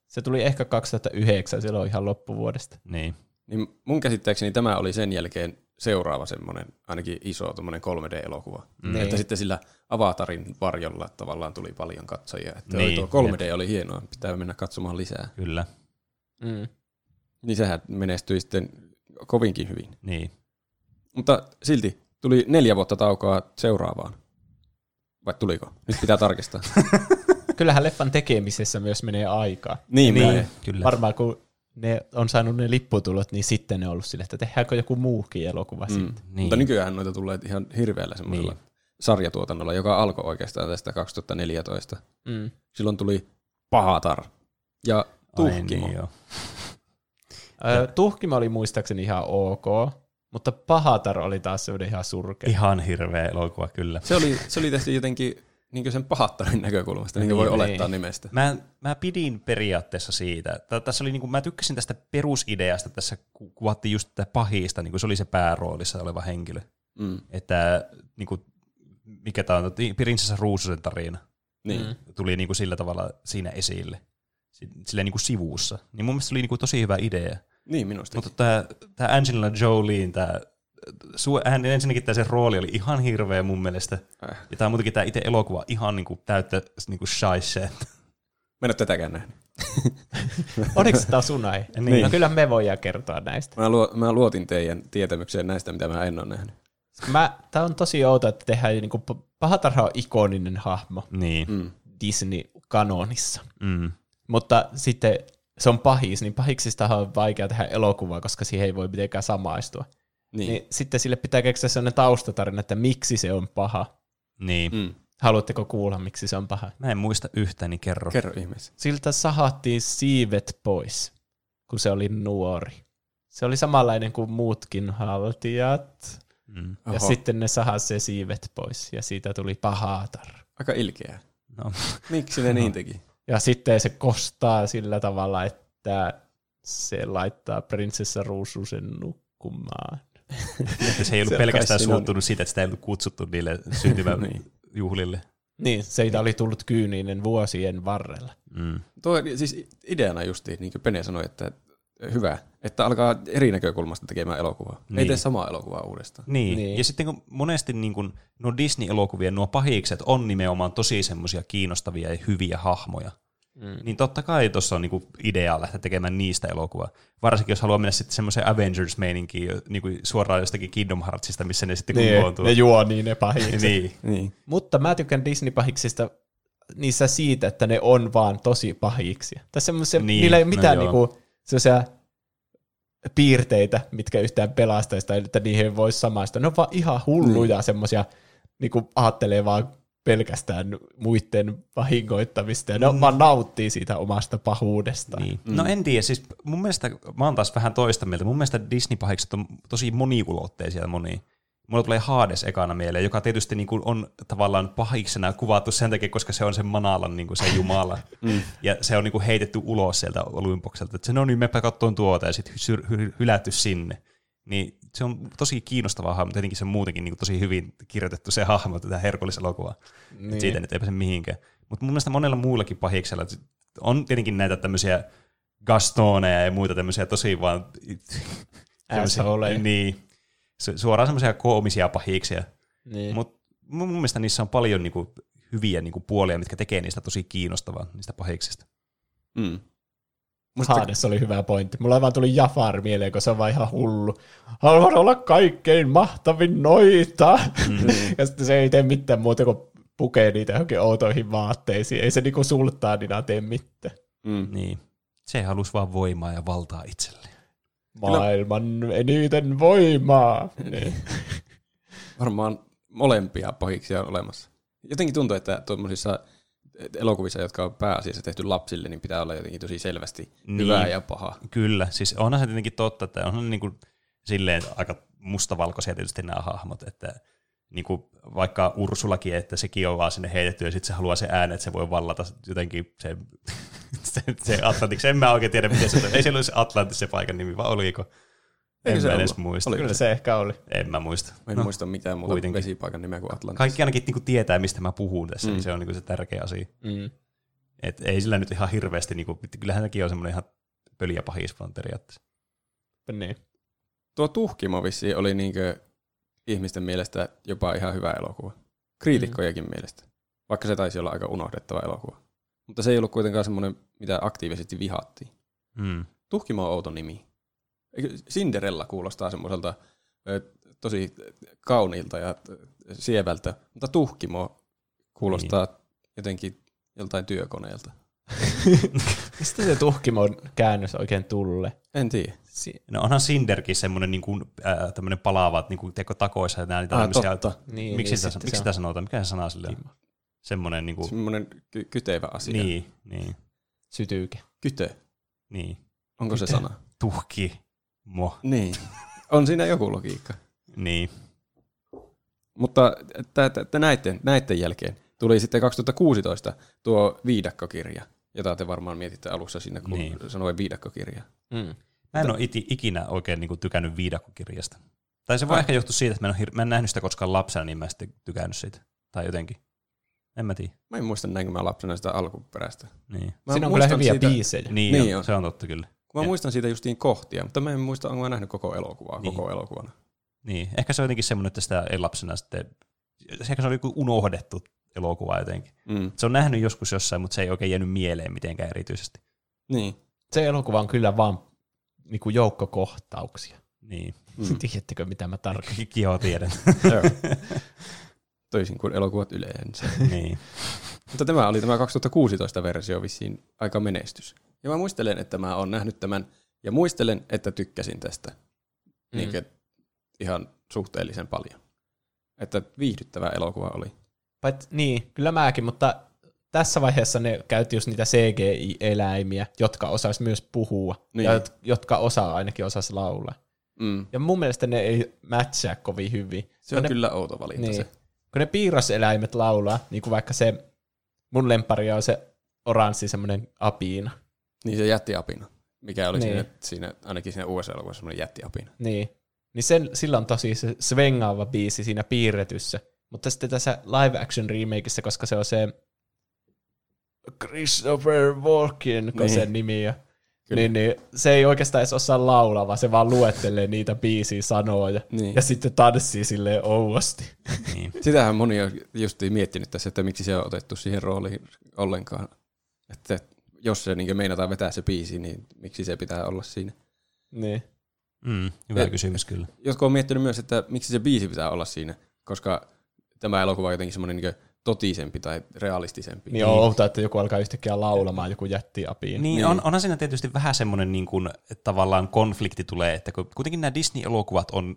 Se tuli ehkä 2009, silloin ihan loppuvuodesta. Niin. Niin mun käsittääkseni tämä oli sen jälkeen seuraava semmoinen ainakin iso 3D-elokuva. Niin. Että sitten sillä Avatarin varjolla tavallaan tuli paljon katsojia. Että Niin, tuo 3D oli hienoa, pitää mennä katsomaan lisää. Kyllä. Mm. Niin sehän menestyi sitten kovinkin hyvin. Niin. Mutta silti tuli neljä vuotta taukoa seuraavaan. Vai tuliko? Nyt pitää tarkistaa. Kyllähän leffan tekemisessä myös menee aikaa. niin, Niin, niin. kyllä. Varmaan kun ne on saanut ne lipputulot, niin sitten ne on ollut sille, että tehdäänkö joku muukin elokuva mm. Sitten. Niin. Mutta nykyään noita tulee ihan hirveällä semmoisella Niin. sarjatuotannolla, joka alkoi oikeastaan tästä 2014. Mm. Silloin tuli Pahatar ja Tuhkimo. Ai, niin, joo. Tuhkimo oli muistaakseni ihan ok, mutta Pahatar oli taas semmoinen ihan surkea. Ihan hirveä elokuva, kyllä. Se oli, se oli tehty jotenkin niin sen pahattarin näkökulmasta, niin kuin voi Niin, olettaa niin. nimestä. Mä, mä pidin periaatteessa siitä. Tä- Tässä oli, niin kuin, mä tykkäsin tästä perusideasta, tässä ku- kuvattiin just tätä pahista, niin kuin se oli se pääroolissa oleva henkilö. Mm. Että niin kuin, mikä tämä on, Prinsessa Ruususen tarina Niin. Mm. tuli niin kuin sillä tavalla siinä esille. Si- Sillä niin kuin sivussa. Niin mun mielestä se oli niin kuin tosi hyvä idea. niin minusta. Mutta tämä, tämä Angelina Jolien, tämä, hän ensinnäkin tämä se rooli oli ihan hirveä mun mielestä. Äh. Ja tämä muutenkin tämä itse elokuva ihan niin kuin täyttä niin kuin shaisee. Mä en ole tätäkään nähnyt. Oliko tämä sunai? Niin. No kyllä me voidaan kertoa näistä. Mä, luo, mä luotin teidän tietämykseen näistä, mitä mä en ole nähnyt. Mä, tää on tosi outo, että tehdään niinku, Pahatarha on ikoninen hahmo Niin. Mm. Disney-kanonissa. Mm. Mutta sitten se on pahis, niin pahiksista on vaikea tehdä elokuvaa, koska siihen ei voi mitenkään samaistua. Niin. Niin sitten sille pitää keksiä sellainen taustatarina, että miksi se on paha. Niin. Mm. Haluatteko kuulla, miksi se on paha? Mä en muista yhtään, niin kerro. Kerro ihmeessä. Siltä sahattiin siivet pois, kun se oli nuori. Se oli samanlainen kuin muutkin haltijat. Mm. Ja Oho. sitten ne sahasi se siivet pois, ja siitä tuli pahatar. Aika ilkeää. No. Miksi ne niin teki? Ja sitten se kostaa sillä tavalla, että se laittaa prinsessa Ruususen nukkumaan. Että se ei ollut Se pelkästään siinä on. suuttunut siitä, että sitä ei ollut kutsuttu niille Niin. syntymäjuhlille. Niin, siitä oli tullut kyyninen vuosien varrella. Mm. Tuo siis ideana justiin, niin kuin Pene sanoi, että hyvä, että alkaa eri näkökulmasta tekemään elokuvaa. Niin. Ei tee samaa elokuvaa uudestaan. Niin. Niin. ja sitten kun monesti niin kun, nuo Disney-elokuvien nuo pahikset on nimenomaan tosi semmoisia kiinnostavia ja hyviä hahmoja, Mm. niin totta kai tuossa on niinku ideaa lähteä tekemään niistä elokuvaa. Varsinkin jos haluaa mennä sitten semmoiseen Avengers-meininkiin niinku suoraan jostakin Kingdom Heartsista, missä ne sitten Niin, kokoontuu. ne juo niin ne pahikset. niin. Niin. Mutta mä tykkään Disney-pahiksista niissä siitä, että ne on vaan tosi pahiksia. Tai semmoisia, Niin, niillä ei ole no mitään joo. niinku, sellaisia piirteitä, mitkä yhtään pelastaisi tai että niihin ei voi samaistua. Ne on vaan ihan hulluja mm. semmoisia, niinku ajattelee vaan pelkästään muiden vahingoittamista, ja ne mm. vaan nauttii siitä omasta pahuudestaan. Niin. Mm. No en tiedä, siis mun mielestä, mä oon taas vähän toista mieltä, mun mielestä Disney-pahikset on tosi moniulotteisia moni. Mulla tulee Hades ekana mieleen, joka tietysti niin kuin on tavallaan pahiksena kuvattu sen takia, koska se on sen manalan niin kuin se jumala. mm. Ja se on niin kuin heitetty ulos sieltä Olympokselta. Että se no niin, mepä kattoon tuota ja sitten hy- hy- hylätty sinne. Niin se on tosi kiinnostava hahmo, tietenkin se on muutenkin niin kuin tosi hyvin kirjoitettu se hahmo tätä Herkules-elokuvaa. Niin. Niin. Siitä nyt ei pääse mihinkään. Mutta mun mielestä monella muullakin pahiksella on tietenkin näitä tämmöisiä Gastoneja ja muita tämmöisiä tosi vaan... tämmöisiä- Assholeja. Niin. Su- Suoraan semmoisia koomisia pahiksia. Niin. Mutta mun mun mielestä niissä on paljon niinku hyviä niinku puolia, mitkä tekee niistä tosi kiinnostavaa, niistä pahiksista. Mm. Hades oli hyvä pointti. Mulla vaan tuli Jafar mieleen, kun se on vaan ihan hullu. Haluan olla kaikkein mahtavin noita. Mm. ja sitten se ei tee mitään muuta kuin pukee niitä johonkin outoihin vaatteisiin. Ei se niinku sulttaanina tee mitään. Mm. Niin. Se halusi vaan voimaa ja valtaa itselleen. Maailman eniten voimaa. Niin. Varmaan molempia pahiksia on olemassa. Jotenkin tuntuu, että tuommoisissa elokuvissa, jotka on pääasiassa tehty lapsille, niin pitää olla jotenkin tosi selvästi Niin. hyvää ja pahaa. Kyllä, siis onhan se tietenkin totta, että onhan ne niinku silleen aika mustavalkoisia tietysti nämä hahmot, että niinku vaikka Ursulakin, että sekin on vaan sinne heitetty ja sitten se haluaa se ääne, että se voi vallata jotenkin se, se, se Atlantis. En mä oikein tiedä, miten se on. Ei siellä ole se Atlantis se paikan nimi, vai oliko? Eikö en se edes muista. Oliko Kyllä se ehkä oli. En mä muista. Mä en no, muista mitään muuta kuitenkin. vesipaikan nimeä kuin Atlantis. Kaikki ainakin niinku tietää, mistä mä puhun tässä, Mm. niin se on niinku se tärkeä asia. Mm. Et ei sillä nyt ihan hirveästi, niinku, kyllähän sekin on semmoinen ihan pöliä pahis vaan periaatteessa. Niin. Tuo Tuhkimo vissiin oli niinkö ihmisten mielestä jopa ihan hyvä elokuva. Kriitikkojenkin mm. mielestä. Vaikka se taisi olla aika unohdettava elokuva. Mutta se ei ollut kuitenkaan semmoinen, mitä aktiivisesti vihattiin. Mm. Tuhkimo on outo nimi. Cinderella kuulostaa semmoiselta tosi kauniilta ja sievältä, mutta Tuhkimo kuulostaa niin. jotenkin joltain työkoneelta. Mistä se tuhkimon käännös oikein tulee? En tiedä. Si- No onhan Cinderkin semmoinen niin kuin, äh, tämmöinen palaavat niin kuin, teko takoissa ja nää niitä Ah, tämmöisiä, totta. niin, miksi, niin, sitä, miksi sitä sanotaan, mikä se sana sille on? Semmoinen niin kuin, Semmoinen ky- kytevä asia. niin, niin, sytyyke. Kytö. niin, Onko se sana? tuhki, mo, Niin. On siinä joku logiikka. niin, Mutta t- t- t- näiden, näiden jälkeen tuli sitten 2016 tuo viidakkokirja, jota te varmaan mietitte alussa siinä, kun Niin. sanoin viidakkokirja. Mm. Mä en ole iti, ikinä oikein niin kuin, tykännyt viidakkokirjasta. Tai se voi Ah. ehkä johtua siitä, että mä en, ole hir- mä en nähnyt sitä koskaan lapsena, niin mä en sitten tykännyt siitä. Tai jotenkin. En mä tiedä. Mä en muista näinkö mä lapsena sitä alkuperäistä. Niin, Mä Siinä on kyllä hyviä siitä, biisejä. niin, Niin niin on, on. se on totta kyllä. Mä Ja- muistan siitä justiin kohtia, mutta mä en muista, onko mä nähnyt koko elokuvaa Niin. koko elokuvana. Niin, ehkä se on jotenkin semmoinen, että sitä ei lapsena sitten, ehkä se oli joku unohdettu elokuva jotenkin. Mm. Se on nähnyt joskus jossain, mutta se ei oikein jäänyt mieleen mitenkään erityisesti. Niin. Se elokuva on kyllä vaan niinku joukkokohtauksia. Niin, Mm. Tiedättekö, mitä mä tarkoitan? joo tiedän. Toisin kuin elokuvat yleensä. niin. Mutta tämä oli tämä 2016 versio vissiin aika menestys. Ja mä muistelen, että mä oon nähnyt tämän, ja muistelen, että tykkäsin tästä mm. niin ihan suhteellisen paljon. Että viihdyttävä elokuva oli. Pait, niin, kyllä mäkin, mutta tässä vaiheessa ne käytti just niitä CGI-eläimiä, jotka osais myös puhua, Niin. ja jot- jotka osaa ainakin osas laulaa. Mm. Ja mun mielestä ne ei matchaa kovin hyvin. Se on ne, kyllä outo valinta niin, se. Kun ne piirroseläimet laulaa, niin kuin vaikka se, mun lempari on se oranssi semmoinen apiina. Niin se jättiapina, mikä oli Niin. siinä, siinä, ainakin siinä uudessa elokuvassa semmoinen jättiapina. Niin. Niin sen, sillä on tosi se svengaava biisi siinä piirretyssä. Mutta sitten tässä live action remakeissa, koska se on se Christopher Walken, kun Niin. sen nimi on. Kyllä. Niin, niin, se ei oikeastaan edes osaa laulaa, vaan se vaan luettelee niitä biisiä sanoja. Niin. Ja sitten tanssii silleen ouosti. niin. Sitähän moni on justiin miettinyt tässä, että miksi se on otettu siihen rooliin ollenkaan. Että jos se niin meinataan vetää se biisi, niin miksi se pitää olla siinä. Niin. Mm, hyvä Ja- kysymys kyllä. Jotkut on miettinyt myös, että miksi se biisi pitää olla siinä, koska tämä elokuva on jotenkin semmoinen niin totisempi tai realistisempi. Niin on outoa, että joku alkaa yhtäkkiä laulamaan joku jätti apiin. Niin, Niin. On, onhan siinä tietysti vähän semmoinen niin kuin, että tavallaan konflikti tulee, että kun kuitenkin nämä Disney-elokuvat on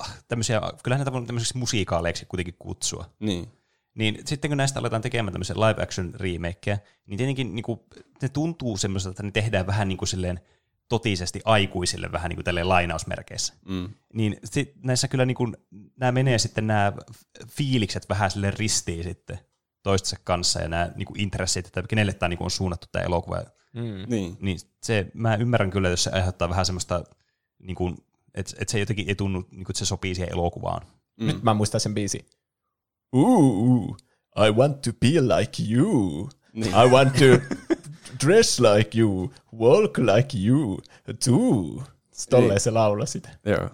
äh, tämmöisiä, kyllähän näitä voi tämmöisiksi musiikaaleiksi kuitenkin kutsua. Niin. Niin sitten kun näistä aletaan tekemään tämmöisiä live action remakeja, niin tietenkin niin kuin, ne tuntuu semmoiselta, että ne tehdään vähän niin kuin silleen totisesti aikuisille vähän niin kuin tälleen lainausmerkeissä. Mm. Niin sit näissä kyllä niin kuin, nämä menee sitten nämä fiilikset vähän sille ristiin sitten toistensa kanssa ja nämä niin kuin intressit, että kenelle tämä niin kuin on suunnattu tämä elokuva. Mm. Niin. Niin se, mä ymmärrän kyllä, jos se aiheuttaa vähän semmoista, niin kuin, että, että se jotenkin ei tunnu, niin kuin, että se sopii siihen elokuvaan. Mm. Nyt mä muistan sen biisin. Ooh, I want to be like you. Niin. I want to dress like you, walk like you, too. Tolleen se laulaa sitä. Joo.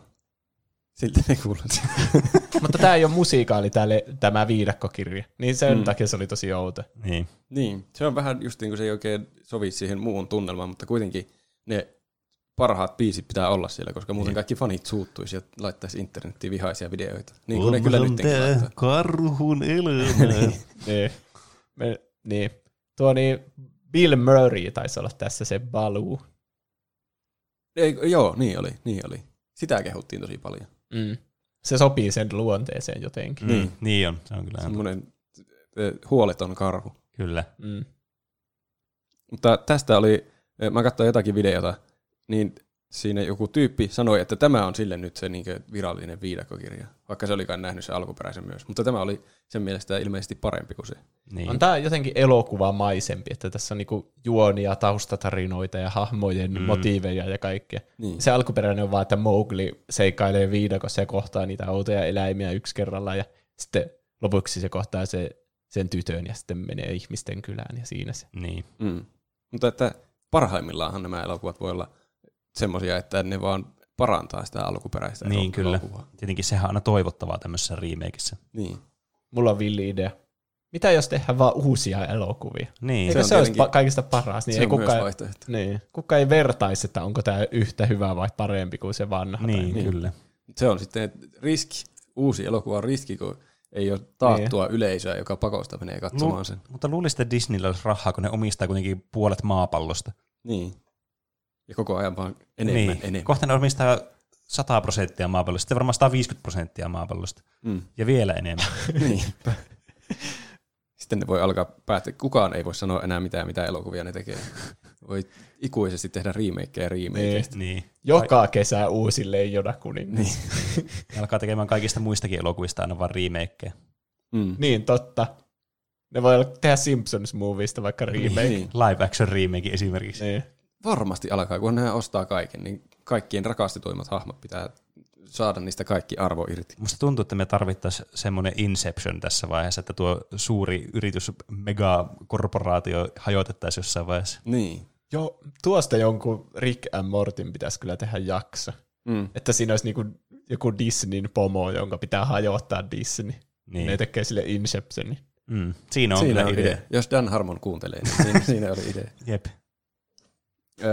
Siltä ne kuulostaa. Mutta tämä ei ole musiikaali, tää le- tämä viidakkokirja. Niin sen mm. takia se oli tosi outo. Niin. Niin, se on vähän just niin kuin se ei oikein sovi siihen muuhun tunnelmaan, mutta kuitenkin ne parhaat biisit pitää olla siellä, koska muuten kaikki fanit suuttuisi ja laittaisi internettiin vihaisia videoita. Niin kuin ne kyllä nyt laittaa. karhun elämä. niin. Me, niin. Tuo niin, Bill Murray taisi olla tässä se Baloo. Ei, joo, niin oli, niin oli. Sitä kehuttiin tosi paljon. Mm. Se sopii sen luonteeseen jotenkin. niin, niin on, se on kyllä. Semmoinen huoleton karhu. Kyllä. Mm. Mutta tästä oli, mä katsoin jotakin videota, niin siinä joku tyyppi sanoi, että tämä on sille nyt se niin virallinen viidakkokirja, vaikka se olikaan nähnyt se alkuperäisen myös. Mutta tämä oli sen mielestä ilmeisesti parempi kuin se. Niin. On tämä jotenkin elokuvamaisempi, että tässä on niinku juonia, taustatarinoita ja hahmojen mm. motiiveja ja kaikkea. Niin. Se alkuperäinen on vaan, että Mowgli seikkailee viidakossa ja kohtaa niitä outoja eläimiä yksi kerralla ja sitten lopuksi se kohtaa se, sen tytön ja sitten menee ihmisten kylään ja siinä se. niin. Mm. Mutta että parhaimmillaanhan nämä elokuvat voi olla semmoisia, että ne vaan parantaa sitä alkuperäistä Niin, kyllä. elokuvaa. Tietenkin sehän on aina toivottavaa tämmöisessä remakeissa. Niin. Mulla on villi idea. Mitä jos tehdään vaan uusia elokuvia? Niin. Eikö on se, olisi kaikista paras? Niin se ei on myös kukaan, vaihtoehto. niin, kukaan ei vertaisi, että onko tämä yhtä hyvä vai parempi kuin se vanha. tai- Niin, kyllä. Se on sitten riski, uusi elokuva on riski, kun ei ole taattua Niin. yleisöä, joka pakosta menee katsomaan sen. Mutta luulisin, että Disneyllä olisi rahaa, kun ne omistaa kuitenkin puolet maapallosta. Niin. Ja koko ajan vaan enemmän, niin. enemmän. Kohta ne omistaa 100 prosenttia maapallosta, sitten varmaan 150 prosenttia maapallosta. Mm. Ja vielä enemmän. Niinpä. Sitten ne voi alkaa päättää, kukaan ei voi sanoa enää mitään, mitä elokuvia ne tekee. Voi ikuisesti tehdä remakeja ja remakeista. niin. Joka kesä uusi leijona kuningas. Niin. Ne alkaa tekemään kaikista muistakin elokuvista aina vaan remakeja. Mm. Niin, totta. Ne voi tehdä Simpsons-movista vaikka remake. Niin. Live action remake esimerkiksi. Niin. Varmasti alkaa, kun ne ostaa kaiken, niin kaikkien rakastetuimmat hahmot pitää saada niistä kaikki arvo irti. Musta tuntuu, että me tarvittaisiin semmoinen Inception tässä vaiheessa, että tuo suuri yritys, megakorporaatio hajotettaisiin jossain vaiheessa. Niin. Jo, tuosta jonkun Rick and Mortin pitäisi kyllä tehdä jakso. Mm. Että siinä olisi niinku joku Disneyn pomo, jonka pitää hajottaa Disney. Niin. Ne tekee sille Inceptionin. Mm. Siinä on siinä kyllä on idea. Jos Dan Harmon kuuntelee, niin siinä, siinä oli idea. Jep,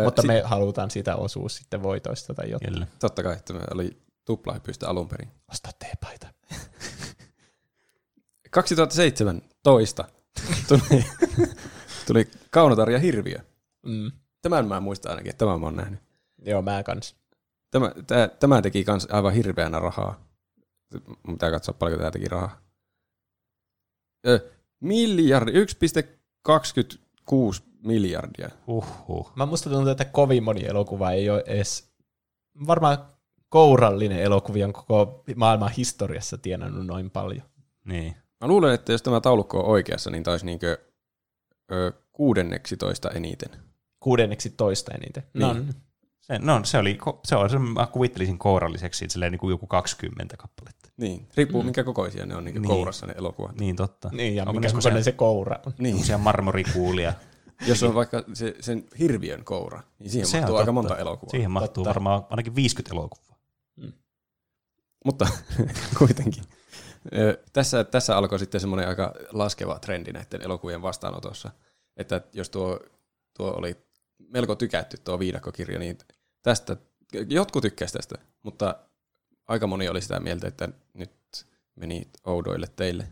Mutta sit- me halutaan sitä osuus sitten voitoista tai jotain. kyllä. Totta kai, että me oli tuplahypystä alun perin. Osta teepaita. 2007 toista tuli, tuli Kaunotar ja Hirviö. Mm. Tämän mä muistan ainakin, että tämän mä oon nähnyt. Joo, mä kans. Tämä, tämä, tämä teki kans aivan hirveänä rahaa. Mun pitää katsoa paljonko tämä teki rahaa. Ö, miljardi, 1,26 miljardia. Uhuh. Mä musta tuntuu, että kovin moni elokuva ei ole edes varmaan kourallinen elokuvia on koko maailman historiassa tienannut noin paljon. Niin. Mä luulen, että jos tämä taulukko on oikeassa, niin taisi niinkö ö, kuudenneksi toista eniten. Kuudenneksi toista eniten. No, Niin. Se, no, se oli, se on, se, mä kuvittelisin kouralliseksi, että silleen niin kuin joku 20 kappaletta. Niin, riippuu mm. minkä kokoisia ne on niin Niin. kourassa ne elokuvat. Niin totta. niin, ja Onko mikä ne kokoinen se koura on. Niin. Semmoisia marmorikuulia. Jos on vaikka se, sen hirviön koura, niin siihen Se on mahtuu aika totta. monta elokuvaa. Siihen mahtuu Totta. varmaan ainakin 50 elokuvaa. Mutta kuitenkin. Tässä, tässä alkoi sitten semmoinen aika laskeva trendi näiden elokuvien vastaanotossa, että jos tuo, tuo oli melko tykätty tuo viidakkokirja, niin tästä, jotkut tykkäsivät tästä, mutta aika moni oli sitä mieltä, että nyt meni oudoille teille.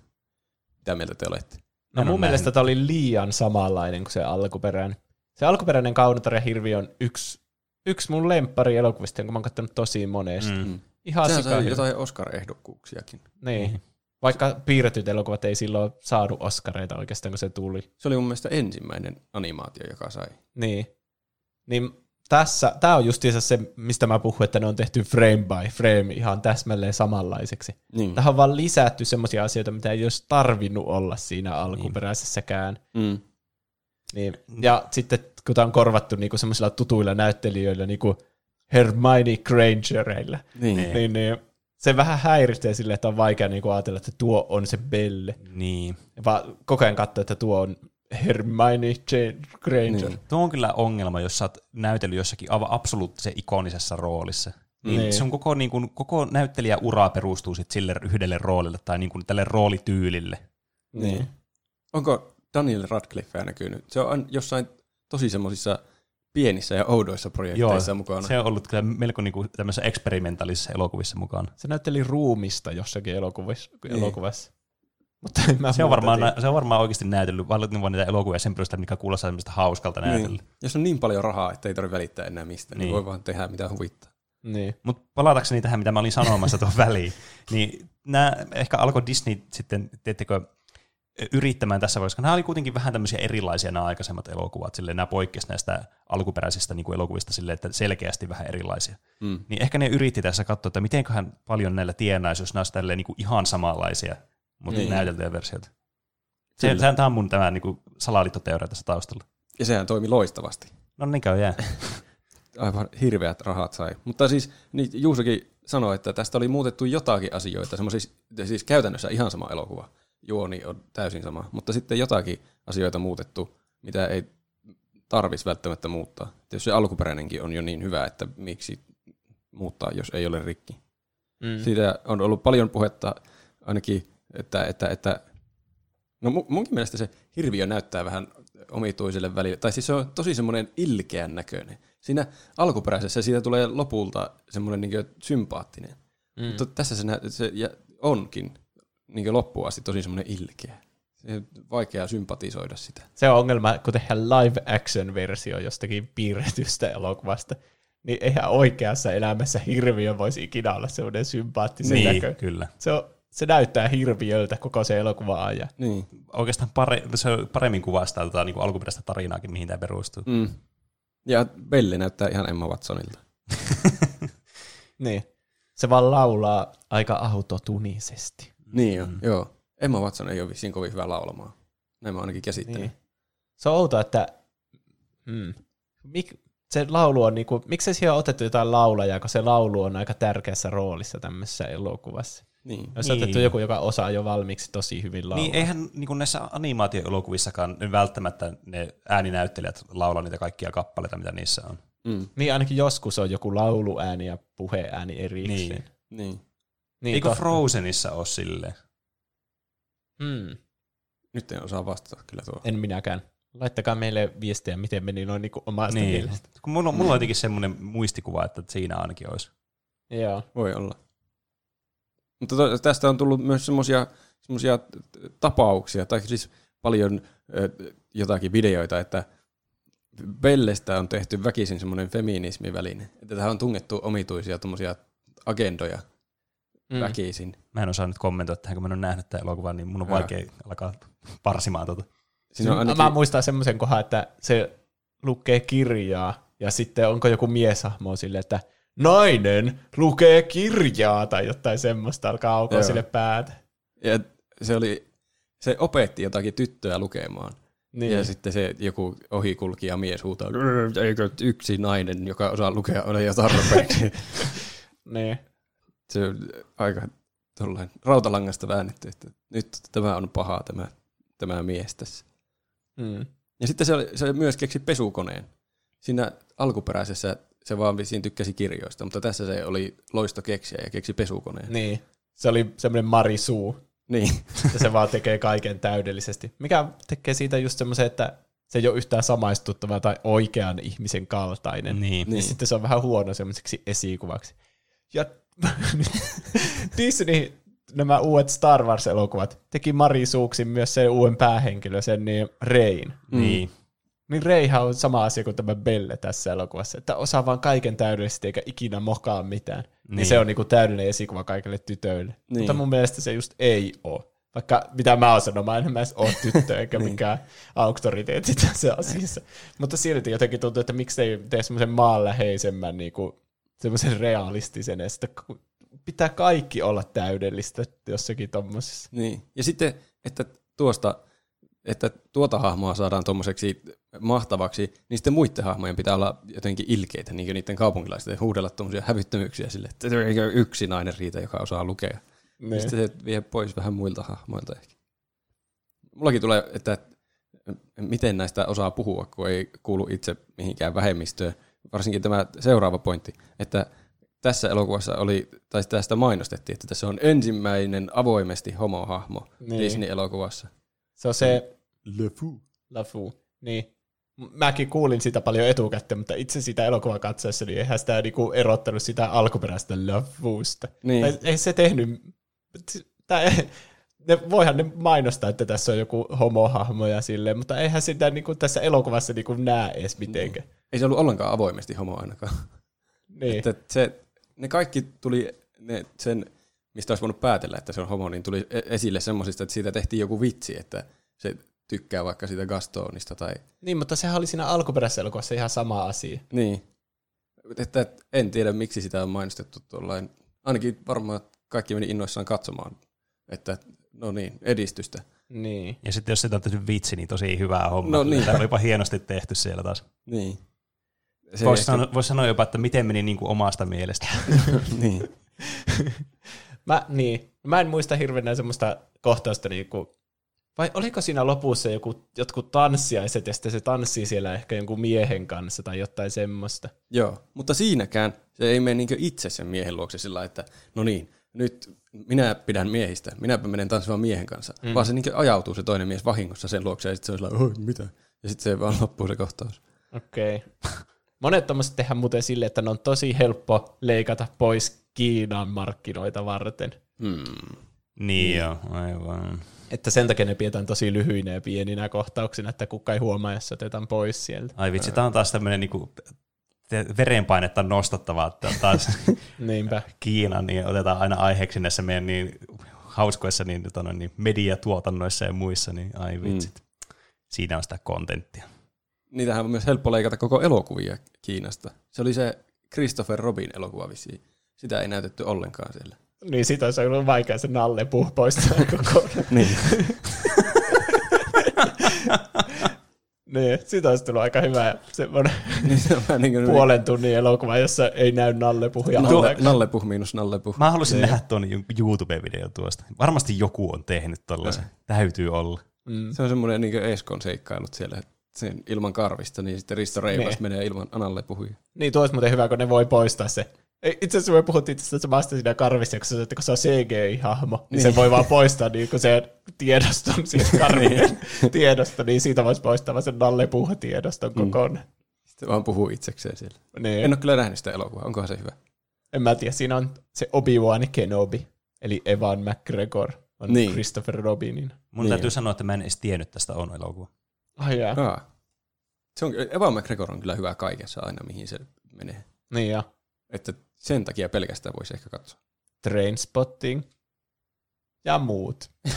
Mitä mieltä te olette? No mun mielestä tämä oli liian samanlainen kuin se alkuperäinen. Se alkuperäinen Kaunotar ja Hirvi on yksi, yksi mun lemppari elokuvista, jonka mä oon katsonut tosi monesti. Mm. Mm. Ihan Sehän sai jotain Oscar-ehdokkuuksiakin. Niin. Vaikka piirretyt elokuvat ei silloin saanut Oscareita oikeastaan, kun se tuli. Se oli mun mielestä ensimmäinen animaatio, joka sai. Niin. Niin tässä, tämä on justiinsa se, mistä mä puhun, että ne on tehty frame by frame ihan täsmälleen samanlaiseksi. Niin. Tähän on vaan lisätty semmoisia asioita, mitä ei olisi tarvinnut olla siinä alkuperäisessäkään. Mm. Niin. Ja sitten kun tämä on korvattu niinku semmoisilla tutuilla näyttelijöillä, niinku Hermione Grangereilla, Niin. Niin. niin, niin se vähän häiritsee silleen, että on vaikea niinku ajatella, että tuo on se Belle. Niin. Vaan koko ajan katsoo, että tuo on Hermione Granger. Niin. Tuo on kyllä ongelma, jos sä oot näytellyt jossakin aivan absoluuttisen ikonisessa roolissa. Niin, Niin. Se on koko, niin kuin, koko näyttelijäura perustuu sit sille yhdelle roolille tai niin kuin tälle roolityylille. Niin. Onko Daniel Radcliffe näkynyt? Se on jossain tosi semmoisissa pienissä ja oudoissa projekteissa mukana. se on ollut kyllä melko niin kuin tämmöisissä eksperimentaalisissa elokuvissa mukana. Se näytteli ruumista jossakin elokuvassa. Niin. elokuvassa. Mutta en mä Se on, varmaan, tiedä. se on varmaan oikeasti näytellyt, valitin vaan niitä elokuvia sen perusteella, mikä kuulostaa semmoista hauskalta näytellä. niin. Jos on niin paljon rahaa, että ei tarvitse välittää enää mistään, niin, Niin. voi vaan tehdä mitä huvittaa. Niin. Mutta palatakseni tähän, mitä mä olin sanomassa tuohon väliin, niin nämä ehkä alkoi Disney sitten, teettekö, yrittämään tässä vaiheessa, koska nämä oli kuitenkin vähän tämmöisiä erilaisia nämä aikaisemmat elokuvat, silleen nämä poikkesi näistä alkuperäisistä niin kuin elokuvista silleen, että selkeästi vähän erilaisia. Mm. Niin ehkä ne yritti tässä katsoa, että mitenköhän paljon näillä tienaisi, jos nämä olisi tälleen niin kuin ihan samanlaisia, mutta Niin. näyteltyjä versioita. Se, Kyllä. se, tämä on mun tämä niin kuin salaliittoteoria tässä taustalla. Ja sehän toimi loistavasti. No niin käy jää. Aivan hirveät rahat sai. Mutta siis niin Juusokin sanoi, että tästä oli muutettu jotakin asioita, semmoisia, siis käytännössä ihan sama elokuva. Juoni on täysin sama, mutta sitten jotakin asioita muutettu, mitä ei tarvis välttämättä muuttaa. Jos se alkuperäinenkin on jo niin hyvä, että miksi muuttaa, jos ei ole rikki. Mm. Siitä on ollut paljon puhetta ainakin, että, että, että no mu- munkin mielestä se hirviö näyttää vähän omituiselle välillä, tai siis se on tosi semmoinen ilkeän näköinen. Siinä alkuperäisessä siitä tulee lopulta semmoinen niin sympaattinen, Mm. mutta tässä se, nä- se ja onkin niin loppuun asti tosi semmoinen ilkeä. Se on vaikea sympatisoida sitä. Se on ongelma, kun tehdään live action versio jostakin piirretystä elokuvasta, niin eihän oikeassa elämässä hirviö voisi ikinä olla semmoinen sympaattisen niin, näkö. kyllä. Se, on, se näyttää hirviöltä koko se elokuva ajan. Niin. Oikeastaan pare, se paremmin kuvastaa tota, niin kuin alkuperäistä tarinaakin, mihin tämä perustuu. Mm. Ja Belli näyttää ihan Emma Watsonilta. Niin. Se vaan laulaa aika autotunisesti. Niin jo, mm. joo. Emma Watson ei ole vissiin kovin hyvä laulamaan. Näin mä ainakin käsittelen. Niin. Se on outoa, että hmm, mik, se laulu on niinku, miksi siihen on otettu jotain laulajaa, kun se laulu on aika tärkeässä roolissa tämmöisessä elokuvassa. Niin. Jos Niin. otettu joku, joka osaa jo valmiiksi tosi hyvin laulaa. Niin eihän niin kuin näissä animaatioelokuvissakaan ne välttämättä ne ääninäyttelijät laulaa niitä kaikkia kappaleita, mitä niissä on. Mm. Niin ainakin joskus on joku lauluääni ja puheääni erikseen. Niin. Niin. niin Eikö totta. Frozenissa ole silleen? Hmm. Nyt en osaa vastata kyllä tuo. En minäkään. Laittakaa meille viestejä, miten meni noin niinku omasta Niin. mielestä. Kun mulla, on- mulla on jotenkin semmoinen muistikuva, että siinä ainakin olisi. Joo. Voi olla. Mutta to, tästä on tullut myös semmoisia tapauksia, tai siis paljon ö, jotakin videoita, että Bellestä on tehty väkisin semmoinen feminismiväline. Että tähän on tungettu omituisia tommosia agendoja Mm. väkisin. Mä en osaa nyt kommentoida tähän, kun mä en ole nähnyt tämän elokuvan, niin mun on Joo. vaikea alkaa parsimaan tota. Siinä on Ainakin... Mä muistan semmoisen kohan, että se lukee kirjaa ja sitten onko joku mieshahmo sille, että nainen lukee kirjaa tai jotain semmoista alkaa aukoa Joo. sille päätä. ja se, oli, se opetti jotakin tyttöä lukemaan. Niin. Ja sitten se joku ohikulkija mies huutaa, eikö yksi nainen, joka osaa lukea, ole jo tarpeeksi. niin. se on aika tollain rautalangasta väännetty, että nyt tämä on paha tämä, tämä mies tässä. Mm. Ja sitten se, oli, se myös keksi pesukoneen. Siinä alkuperäisessä se vaan vissiin tykkäsi kirjoista, mutta tässä se oli loisto keksiä ja keksi pesukoneen. niin. Se oli semmoinen Marisuu, Niin. ja se vaan tekee kaiken täydellisesti. Mikä tekee siitä just semmoisen, että se ei ole yhtään samaistuttava tai oikean ihmisen kaltainen. Niin. Niin. Niin. sitten se on vähän huono semmoiseksi esikuvaksi. Ja Disney, nämä uudet Star Wars-elokuvat, teki Mari Suuksin myös sen uuden päähenkilö, sen niin Rein. Niin. Niin Reihän on sama asia kuin tämä Belle tässä elokuvassa, että osaa vaan kaiken täydellisesti eikä ikinä mokaa mitään. Niin, Niin. se on niinku täydellinen esikuva kaikille tytöille. Niin. Mutta mun mielestä se just ei ole. Vaikka mitä mä oon sanomaan, en mä edes ole tyttö eikä Niin. mikään auktoriteetti tässä asiassa. Mutta silti jotenkin tuntuu, että miksi ei tee semmoisen maanläheisemmän, niinku, semmoisen realistisen, ja sitten ku- pitää kaikki olla täydellistä jossakin tommosessa. niin. Ja sitten, että tuosta, että tuota hahmoa saadaan tuommoiseksi mahtavaksi, niin sitten muiden hahmojen pitää olla jotenkin ilkeitä, niin kuin niiden kaupunkilaisten, huudella tuommoisia hävyttömyyksiä sille, että eikö yksi nainen riitä, joka osaa lukea. Niin. Sitten se vie pois vähän muilta hahmoilta ehkä. Mullakin tulee, että miten näistä osaa puhua, kun ei kuulu itse mihinkään vähemmistöön. Varsinkin tämä seuraava pointti, että tässä elokuvassa oli, tai tästä mainostettiin, että tässä on ensimmäinen avoimesti homohahmo Niin. Disney-elokuvassa. Se on se Le Fou. Lafu. Niin. Mäkin kuulin sitä paljon etukäteen, mutta itse sitä elokuvaa katsoessa, niin eihän sitä niinku erottanut sitä alkuperäistä Lafuusta. Niin. Tai ei se tehnyt... Tai, ne, voihan ne mainostaa, että tässä on joku homohahmo ja silleen, mutta eihän sitä niinku tässä elokuvassa niinku näe edes mitenkään. Ei se ollut ollenkaan avoimesti homo ainakaan. Niin. Että se, ne kaikki tuli ne, sen, mistä olisi voinut päätellä, että se on homo, niin tuli e- esille semmoisista, että siitä tehtiin joku vitsi, että se tykkää vaikka siitä Gastonista tai niin, mutta sehän oli siinä alkuperäisessä elokuvassa ihan sama asia. niin. Että en tiedä, miksi sitä on mainostettu tuollain. Ainakin varmaan kaikki meni innoissaan katsomaan, että no niin, edistystä. Niin. Ja sitten jos sitä on tehty vitsi, niin tosi hyvää hommaa. No niin. Tämä olipa hienosti tehty siellä taas. Niin. Se Voisi ehkä- sanoa, vois sanoa jopa, että miten meni niin kuin omasta mielestä. niin. Mä, niin. Mä en muista hirveänä semmoista kohtausta niinku, vai oliko siinä lopussa joku, jotkut tanssiaiset ja sitten se tanssii siellä ehkä jonkun miehen kanssa tai jotain semmoista. Joo, mutta siinäkään se ei mene niinkö itse sen miehen luokse sillä että no niin, nyt minä pidän miehistä, minäpä menen tanssimaan miehen kanssa. Mm. Vaan se niinkö ajautuu se toinen mies vahingossa sen luokse ja sitten se on sellainen, oi mitä? Ja sitten se vaan loppuu se kohtaus. Okei. Okay. Monet tommoset tehdään muuten silleen, että ne on tosi helppo leikata pois Kiinan markkinoita varten. Hmm. Niin joo, aivan. Että sen takia ne pidetään tosi lyhyinä ja pieninä kohtauksina, että kuka ei huomaa, jos se otetaan pois sieltä. Ai vitsi, tämä on taas tämmöinen niinku verenpainetta nostattavaa, että taas Niinpä. Kiina, niin otetaan aina aiheeksi näissä meidän niin hauskoissa niin, noin, niin mediatuotannoissa ja muissa, niin ai vitsit. Mm. Siinä on sitä kontenttia. Niitähän on myös helppo leikata koko elokuvia Kiinasta. Se oli se Christopher Robin elokuva vissiin. Sitä ei näytetty ollenkaan siellä. Niin sit olisi ollut vaikea se nalle puh poistaa kokonaan. Niin. niin, sit olisi tullut aika hyvä semmoinen niin se niin puolen tunnin elokuva, jossa ei näy nalle puhuja Nalle, ollenkaan. nallepuh miinus nallepuh. Mä halusin nähdä tuon YouTube-videon tuosta. Varmasti joku on tehnyt tollasen. Täytyy olla. Mm. Se on semmoinen niin Eskon seikkailut siellä, että sen ilman karvista, niin sitten Risto Reipas Niin. menee ilman anallepuhuja. Niin, tuo olisi muuten hyvä, kun ne voi poistaa se. Ei, Itse asiassa me puhuttiin asiassa samasta siinä karvissa, kun se, että kun se on CGI-hahmo, niin, niin. se voi vaan poistaa niin kun se tiedoston siitä karvien tiedosto, niin siitä voisi poistaa vaan sen nalle tiedoston kokonaan. Sitten vaan puhuu itsekseen siellä. Niin. En ole kyllä nähnyt sitä elokuvaa, onkohan se hyvä? En mä tiedä, siinä on se Obi-Wan Kenobi, eli Evan McGregor on Niin. niin. Christopher Robinin. Mun Niin. täytyy sanoa, että mä en edes tiennyt tästä on elokuva. Ai jaa. Aa. Se on, Evan McGregor on kyllä hyvä kaikessa aina, mihin se menee. Niin ja Että sen takia pelkästään voisi ehkä katsoa. Trainspotting ja muut.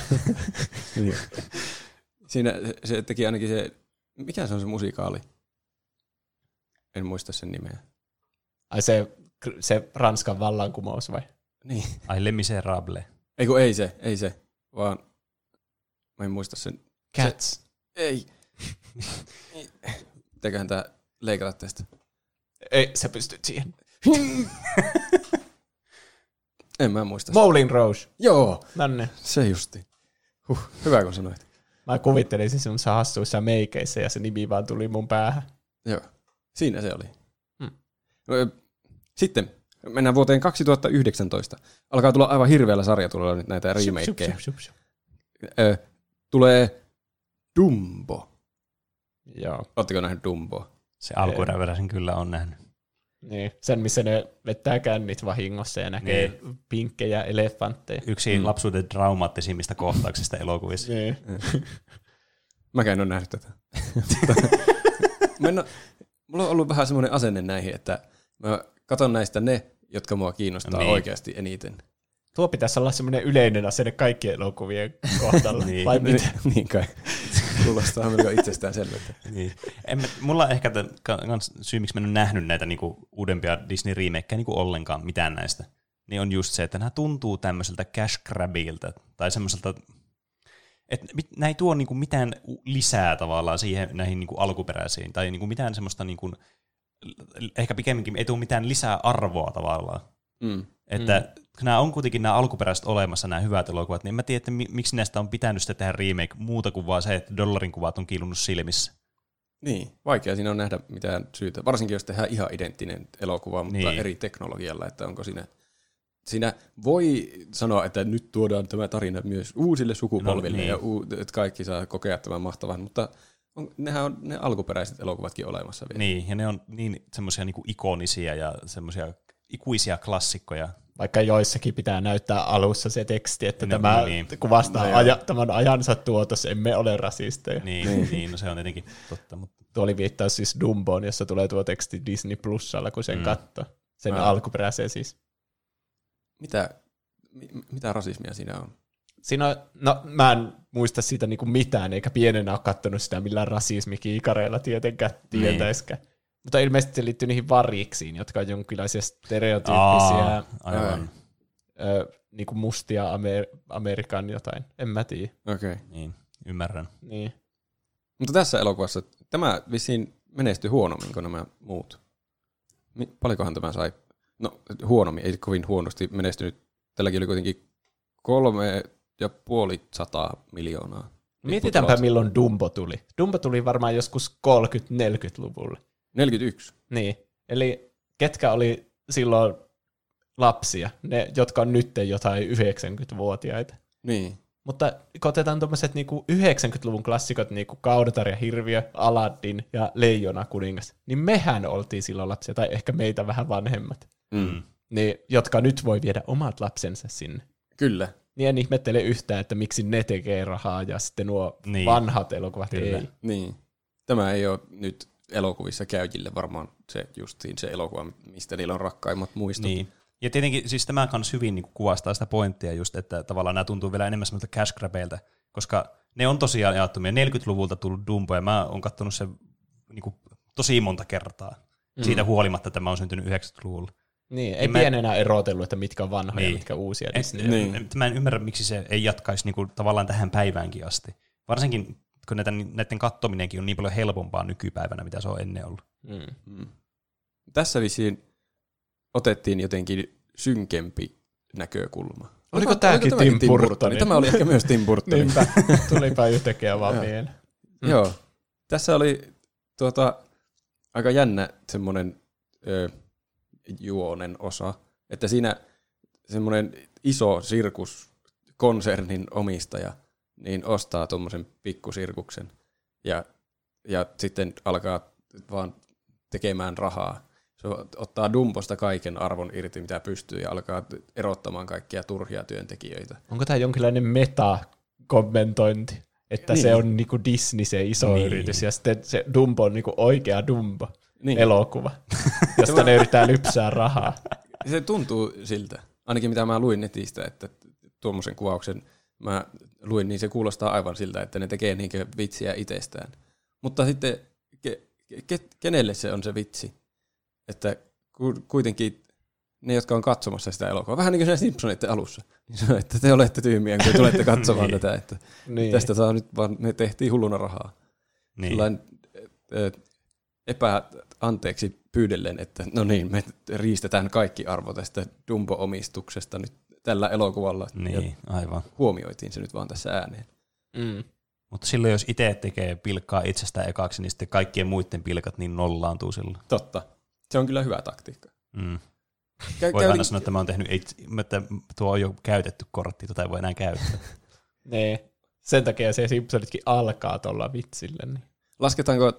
Siinä se- se teki ainakin se, mikä se on se musikaali? En muista sen nimeä. Ai se, se Ranskan vallankumous vai? Niin. Ai Le Miserable. Ei kun ei se, ei se, vaan mä en muista sen. Cats. Ei. Pitäköhän tää leikata tästä? Ei, sä pystyt siihen. En mä muista. Moulin Rouge. Joo, Nonne. se justi. Huh, hyvä kun sanoit. Mä kuvittelin siis semmoisissa hassuissa meikeissä ja se nimi vaan tuli mun päähän. Joo, siinä se oli. Hmm. Ö, Sitten mennään vuoteen 2019. Alkaa tulla aivan hirveällä sarjatulolla nyt näitä remakeja. Tulee Dumbo. Joo. Oletteko nähnyt Dumboa? Se alkuperäisen kyllä on nähnyt. Niin. Sen, missä ne vettää kännit vahingossa ja näkee niin. pinkkejä elefantteja. Yksi mm. lapsuuden traumaattisimmista kohtauksista elokuvissa. Niin. Mäkään en ole nähnyt tätä. Mä en oo, mulla on ollut vähän semmoinen asenne näihin, että mä katon näistä ne, jotka mua kiinnostaa Niin. niin. oikeasti eniten. Tuo pitäisi olla semmoinen yleinen asenne kaikkien elokuvien kohdalla. Niin. Vai mitä? niin kai. Kuulostaa melko itsestäänselvältä. Niin. En, mä- mulla on ehkä tämän, kans syy, miksi mä en ole nähnyt näitä niinku, uudempia Disney remakeja niinku ollenkaan, mitään näistä, niin on just se, että nämä tuntuu tämmöiseltä cash grabilta, tai semmoiselta, että mit- nämä ei tuo niinku mitään lisää tavallaan siihen näihin niinku alkuperäisiin, tai niinku mitään semmoista, niinku, ehkä pikemminkin ei tuo mitään lisää arvoa tavallaan. Mm. Että kun nämä on kuitenkin nämä alkuperäiset olemassa, nämä hyvät elokuvat, niin en mä tiedä, että mi- miksi näistä on pitänyt sitä tehdä remake muuta kuin vaan se, että dollarin kuvat on kiilunut silmissä. Niin, vaikea siinä on nähdä mitään syytä. Varsinkin jos tehdään ihan identtinen elokuva, mutta Niin. eri teknologialla, että onko siinä... Siinä voi sanoa, että nyt tuodaan tämä tarina myös uusille sukupolville No, niin. ja uu, että kaikki saa kokea tämän mahtavan, mutta on, nehän on ne alkuperäiset elokuvatkin olemassa vielä. Niin, ja ne on niin semmoisia niinku ikonisia ja semmoisia ikuisia klassikkoja. Vaikka joissakin pitää näyttää alussa se teksti, että No, tämä niin. kuvastaa No, joo. aja, tämän ajansa tuotos, emme ole rasisteja. Niin, niin. niin no se on tietenkin totta. Mutta Tuo oli viittaus siis Dumboon, jossa tulee tuo teksti Disney Plusalla, kun sen Mm. katsoo. Sen Ah. alkuperäisen siis. Mitä, mi, mitä rasismia siinä on? Siinä on, no mä en muista siitä niinku mitään, eikä pienenä ole kattonut sitä millään rasismikiikareilla tietenkään Niin. Mutta ilmeisesti se liittyy niihin variksiin, jotka on jonkinlaisia stereotyyppisiä Aa, aivan. ö, niinku mustia Amer- Amerikan jotain. En mä tiedä. Okei. Okay. Niin, ymmärrän. Niin. Mutta tässä elokuvassa tämä vissiin menestyi huonommin kuin nämä muut. Paljonkohan tämä sai? No huonommin, ei kovin huonosti menestynyt. Tälläkin oli kuitenkin kolme ja puoli sataa miljoonaa. Mietitäänpä milloin Dumbo tuli. Dumbo tuli varmaan joskus 30-40-luvulla. 41. Niin. Eli ketkä oli silloin lapsia? Ne, jotka on nyt jotain 90-vuotiaita. Niin. Mutta kun otetaan tuommoiset niinku 90-luvun klassikot, niinku Kaudatar ja Hirviö, Aladdin ja Leijona kuningas, niin mehän oltiin silloin lapsia, tai ehkä meitä vähän vanhemmat, Mm. niin, jotka nyt voi viedä omat lapsensa sinne. Kyllä. Niin en ihmettele yhtään, että miksi ne tekee rahaa ja sitten nuo Niin. niin. vanhat elokuvat Kyllä. ei. Niin. Tämä ei ole nyt elokuvissa käyjille varmaan se justiin se elokuva, mistä niillä on rakkaimmat muistot. Niin. Ja tietenkin siis tämä kans hyvin niin kuvastaa sitä pointtia just, että tavallaan nämä tuntuu vielä enemmän semmoilta cash grabeilta, koska ne on tosiaan jaettomia. 40-luvulta tullut Dumbo, ja mä oon kattonut sen niin kuin, tosi monta kertaa. Mm. Siitä huolimatta, että mä oon syntynyt 90-luvulla. Niin, ei Niin mä- pienenä erotellut, että mitkä on vanhoja Niin. ja mitkä uusia En, Disney. Niin. niin. Mä en ymmärrä, miksi se ei jatkaisi niin kuin, tavallaan tähän päiväänkin asti. Varsinkin, kun näitä, näiden kattominenkin on niin paljon helpompaa nykypäivänä, mitä se on ennen ollut. Mm. Mm. Tässä vissiin otettiin jotenkin synkempi näkökulma. Oliko tämäkin Tim Burtonin? Tämä oli ehkä myös Tim Burtonin. Niinpä, tulipa yhtäkkiä vaan Joo. mieleen. Mm. Joo. Tässä oli tuota, aika jännä semmoinen ö, juonen osa, että siinä semmoinen iso sirkuskonsernin omistaja niin ostaa tuommoisen pikkusirkuksen ja, ja sitten alkaa vaan tekemään rahaa. Se ottaa Dumbosta kaiken arvon irti, mitä pystyy, ja alkaa erottamaan kaikkia turhia työntekijöitä. Onko tämä jonkinlainen meta-kommentointi? Että Niin. se on niinku Disney se iso niin. yritys, ja sitten se Dumbo on niinku oikea Dumbo Niin. elokuva, josta ne yrittää lypsää rahaa. Se tuntuu siltä, ainakin mitä mä luin netistä, että tuommoisen kuvauksen mä luin, niin se kuulostaa aivan siltä, että ne tekee niinkö vitsiä itsestään. Mutta sitten ke, ke, kenelle se on se vitsi? Että ku, kuitenkin ne, jotka on katsomassa sitä elokuvaa, vähän niin kuin siinä Simpsoneiden alussa, niin sanoo, että te olette tyhmiä, kun tulette katsomaan Niin. tätä, että Niin. tästä saa nyt vaan, me tehtiin hulluna rahaa. Niin. Sellainen ö, epäanteeksi pyydellen, että no niin, me riistetään kaikki arvo tästä Dumbo-omistuksesta nyt tällä elokuvalla. Ja Niin, aivan. huomioitiin se nyt vaan tässä ääneen. Mm. Mutta silloin, jos itse tekee pilkkaa itsestään ekaksi, niin sitten kaikkien muiden pilkat niin nollaantuu silloin. Totta. Se on kyllä hyvä taktiikka. Mm. Käy, Voi käy, aina sanoa, että mä oon tehnyt, itse, että tuo on jo käytetty kortti, tota ei voi enää käyttää. Niin. Sen takia se Simpsonitkin alkaa tuolla vitsillä. Niin. lasketaanko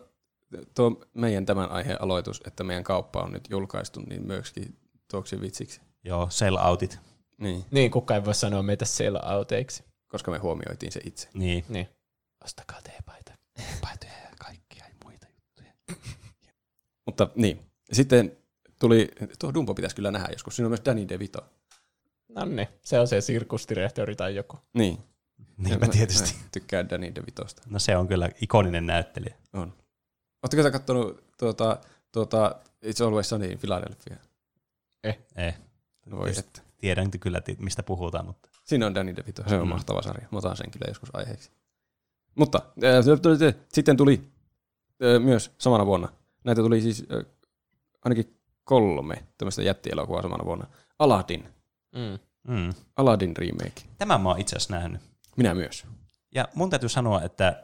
tuo meidän tämän aiheen aloitus, että meidän kauppa on nyt julkaistu, niin myöskin tuoksi vitsiksi? Joo, sell outit. Niin, niin, kukaan ei voi sanoa meitä sell-outeiksi. koska me huomioitiin se itse. Niin. Niin. Ostakaa teepaita. Paitoja ja kaikkia ja muita juttuja. Mutta niin, sitten tuli, tuo Dumbo pitäisi kyllä nähdä joskus, siinä on myös Danny DeVito. No niin, se on se sirkusdirektori tai joku. Niin. Niin mä tietysti. Mä tykkään Danny DeVitosta. No se on kyllä ikoninen näyttelijä. On. Oletteko sä kattonut tuota, tuota It's Always Sunny in Philadelphia? Eh, No voi Just- että. Tiedän kyllä, mistä puhutaan, mutta Siinä on Danny DeVito, se on Mm. mahtava sarja. Mä otan sen kyllä joskus aiheeksi. Mutta äh, sitten tuli äh, myös samana vuonna. Näitä tuli siis äh, ainakin kolme tämmöistä jättielokuvaa samana vuonna. Aladdin. Mm. Mm. Aladdin remake. Tämän mä oon itse asiassa nähnyt. Minä myös. Ja mun täytyy sanoa, että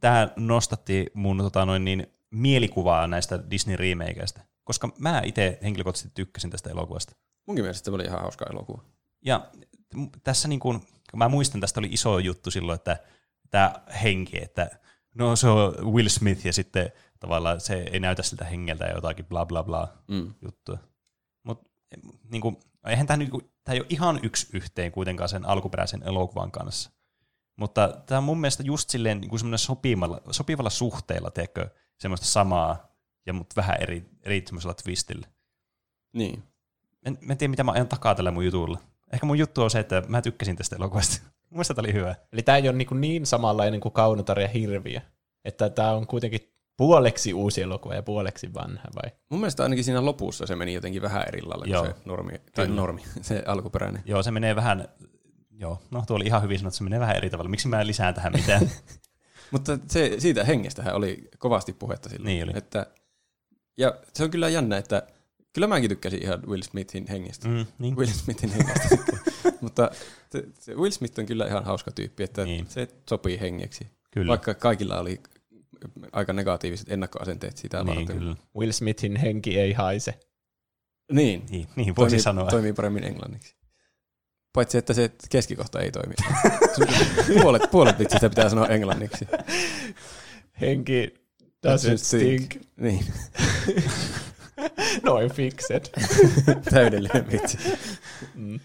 tämä nostatti mun tota, noin niin, mielikuvaa näistä Disney-remakeista, koska mä itse henkilökohtaisesti tykkäsin tästä elokuvasta. Munkin mielestä se oli ihan hauska elokuva. Ja tässä niin kuin, mä muistan, tästä oli iso juttu silloin, että tämä henki, että no se on Will Smith ja sitten tavallaan se ei näytä siltä hengeltä ja jotakin bla bla bla Mm. juttua. Mutta niin kuin, eihän tämä, niin kuin, tämä ei ole ihan yksi yhteen kuitenkaan sen alkuperäisen elokuvan kanssa. Mutta tämä on mun mielestä just silleen niin kuin sopivalla, sopivalla suhteella, teekö, semmoista samaa, ja mutta vähän eri, eri semmoisella twistillä. Niin. En, mä en tiedä, mitä mä ajan takaa tällä mun jutulla. Ehkä mun juttu on se, että mä tykkäsin tästä elokuvasta. Mun mielestä tämä oli hyvä. Eli tämä ei ole niin, niin samanlainen kuin Kaunotar ja Hirviö. Että tämä on kuitenkin puoleksi uusi elokuva ja puoleksi vanha, vai? Mun mielestä ainakin siinä lopussa se meni jotenkin vähän eri lailla kuin se normi, tai Kyllä. normi, se alkuperäinen. Joo, se menee vähän, joo, no tuo oli ihan hyvin sanottu, se menee vähän eri tavalla. Miksi mä lisään tähän mitään? Mutta se, siitä hengestähän oli kovasti puhetta silloin. Niin oli. Että, ja se on kyllä jännä, että kyllä mäkin tykkäsin ihan Will Smithin hengestä. mm, niin. Will Smithin hengestä sitten. Mutta se, se Will Smith on kyllä ihan hauska tyyppi, että Niin. se sopii hengeksi. Kyllä. Vaikka kaikilla oli aika negatiiviset ennakkoasenteet sitä niin, varten. kyllä. Will Smithin henki ei haise. Niin, Niin, niin voisi toimii, sanoa. toimii paremmin englanniksi. Paitsi, että se keskikohta ei toimi. puolet, puolet vitsistä pitää sanoa englanniksi. Henki doesn't stink. Niin, Noin fixed. täydellinen vitsi. Mm.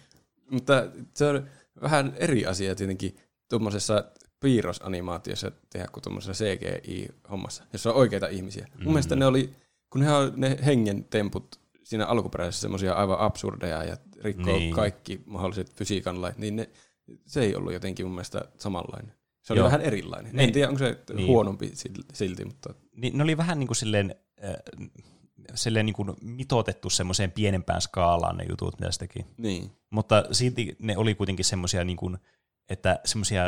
Mutta se on vähän eri asia tietenkin tuommoisessa piirrosanimaatiossa tehdä kuin tuommoisessa CGI-hommassa, jossa on oikeita ihmisiä. Mm. Mun mielestä ne oli, kun ne on ne hengen temput siinä alkuperäisessä semmoisia aivan absurdeja ja rikkoo Niin. kaikki mahdolliset fysiikan lait, niin ne, se ei ollut jotenkin mun mielestä samanlainen. Se oli Joo. vähän erilainen. Niin. En tiedä, onko se Niin. huonompi sil- silti, mutta Niin, ne oli vähän niin kuin silleen, äh, silleen niin kuin mitotettu semmoiseen pienempään skaalaan ne jutut, mitä se teki. niin. Mutta silti ne oli kuitenkin semmoisia, niin kuin, että semmoisia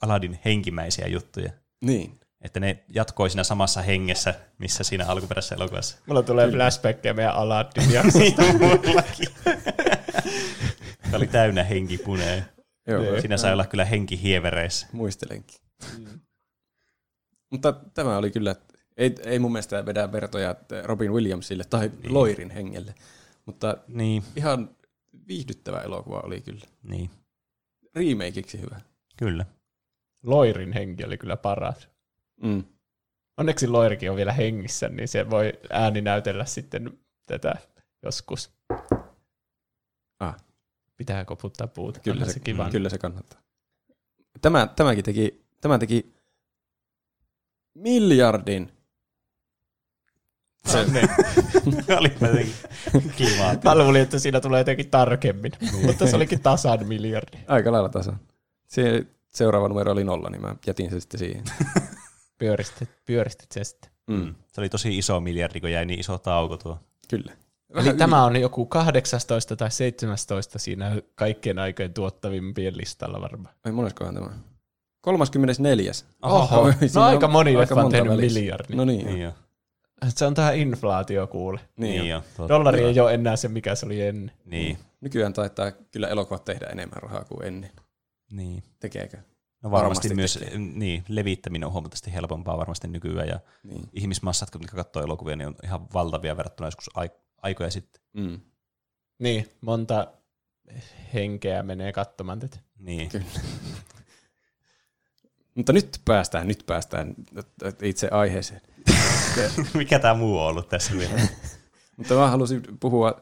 Aladin henkimäisiä juttuja. Niin. Että ne jatkoi siinä samassa hengessä, missä siinä alkuperäisessä elokuvassa. Mulla tulee flashbackkejä meidän Aladdin jaksosta. Tämä oli täynnä henkipuneen. Joo, Niin. Siinä sai olla kyllä henki hievereissä. muistelenkin. Mutta tämä oli kyllä, ei, ei mun mielestä vedä vertoja Robin Williamsille tai niin. Loirin hengelle, mutta Niin, ihan viihdyttävä elokuva oli kyllä. niin, Remakeiksi hyvä. kyllä. Loirin henki oli kyllä paras. Mm. Onneksi Loirikin on vielä hengissä, niin se voi ääni näytellä sitten tätä joskus. Ah. Pitää koputtaa puuta. Kyllä, se, se kiva. kyllä se kannattaa. Tämä, tämäkin teki, tämä teki miljardin. Se, Niin. oli jotenkin klimaatti. Mä luulin, että siinä tulee jotenkin tarkemmin, mutta se olikin tasan miljardi. aika lailla tasan. Se, seuraava numero oli nolla, niin mä jätin se sitten siihen. Pyöristit, pyöristit se sitten. Mm. Se oli tosi iso miljardi, kun jäi niin iso tauko tuo. Kyllä. Eli tämä on joku 18 tai 17 siinä kaikkien aikojen tuottavimpien listalla varmaan. Ai moneskohan tämä? 34. Oho, Oi, no aika on moni aika on monta tehnyt välissä. miljardin. No niin, Niin niin, jo. Se on tähän inflaatio kuule. niin, jo. totta. Dollari ei ole enää se, mikä se oli ennen. Niin, Nykyään taitaa kyllä elokuvat tehdä enemmän rahaa kuin ennen. niin. Tekeekö? No varmasti, Varmasti myös tekee. niin, levittäminen on huomattavasti helpompaa varmasti nykyään ja Niin. ihmismassat, kun katsoo elokuvia, niin on ihan valtavia verrattuna joskus ai- aikoja sitten. Mm. Niin, monta henkeä menee katsomaan tätä. Niin. Kyllä. Mutta nyt päästään, nyt päästään itse aiheeseen. Mikä tämä muu on ollut tässä vielä? Mutta mä halusin puhua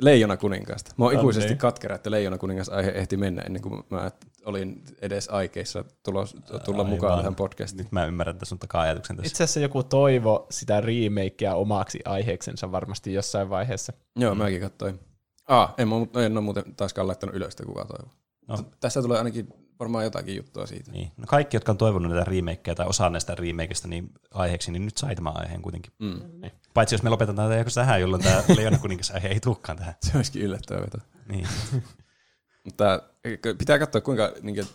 Leijona kuninkaasta. Mä oon No ikuisesti niin. katkera, että Leijona kuningas aihe ehti mennä ennen kuin mä olin edes aikeissa tulos, tulla Aivan. mukaan tähän podcastiin. Nyt mä ymmärrän tässä sun taka-ajatuksen tässä. Itse asiassa joku toivo sitä remakea omaksi aiheeksensa varmasti jossain vaiheessa. Joo, mäkin katsoin. Ah, en, mä- en ole muuten taaskaan laittanut ylös sitä kuka toivo. No. No. Tässä tulee ainakin varmaan jotakin juttua siitä. Niin. No kaikki, jotka on toivonut näitä remakeja tai osaa näistä remakeista niin aiheeksi, niin nyt sai tämän aiheen kuitenkin. Mm. Niin. Paitsi jos me lopetetaan joku tähän, jolloin tämä Leijona kuningas aihe ei tulekaan tähän. Se olisikin yllättävää veto. Niin. Mutta pitää katsoa, kuinka niin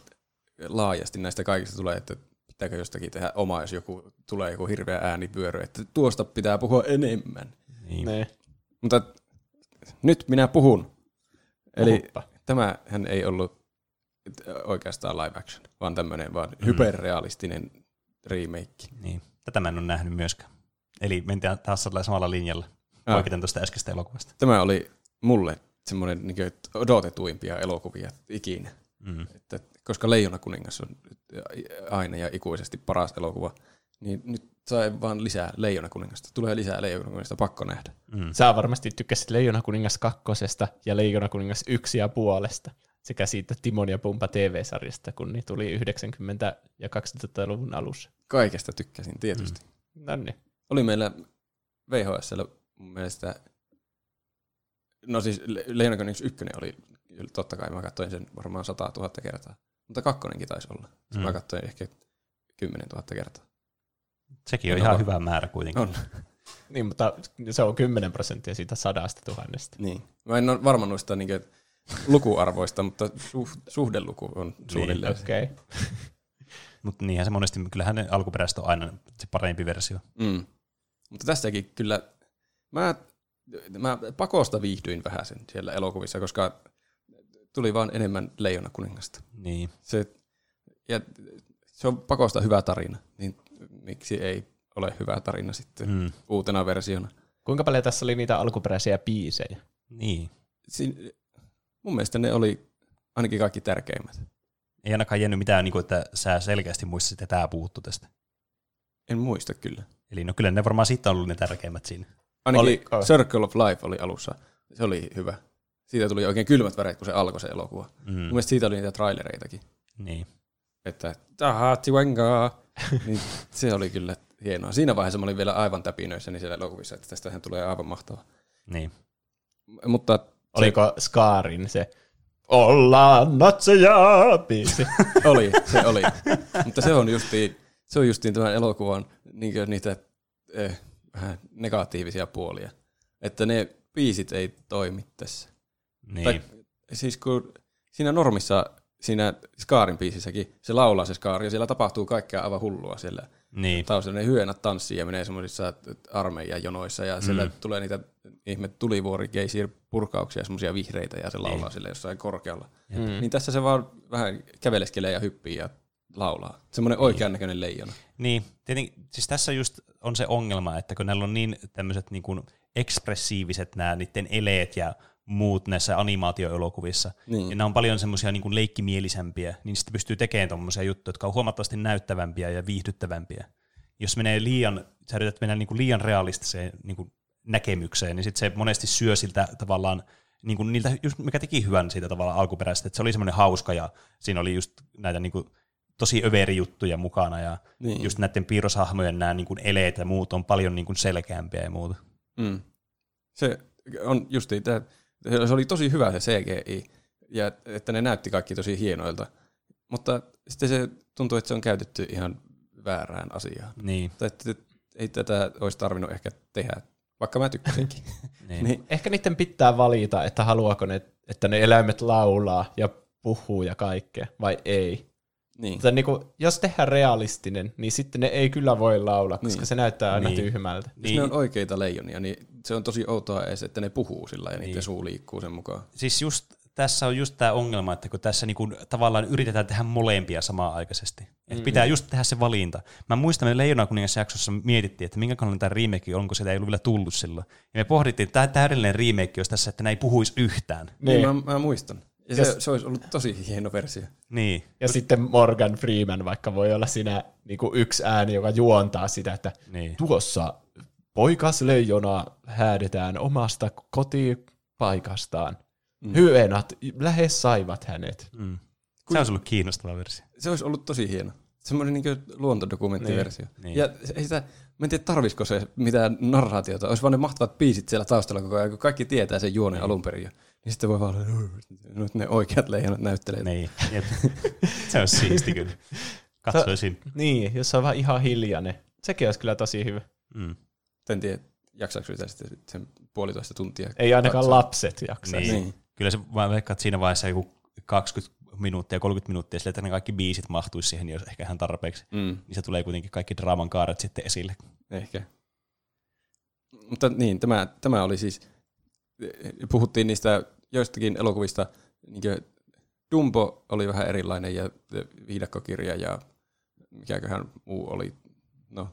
laajasti näistä kaikista tulee, että pitääkö jostakin tehdä oma, jos joku tulee joku hirveä äänipyörö, että tuosta pitää puhua enemmän. Niin. Niin. Mutta nyt minä puhun. Eli Puhuppa. tämähän ei ollut oikeastaan live action, vaan tämmöinen vaan mm. hyperrealistinen remake. Niin. Tätä mä en ole nähnyt myöskään. Eli mentiin taas samalla linjalla. Ah. Poikiten tuosta äskeistä elokuvasta. Tämä oli mulle semmoinen niin odotetuimpia elokuvia ikinä. Mm. Että, koska Leijona kuningas on aina ja ikuisesti paras elokuva, niin nyt sai vaan lisää Leijona kuningasta. Tulee lisää Leijona kuningasta, pakko nähdä. Mm. Sä varmasti tykkäsit Leijona kuningas kakkosesta ja Leijona kuningas yksi ja puolesta sekä siitä Timon ja Pumpa TV-sarjasta, kun niitä tuli 90- ja 2000-luvun alussa. Kaikesta tykkäsin, tietysti. Mm. No niin. Oli meillä VHS mun mielestä, no siis Leijona kuningas ykkönen oli, totta kai mä katsoin sen varmaan 100 000 kertaa, mutta kakkonenkin taisi olla. Mm. Mä katsoin ehkä 10 000 kertaa. Sekin on, on ihan hyvä määrä kuitenkin. On. niin, mutta se on 10 prosenttia siitä sadasta tuhannesta. Niin. Mä en ole varma noista niin lukuarvoista, mutta suh, suhdeluku on niin, suunnilleen niin, okay. Mutta niinhän se monesti, kyllähän ne alkuperäiset on aina se parempi versio. Mm. Mutta tästäkin kyllä, mä, mä pakosta viihdyin vähän sen siellä elokuvissa, koska tuli vaan enemmän Leijona kuningasta. Niin. Se, ja se on pakosta hyvä tarina, niin miksi ei ole hyvä tarina sitten mm. uutena versiona. Kuinka paljon tässä oli niitä alkuperäisiä biisejä? Niin. Siin, mun mielestä ne oli ainakin kaikki tärkeimmät. Ei ainakaan jäänyt mitään, niin kuin, että sä selkeästi muistit, että tämä puuttu tästä. En muista kyllä. Eli no kyllä ne varmaan sitten on ollut ne tärkeimmät siinä. Ainakin oli, Circle of Life oli alussa. Se oli hyvä. Siitä tuli oikein kylmät väreet, kun se alkoi se elokuva. Mm. Mun mielestä siitä oli niitä trailereitakin. Niin. Että tahati wengaa. niin se oli kyllä hienoa. Siinä vaiheessa mä olin vielä aivan täpinöissä niin siellä elokuvissa, että tästähän tulee aivan mahtava. Niin. Mutta Oliko se... Skaarin se Ollaan natseja biisi? oli, se oli. Mutta se on justiin, se on justiin tämän elokuvan niin niitä eh, vähän negatiivisia puolia. Että ne biisit ei toimi tässä. Niin. Tai, siis kun siinä normissa, siinä Skaarin biisissäkin, se laulaa se Skaari ja siellä tapahtuu kaikkea aivan hullua siellä niin. taustalla. Ne hyönät tanssii ja menee semmoisissa armeijan jonoissa ja siellä mm. tulee niitä ihme tulivuori geysir purkauksia, semmoisia vihreitä ja se laulaa niin. sille jossain korkealla. Mm. Niin tässä se vaan vähän käveleskelee ja hyppii ja laulaa. Semmoinen niin. oikean näköinen leijona. Niin, tietenkin, siis tässä just on se ongelma, että kun näillä on niin tämmöiset niin kuin ekspressiiviset nämä niiden eleet ja muut näissä animaatioelokuvissa, niin. ja nämä on paljon semmoisia niin leikkimielisempiä, niin sitten pystyy tekemään tuommoisia juttuja, jotka on huomattavasti näyttävämpiä ja viihdyttävämpiä. Jos menee liian, sä yrität mennä niin kuin liian realistiseen niin kuin näkemykseen, niin sitten se monesti syö siltä tavallaan niin kuin niiltä, just mikä teki hyvän siitä tavallaan alkuperäistä, että se oli semmoinen hauska ja siinä oli just näitä niin kuin, tosi överi juttuja mukana ja niin. just näiden piirroshahmojen nämä niin kuin eleet ja muut on paljon niin kuin selkeämpiä ja muuta. Mm. Se on justiin, tämä, se oli tosi hyvä se CGI ja että ne näytti kaikki tosi hienoilta, mutta sitten se tuntuu, että se on käytetty ihan väärään asiaan. Niin. Että ei tätä olisi tarvinnut ehkä tehdä vaikka mä tykkäsinkin. niin. niin. Ehkä niiden pitää valita, että haluaako ne, että ne eläimet laulaa ja puhuu ja kaikkea, vai ei. Niin. Mutta niin kuin, jos tehdään realistinen, niin sitten ne ei kyllä voi laulaa, koska niin. se näyttää aina niin. tyhmältä. Niin. Jos ne on oikeita leijonia, niin se on tosi outoa edes, että ne puhuu sillä ja niin. niiden suu liikkuu sen mukaan. Siis just tässä on just tämä ongelma, että kun tässä niinku tavallaan yritetään tehdä molempia samaan aikaisesti. Että mm. pitää just tehdä se valinta. Mä muistan, että Leijona kuningas jaksossa mietittiin, että minkä tämä remake on, kun sitä ei ollut vielä tullut silloin. Ja me pohdittiin, että tämä täydellinen remake olisi tässä, että ne ei puhuisi yhtään. Niin, niin mä, mä muistan. Ja se, se olisi ollut tosi hieno versio. Niin. Ja Mut... sitten Morgan Freeman vaikka voi olla siinä niin kuin yksi ääni, joka juontaa sitä, että niin. tuossa poikas leijona häädetään omasta kotipaikastaan. Mm. Hyenat lähes saivat hänet. Mm. Se olisi ollut kiinnostava versio. Se olisi ollut tosi hieno. Semmoinen niin luontodokumenttiversio. Niin, niin. Ja ei sitä, mä en tiedä tarvisiko se mitään narraatiota. Olisi vaan ne mahtavat biisit siellä taustalla koko ajan, kun kaikki tietää sen juonen niin. alun perin. Niin sitten voi vaan nyt ne oikeat leijonat näyttelee. Niin, se on siisti kyllä. Katsoisin. Sa- niin, jos se on vaan ihan hiljainen. Sekin olisi kyllä tosi hyvä. Mm. En tiedä, jaksaako sitä sitten sen puolitoista tuntia. Ei ainakaan katsoa. lapset jaksa. Niin. niin. Kyllä se vaan veikkaa, että siinä vaiheessa joku 20 minuuttia, 30 minuuttia sille, että ne kaikki biisit mahtuisi siihen, jos ehkä ihan tarpeeksi. Mm. Niin se tulee kuitenkin kaikki draaman kaaret sitten esille. Ehkä. Mutta niin, tämä, tämä oli siis, puhuttiin niistä joistakin elokuvista, niin Dumbo oli vähän erilainen ja viidakkokirja ja mikäköhän muu oli, no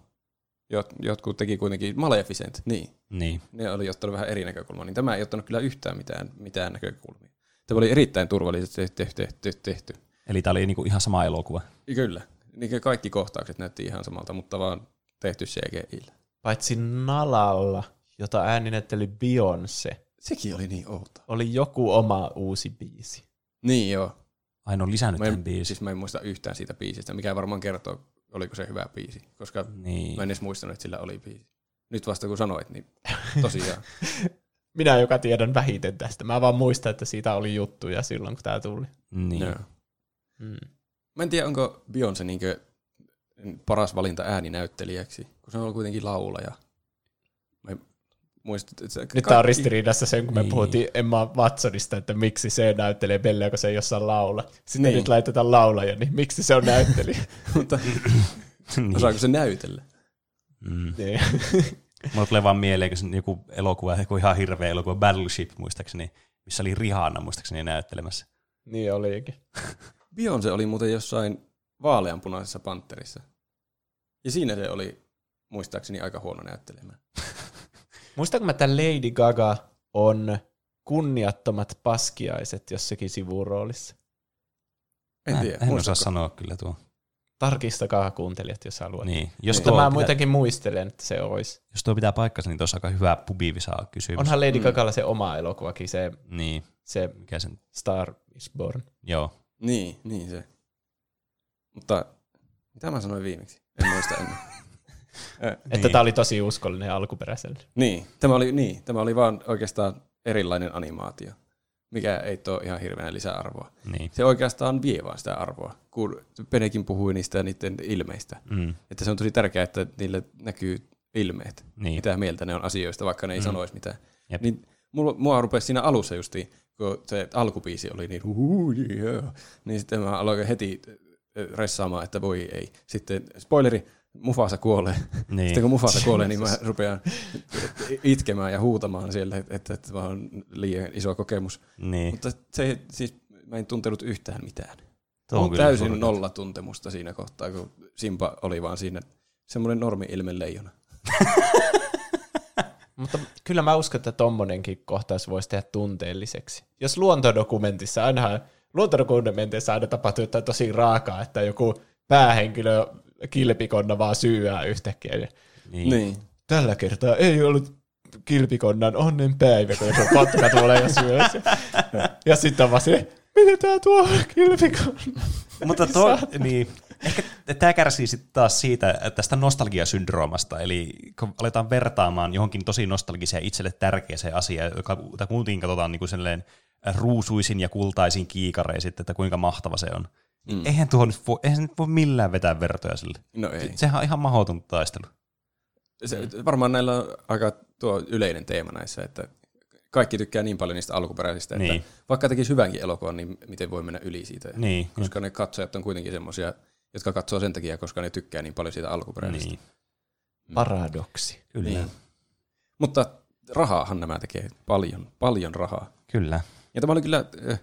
jot, jotkut teki kuitenkin Maleficent, niin. Niin. Ne oli ottanut vähän eri näkökulmaa, niin tämä ei ottanut kyllä yhtään mitään, mitään näkökulmia. Tämä oli erittäin turvallisesti tehty. tehty, tehty. Eli tämä oli niinku ihan sama elokuva. Kyllä. Niin kaikki kohtaukset näytti ihan samalta, mutta vaan tehty CGI. Paitsi Nalalla, jota ääninäytteli Beyoncé, Sekin oli niin outo. oli joku oma uusi biisi. Niin joo. Aina on lisännyt Mä tämän en, biisin. siis mä en muista yhtään siitä biisistä, mikä varmaan kertoo, oliko se hyvä biisi, koska Niin. mä en edes muistanut, että sillä oli biisi. Nyt vasta kun sanoit, niin tosiaan. Minä, joka tiedän vähiten tästä. Mä vaan muistan, että siitä oli juttuja silloin, kun tämä tuli. Niin. joo. Mm. Mä en tiedä, onko Beyoncé niinkö paras valinta ääninäyttelijäksi, kun se on kuitenkin laulaja. Mä en muista, että se Nyt tää on ristiriidassa sen, kun me Niin. puhuttiin Emma Watsonista, että miksi se näyttelee Belleä, kun se ei jossain laula. Sitten Niin. nyt laitetaan laulaja, niin miksi se on näyttelijä? Mutta niin. osaako se näytellä? Mm. niin. Mulla tulee vaan mieleen, kun se joku elokuva, joku ihan hirveä elokuva, Battleship muistaakseni, missä oli Rihanna muistaakseni näyttelemässä. niin olikin. Beyoncé oli muuten jossain vaaleanpunaisessa panterissa. Ja siinä se oli muistaakseni aika huono näyttelemään. Muistanko mä, että Lady Gaga on kunniattomat paskiaiset jossakin sivuroolissa? En Mä tiedä. en osaa sanoa kyllä tuo. Tarkistakaa kuuntelijat, jos haluat. Niin. Jos, Niin. tuo Mutta mä pitää, muutenkin muistelen, että se olisi. jos tuo pitää paikkansa, niin tuossa aika hyvä pubivisa kysymys. Onhan Lady Mm. Gagalla se oma elokuvakin, se, Niin, se mikä sen, Star is Born. joo. Niin, niin se. Mutta mitä mä sanoin viimeksi? En muista ennen. Että Niin. tämä oli tosi uskollinen alkuperäiselle. niin, tämä oli, niin, tämä oli vaan oikeastaan erilainen animaatio, mikä ei tuo ihan hirveänä lisäarvoa. Niin. Se oikeastaan vie vaan sitä arvoa, kun Penekin puhui niistä niiden ilmeistä. Mm. Että se on tosi tärkeää, että niille näkyy ilmeet, Niin. mitä mieltä ne on asioista, vaikka ne ei Mm. sanoisi mitään. Jep. Niin mulla, mua rupesi siinä alussa justiin, kun se alkubiisi oli niin huu, yeah. niin sitten mä aloin heti ressaamaan, että voi ei. Sitten spoileri, Mufasa kuolee. Niin. Sitten kun Mufasa kuolee, niin mä rupean itkemään ja huutamaan siellä, että, että, että mä on liian iso kokemus. niin. Mutta se, siis mä en tuntenut yhtään mitään. Tuo on täysin surkeata. nolla tuntemusta siinä kohtaa, kun Simpa oli vaan siinä semmoinen normi-ilme leijona. Mutta kyllä mä uskon, että tommonenkin kohtaus voisi tehdä tunteelliseksi. Jos luontodokumentissa aina, luontodokumentissa aina tapahtuu jotain tosi raakaa, että joku päähenkilö kilpikonna vaan syyää yhtäkkiä. Ja Niin. Niin. tällä kertaa ei ollut kilpikonnan onnenpäivä, kun joku kotka tulee ja syö. Ja sitten on vaan se, mitä tää tuo kilpikonna? Mutta tuo, niin, ehkä tämä kärsii sitten taas siitä että tästä nostalgiasyndroomasta, eli kun aletaan vertaamaan johonkin tosi nostalgiseen itselle tärkeäseen asiaan, joka muutenkin katsotaan niin kuin silleen ruusuisin ja kultaisin kiikarein sitten, että kuinka mahtava se on. Mm. Eihän, tuo nyt voi, eihän nyt voi millään vetää vertoja sille. No ei. Sehän on ihan mahdoton taistelu. Se, varmaan näillä on aika tuo yleinen teema näissä, että kaikki tykkää niin paljon niistä alkuperäisistä, että Niin. vaikka tekisi hyvänkin elokuvan, niin miten voi mennä yli siitä. Niin, Koska ne katsojat on kuitenkin semmoisia, jotka katsoo sen takia, koska ne tykkää niin paljon siitä alkuperäisestä. niin, Paradoksi. kyllä, Niin. niin. Mutta rahaahan nämä tekee paljon, paljon rahaa. kyllä. Ja tämä oli kyllä äh,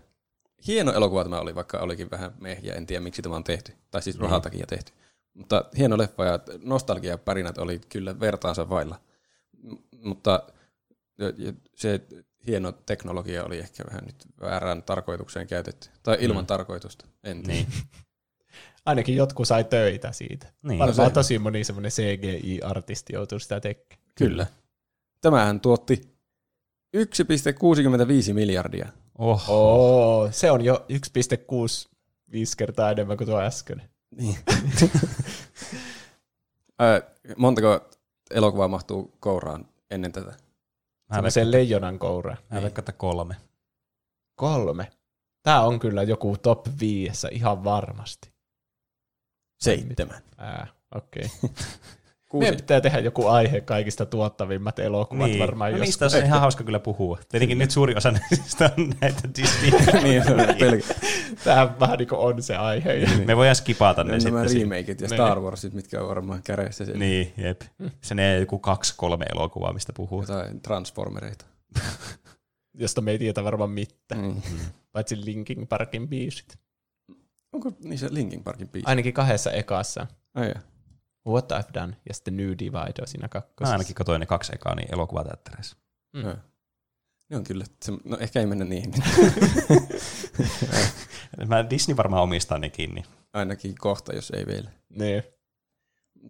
hieno elokuva tämä oli, vaikka olikin vähän mehjä, en tiedä miksi tämä on tehty. Tai siis rahan takia tehty. Mutta hieno leffa ja nostalgiapärinät oli kyllä vertaansa vailla. M- mutta se hieno teknologia oli ehkä vähän nyt väärään tarkoitukseen käytetty. Tai ilman Mm. tarkoitusta, en tiedä. Niin. Ainakin jotkut sai töitä siitä. Niin. Varmaan No se- tosi moni semmoinen CGI-artisti joutuu sitä tekemään. Kyllä. Tämähän tuotti 1,65 miljardia. Oh. Oo, se on jo 1,65 kertaa enemmän kuin tuo äsken. Niin. Montako elokuvaa mahtuu kouraan ennen tätä? Mä Semmoiseen leijonan kouraan. Mä veikkaan, että kolme. Kolme. Tää on kyllä joku top viiessä ihan varmasti. Seitsemän. Ää, okei. Okay. Kuusi. Meidän pitää tehdä joku aihe kaikista tuottavimmat elokuvat Niin. varmaan no joskus. niistä on ihan hauska kyllä puhua. Tietenkin nyt suuri osa näistä on näitä Disney. niin, se on pelkä. Tämähän vähän niin kuin on se aihe. Me voidaan skipata ne Nämä sitten. siinä. remakeit ja Niin. Star Warsit, mitkä on varmaan käreissä siellä. Niin, jep. Se ne joku kaksi, kolme elokuvaa, mistä puhuu. Jotain transformereita. josta me ei tiedä varmaan mitään. Niin. Paitsi Linkin Parkin biisit. Onko niissä Linkin Parkin biisi? Ainakin kahdessa ekassa. Ai jaa. What I've Done ja sitten New Divide on siinä Mä kakkosessa. ainakin katsoin ne kaksi ekaa niin elokuvateattereissa. Mm. Joo. Ne on kyllä, se, no ehkä ei mennä niihin. Mä Disney varmaan omistaa ne kiinni. Ainakin kohta, jos ei vielä. Niin.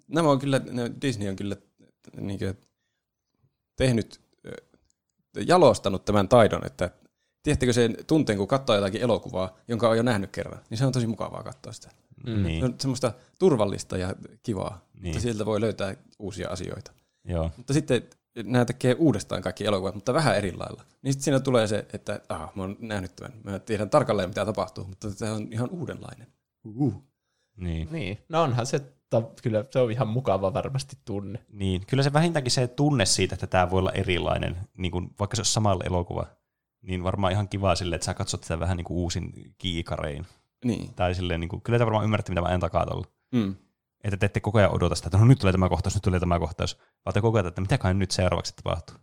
Nämä on kyllä, ne, Disney on kyllä niin kuin, tehnyt, jalostanut tämän taidon, että tiedättekö sen tunteen, kun katsoo jotakin elokuvaa, jonka on jo nähnyt kerran, niin se on tosi mukavaa katsoa sitä. Mm. Niin, Se on semmoista turvallista ja kivaa, niin. Mutta sieltä voi löytää uusia asioita. joo. Mutta sitten nämä tekee uudestaan kaikki elokuvat, mutta vähän eri lailla. Niin sitten siinä tulee se, että ah, mä oon nähnyt tämän, mä tiedän tarkalleen mitä tapahtuu, mutta tämä on ihan uudenlainen. Uh. Niin. Niin. No onhan se, ta, kyllä se on ihan mukava varmasti tunne. niin. Kyllä se vähintäänkin se tunne siitä, että tämä voi olla erilainen, niin kuin, vaikka se olisi samalla elokuva, niin varmaan ihan kiva silleen, että sä katsot sitä vähän niin kuin uusin kiikarein. Niin. Tai silleen, niin kuin, kyllä te varmaan ymmärrätte, mitä mä en takaa tuolla. Mm. Että te ette koko ajan odota sitä, että no nyt tulee tämä kohtaus, nyt tulee tämä kohtaus, vaan te koko ajan, että mitä kai nyt seuraavaksi tapahtuu.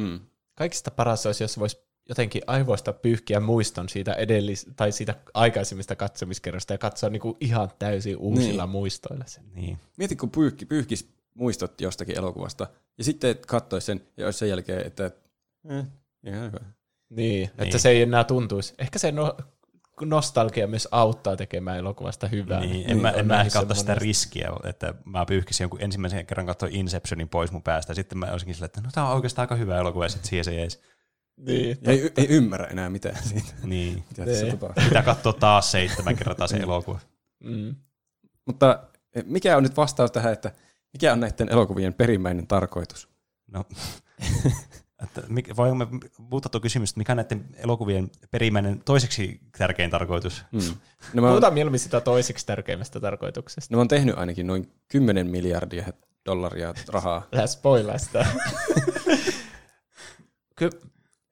Mm. Kaikista paras olisi, jos voisi jotenkin aivoista pyyhkiä muiston siitä edellis- tai siitä aikaisemmista katsomiskerrosta ja katsoa niinku ihan täysin uusilla Niin. muistoilla sen. Niin. Mieti, kun pyyhki, pyyhkis muistot jostakin elokuvasta, ja sitten katsoisi sen, ja olisi sen jälkeen, että eh, ihan hyvä. Niin, että Niin. se ei enää tuntuisi. Ehkä se no, nostalgia myös auttaa tekemään elokuvasta hyvää. Niin, en, mä, en mä ehkä ottaa sitä riskiä, että mä pyyhkisin jonkun ensimmäisen kerran katsoin Inceptionin pois mun päästä, ja sitten mä olisinkin silleen, että no tää on oikeastaan aika hyvä elokuva, ja sitten siihen se jäisi. Niin, Ja ei, ei ymmärrä enää mitään siitä, Niin. mitä tässä Niin. tapahtuu. Pitää katsoa taas seitsemän kertaa se elokuva. mm. Mutta eh, mikä on nyt vastaus tähän, että mikä on näiden elokuvien perimmäinen tarkoitus? No, että, vai me muuttaa tuo kysymys, että mikä on näiden elokuvien perimmäinen toiseksi tärkein tarkoitus? Mm. No, mä, Puhutaan mieluummin sitä toiseksi tärkeimmästä tarkoituksesta. ne on tehnyt ainakin noin 10 miljardia dollaria rahaa. Älä spoilaa sitä. Ky-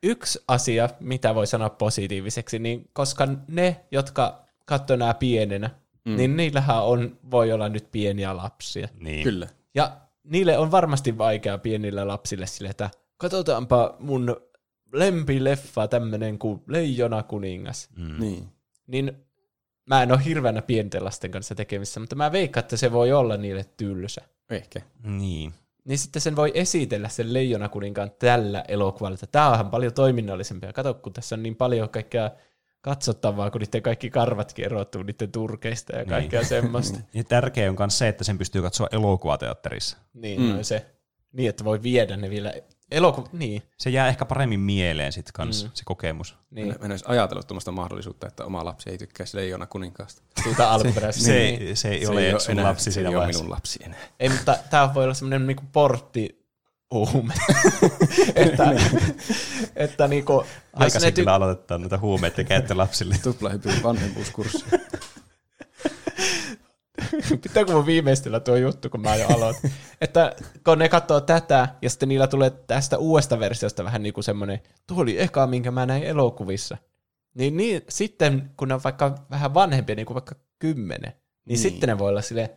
yksi asia, mitä voi sanoa positiiviseksi, niin koska ne, jotka katsoo nämä pienenä, mm. niin niillähän on, voi olla nyt pieniä lapsia. Niin. Kyllä. Ja niille on varmasti vaikea pienille lapsille sille, että katsotaanpa mun lempileffa tämmönen kuin Leijona kuningas. Mm. Niin. Niin mä en ole hirveänä pienten lasten kanssa tekemissä, mutta mä veikkaan, että se voi olla niille tylsä. Ehkä. Niin. Niin sitten sen voi esitellä sen Leijona kuninkaan tällä elokuvalla, että tää onhan paljon toiminnallisempia. Kato, kun tässä on niin paljon kaikkea katsottavaa, kun niiden kaikki karvatkin erottuu niiden turkeista ja kaikkea niin. semmoista. Ja tärkeää on myös se, että sen pystyy katsoa elokuvateatterissa. niin, mm. no se. Niin, että voi viedä ne vielä elokuva. Niin, Se jää ehkä paremmin mieleen sitten kans, mm. se kokemus. Niin. niin. Mä en olisi ajatellut tuommoista mahdollisuutta, että oma lapsi ei tykkäisi leijona kuninkaasta. Siitä alkuperäisestä. Se, niin. se ei ole sun enää, lapsi se siinä ei ole vaiheessa. minun lapsi enää. Ei, mutta tämä voi olla semmoinen niinku portti huume. että, että niinku, Aikaisin ty- kyllä aloitetaan näitä huumeiden käyttö lapsille. Tuplahypyn vanhemmuuskurssi. Pitääkö mun viimeistellä tuo juttu, kun mä jo aloitin? että kun ne katsoo tätä, ja sitten niillä tulee tästä uudesta versiosta vähän niin kuin semmoinen, tuo oli eka, minkä mä näin elokuvissa. Niin, niin sitten, kun ne on vaikka vähän vanhempia, niin kuin vaikka kymmenen, niin, niin. sitten ne voi olla silleen,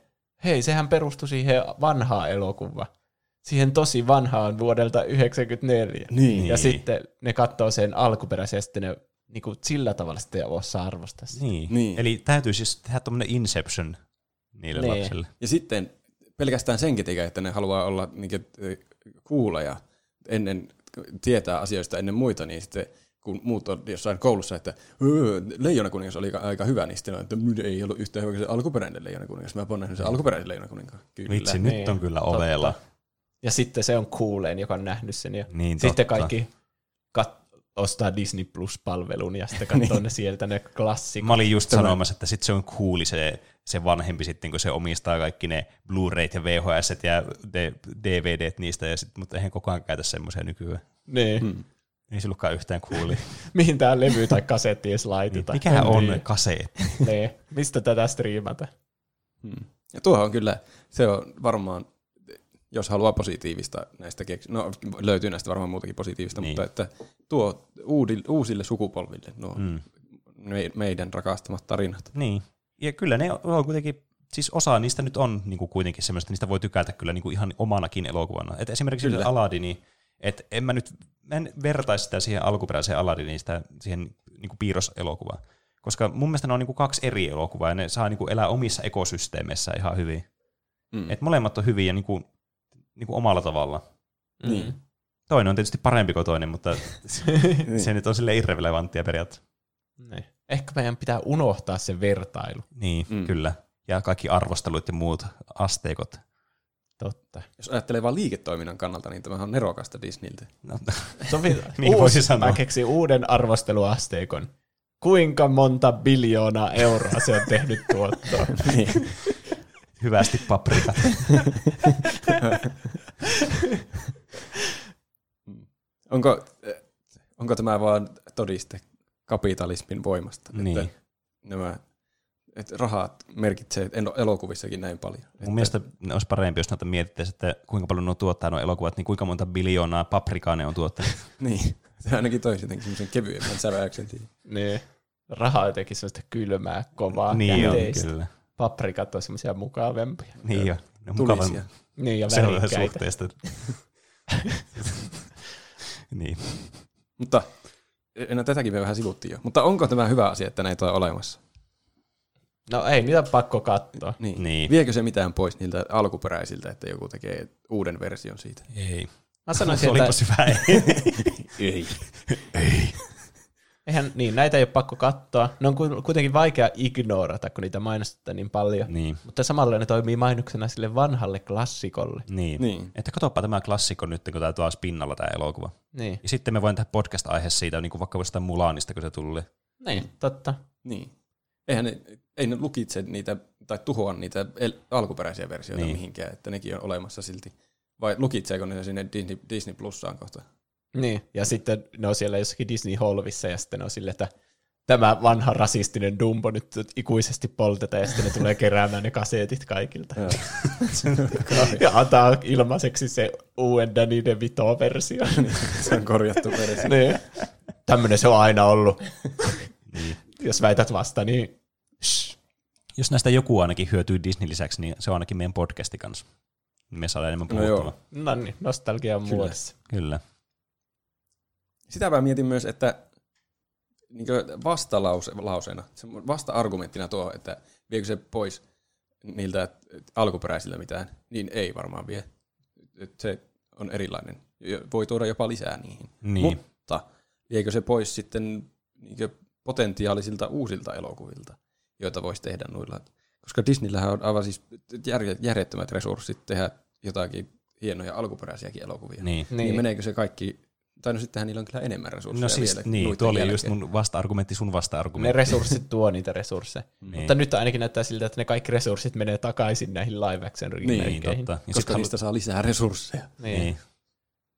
hei, sehän perustui siihen vanhaan elokuvaan. Siihen tosi vanhaan vuodelta 1994. Niin. Ja sitten ne katsoo sen alkuperäisen, ja sitten ne niin kuin sillä tavalla sitten osaa arvostaa sitä. Niin. Niin. Eli täytyy siis tehdä tuommoinen Inception niille Niin. lapsille. Ja sitten pelkästään senkin takia, että ne haluaa olla niin kuuleja ennen, tietää asioista ennen muita, niin sitten kun muut on jossain koulussa, että "Öö, Leijona kuningas oli aika- hyvä, niin sitten on, että "Nyt ei ollut yhtä hyvä kuin se alkuperäinen Leijona kuningas. Mä oon nähnyt sen alkuperäisen Leijona kuninkaan. Kyllä. Vitsi, Niin. nyt on kyllä Totta. ovella. Ja sitten se on kuuleen, joka on nähnyt sen. Ja Niin, sitten totta. kaikki kat- ostaa Disney Plus-palvelun ja sitten katsoo ne sieltä ne klassikot. Mä olin just sanomassa, että sit se on cooli se, se vanhempi sitten, kun se omistaa kaikki ne Blu-rayt ja VHS ja DVDt niistä, ja sit, mutta eihän koko ajan käytä semmoisia nykyään. Niin. Mm. Ei se ollutkaan yhtään cooli. Mihin tämä levy tai kasetti edes laitetaan. Mikä on Niin. kaseetti? Niin. Mistä tätä striimata? Mm. Ja tuohon on kyllä, se on varmaan, jos haluaa positiivista näistä keks... no löytyy näistä varmaan muutakin positiivista, Niin. mutta että tuo uudille, uusille sukupolville nuo Mm. me, meidän rakastamat tarinat. Niin. Ja kyllä ne on kuitenkin, siis osa niistä nyt on niin kuin kuitenkin semmoista, niistä voi tykätä kyllä niin kuin ihan omanakin elokuvana. Et esimerkiksi Kyllä. Aladini, että en mä nyt mä en vertaisi sitä siihen alkuperäiseen Aladdiniin, sitä siihen niin kuin piirroselokuvaan. Koska mun mielestä ne on niin kuin kaksi eri elokuvaa, ja ne saa niin kuin elää omissa ekosysteemeissä ihan hyvin. Mm. Et molemmat on hyviä niin kuin, niin kuin omalla tavalla. Niin. Toinen on tietysti parempi kuin toinen, mutta se nyt on sille irrelevanttia periaatteessa. Niin. Ehkä meidän pitää unohtaa se vertailu. Niin, Mm. mm. kyllä. Ja kaikki arvostelut ja muut asteikot. Totta. Jos ajattelee vain liiketoiminnan kannalta, niin tämähän on nerokasta Disneyltä. No, Sovi, Niin uusi, voisi sanoa. Mä keksin uuden arvosteluasteikon. Kuinka monta biljoonaa euroa se on tehnyt tuottoa? niin. Hyvästi paprika. onko, onko tämä vaan todiste kapitalismin voimasta? Niin. Että nämä että rahat merkitsee elo- elokuvissakin näin paljon. Mun mielestä ne olisi parempi, jos näitä mietittäisiin, että kuinka paljon nuo tuottaa nuo elokuvat, niin kuinka monta biljoonaa paprikaa ne on tuottanut. Niin, se ainakin toisi jotenkin semmoisen kevyemmän säväyksen niin. Raha on jotenkin sellaista kylmää, kovaa, niin on, kyllä. Paprikat on semmoisia mukavempia. Niin on. Ne on mukava Tulisia. Niin, ja värikkäitä. suhteesta. niin. Mutta no, tätäkin me vähän sivuttiin jo. Mutta onko tämä hyvä asia, että näitä on olemassa? No ei, niitä on pakko katsoa. Niin. Niin. Viekö se mitään pois niiltä alkuperäisiltä, että joku tekee uuden version siitä? Ei. Mä sanoisin, että hyvä. Ei. Ei. Eihän, niin, näitä ei ole pakko katsoa. Ne on ku- kuitenkin vaikea ignorata, kun niitä mainostetaan niin paljon. niin. Mutta samalla ne toimii mainoksena sille vanhalle klassikolle. Niin. Niin. Että katoppa tämä klassikko nyt, kun tämä taas pinnalla tämä elokuva. Niin, Ja sitten me voin tehdä podcast-aihe siitä, niin kuin vaikka jostain Mulanista, kun se tuli. niin totta. Niin. Eihän ne, ei ne lukitse niitä tai tuhoa niitä el- alkuperäisiä versioita Niin. niin. mihinkään, että nekin on olemassa silti. Vai lukitseeko ne sinne Disney, Disney Plussaan kohta? Niin, ja sitten ne on siellä jossakin Disney-holvissa, ja sitten ne on sille, että tämä vanha rasistinen Dumbo nyt ikuisesti poltetaan, ja sitten ne tulee keräämään ne kasetit kaikilta. ja antaa ilmaiseksi se uuden Danny DeVito-versio. se on korjattu versio. niin. Tämmöinen se on aina ollut. Niin. Jos väität vasta, niin shh. Jos näistä joku ainakin hyötyy Disney lisäksi, niin se on ainakin meidän podcasti kanssa. Me saadaan enemmän No joo. puhuttua. No niin, nostalgia on Kyllä. muodossa. Kyllä. Sitä mä mietin myös, että niin vastalauseena, vasta-argumenttina tuo, että viekö se pois niiltä alkuperäisiltä mitään, niin ei varmaan vie. Se on erilainen. Voi tuoda jopa lisää niihin. Niin. Mutta viekö se pois sitten niin potentiaalisilta uusilta elokuvilta, joita voisi tehdä noilla? Koska Disneyllähän on aivan siis järje- järjettömät resurssit tehdä jotakin hienoja alkuperäisiäkin elokuvia. Niin. Niin. niin meneekö se kaikki, tai no sittenhän niillä on kyllä enemmän resursseja No siis, vielä niin, tuo oli jälkeen. just mun vasta-argumentti sun Ne vasta-argumentti. resurssit tuo niitä resursseja. Niin. Mutta nyt ainakin näyttää siltä, että ne kaikki resurssit menee takaisin näihin live action Niin, totta. Ja Koska niistä saa lisää resursseja. Niin. Niin.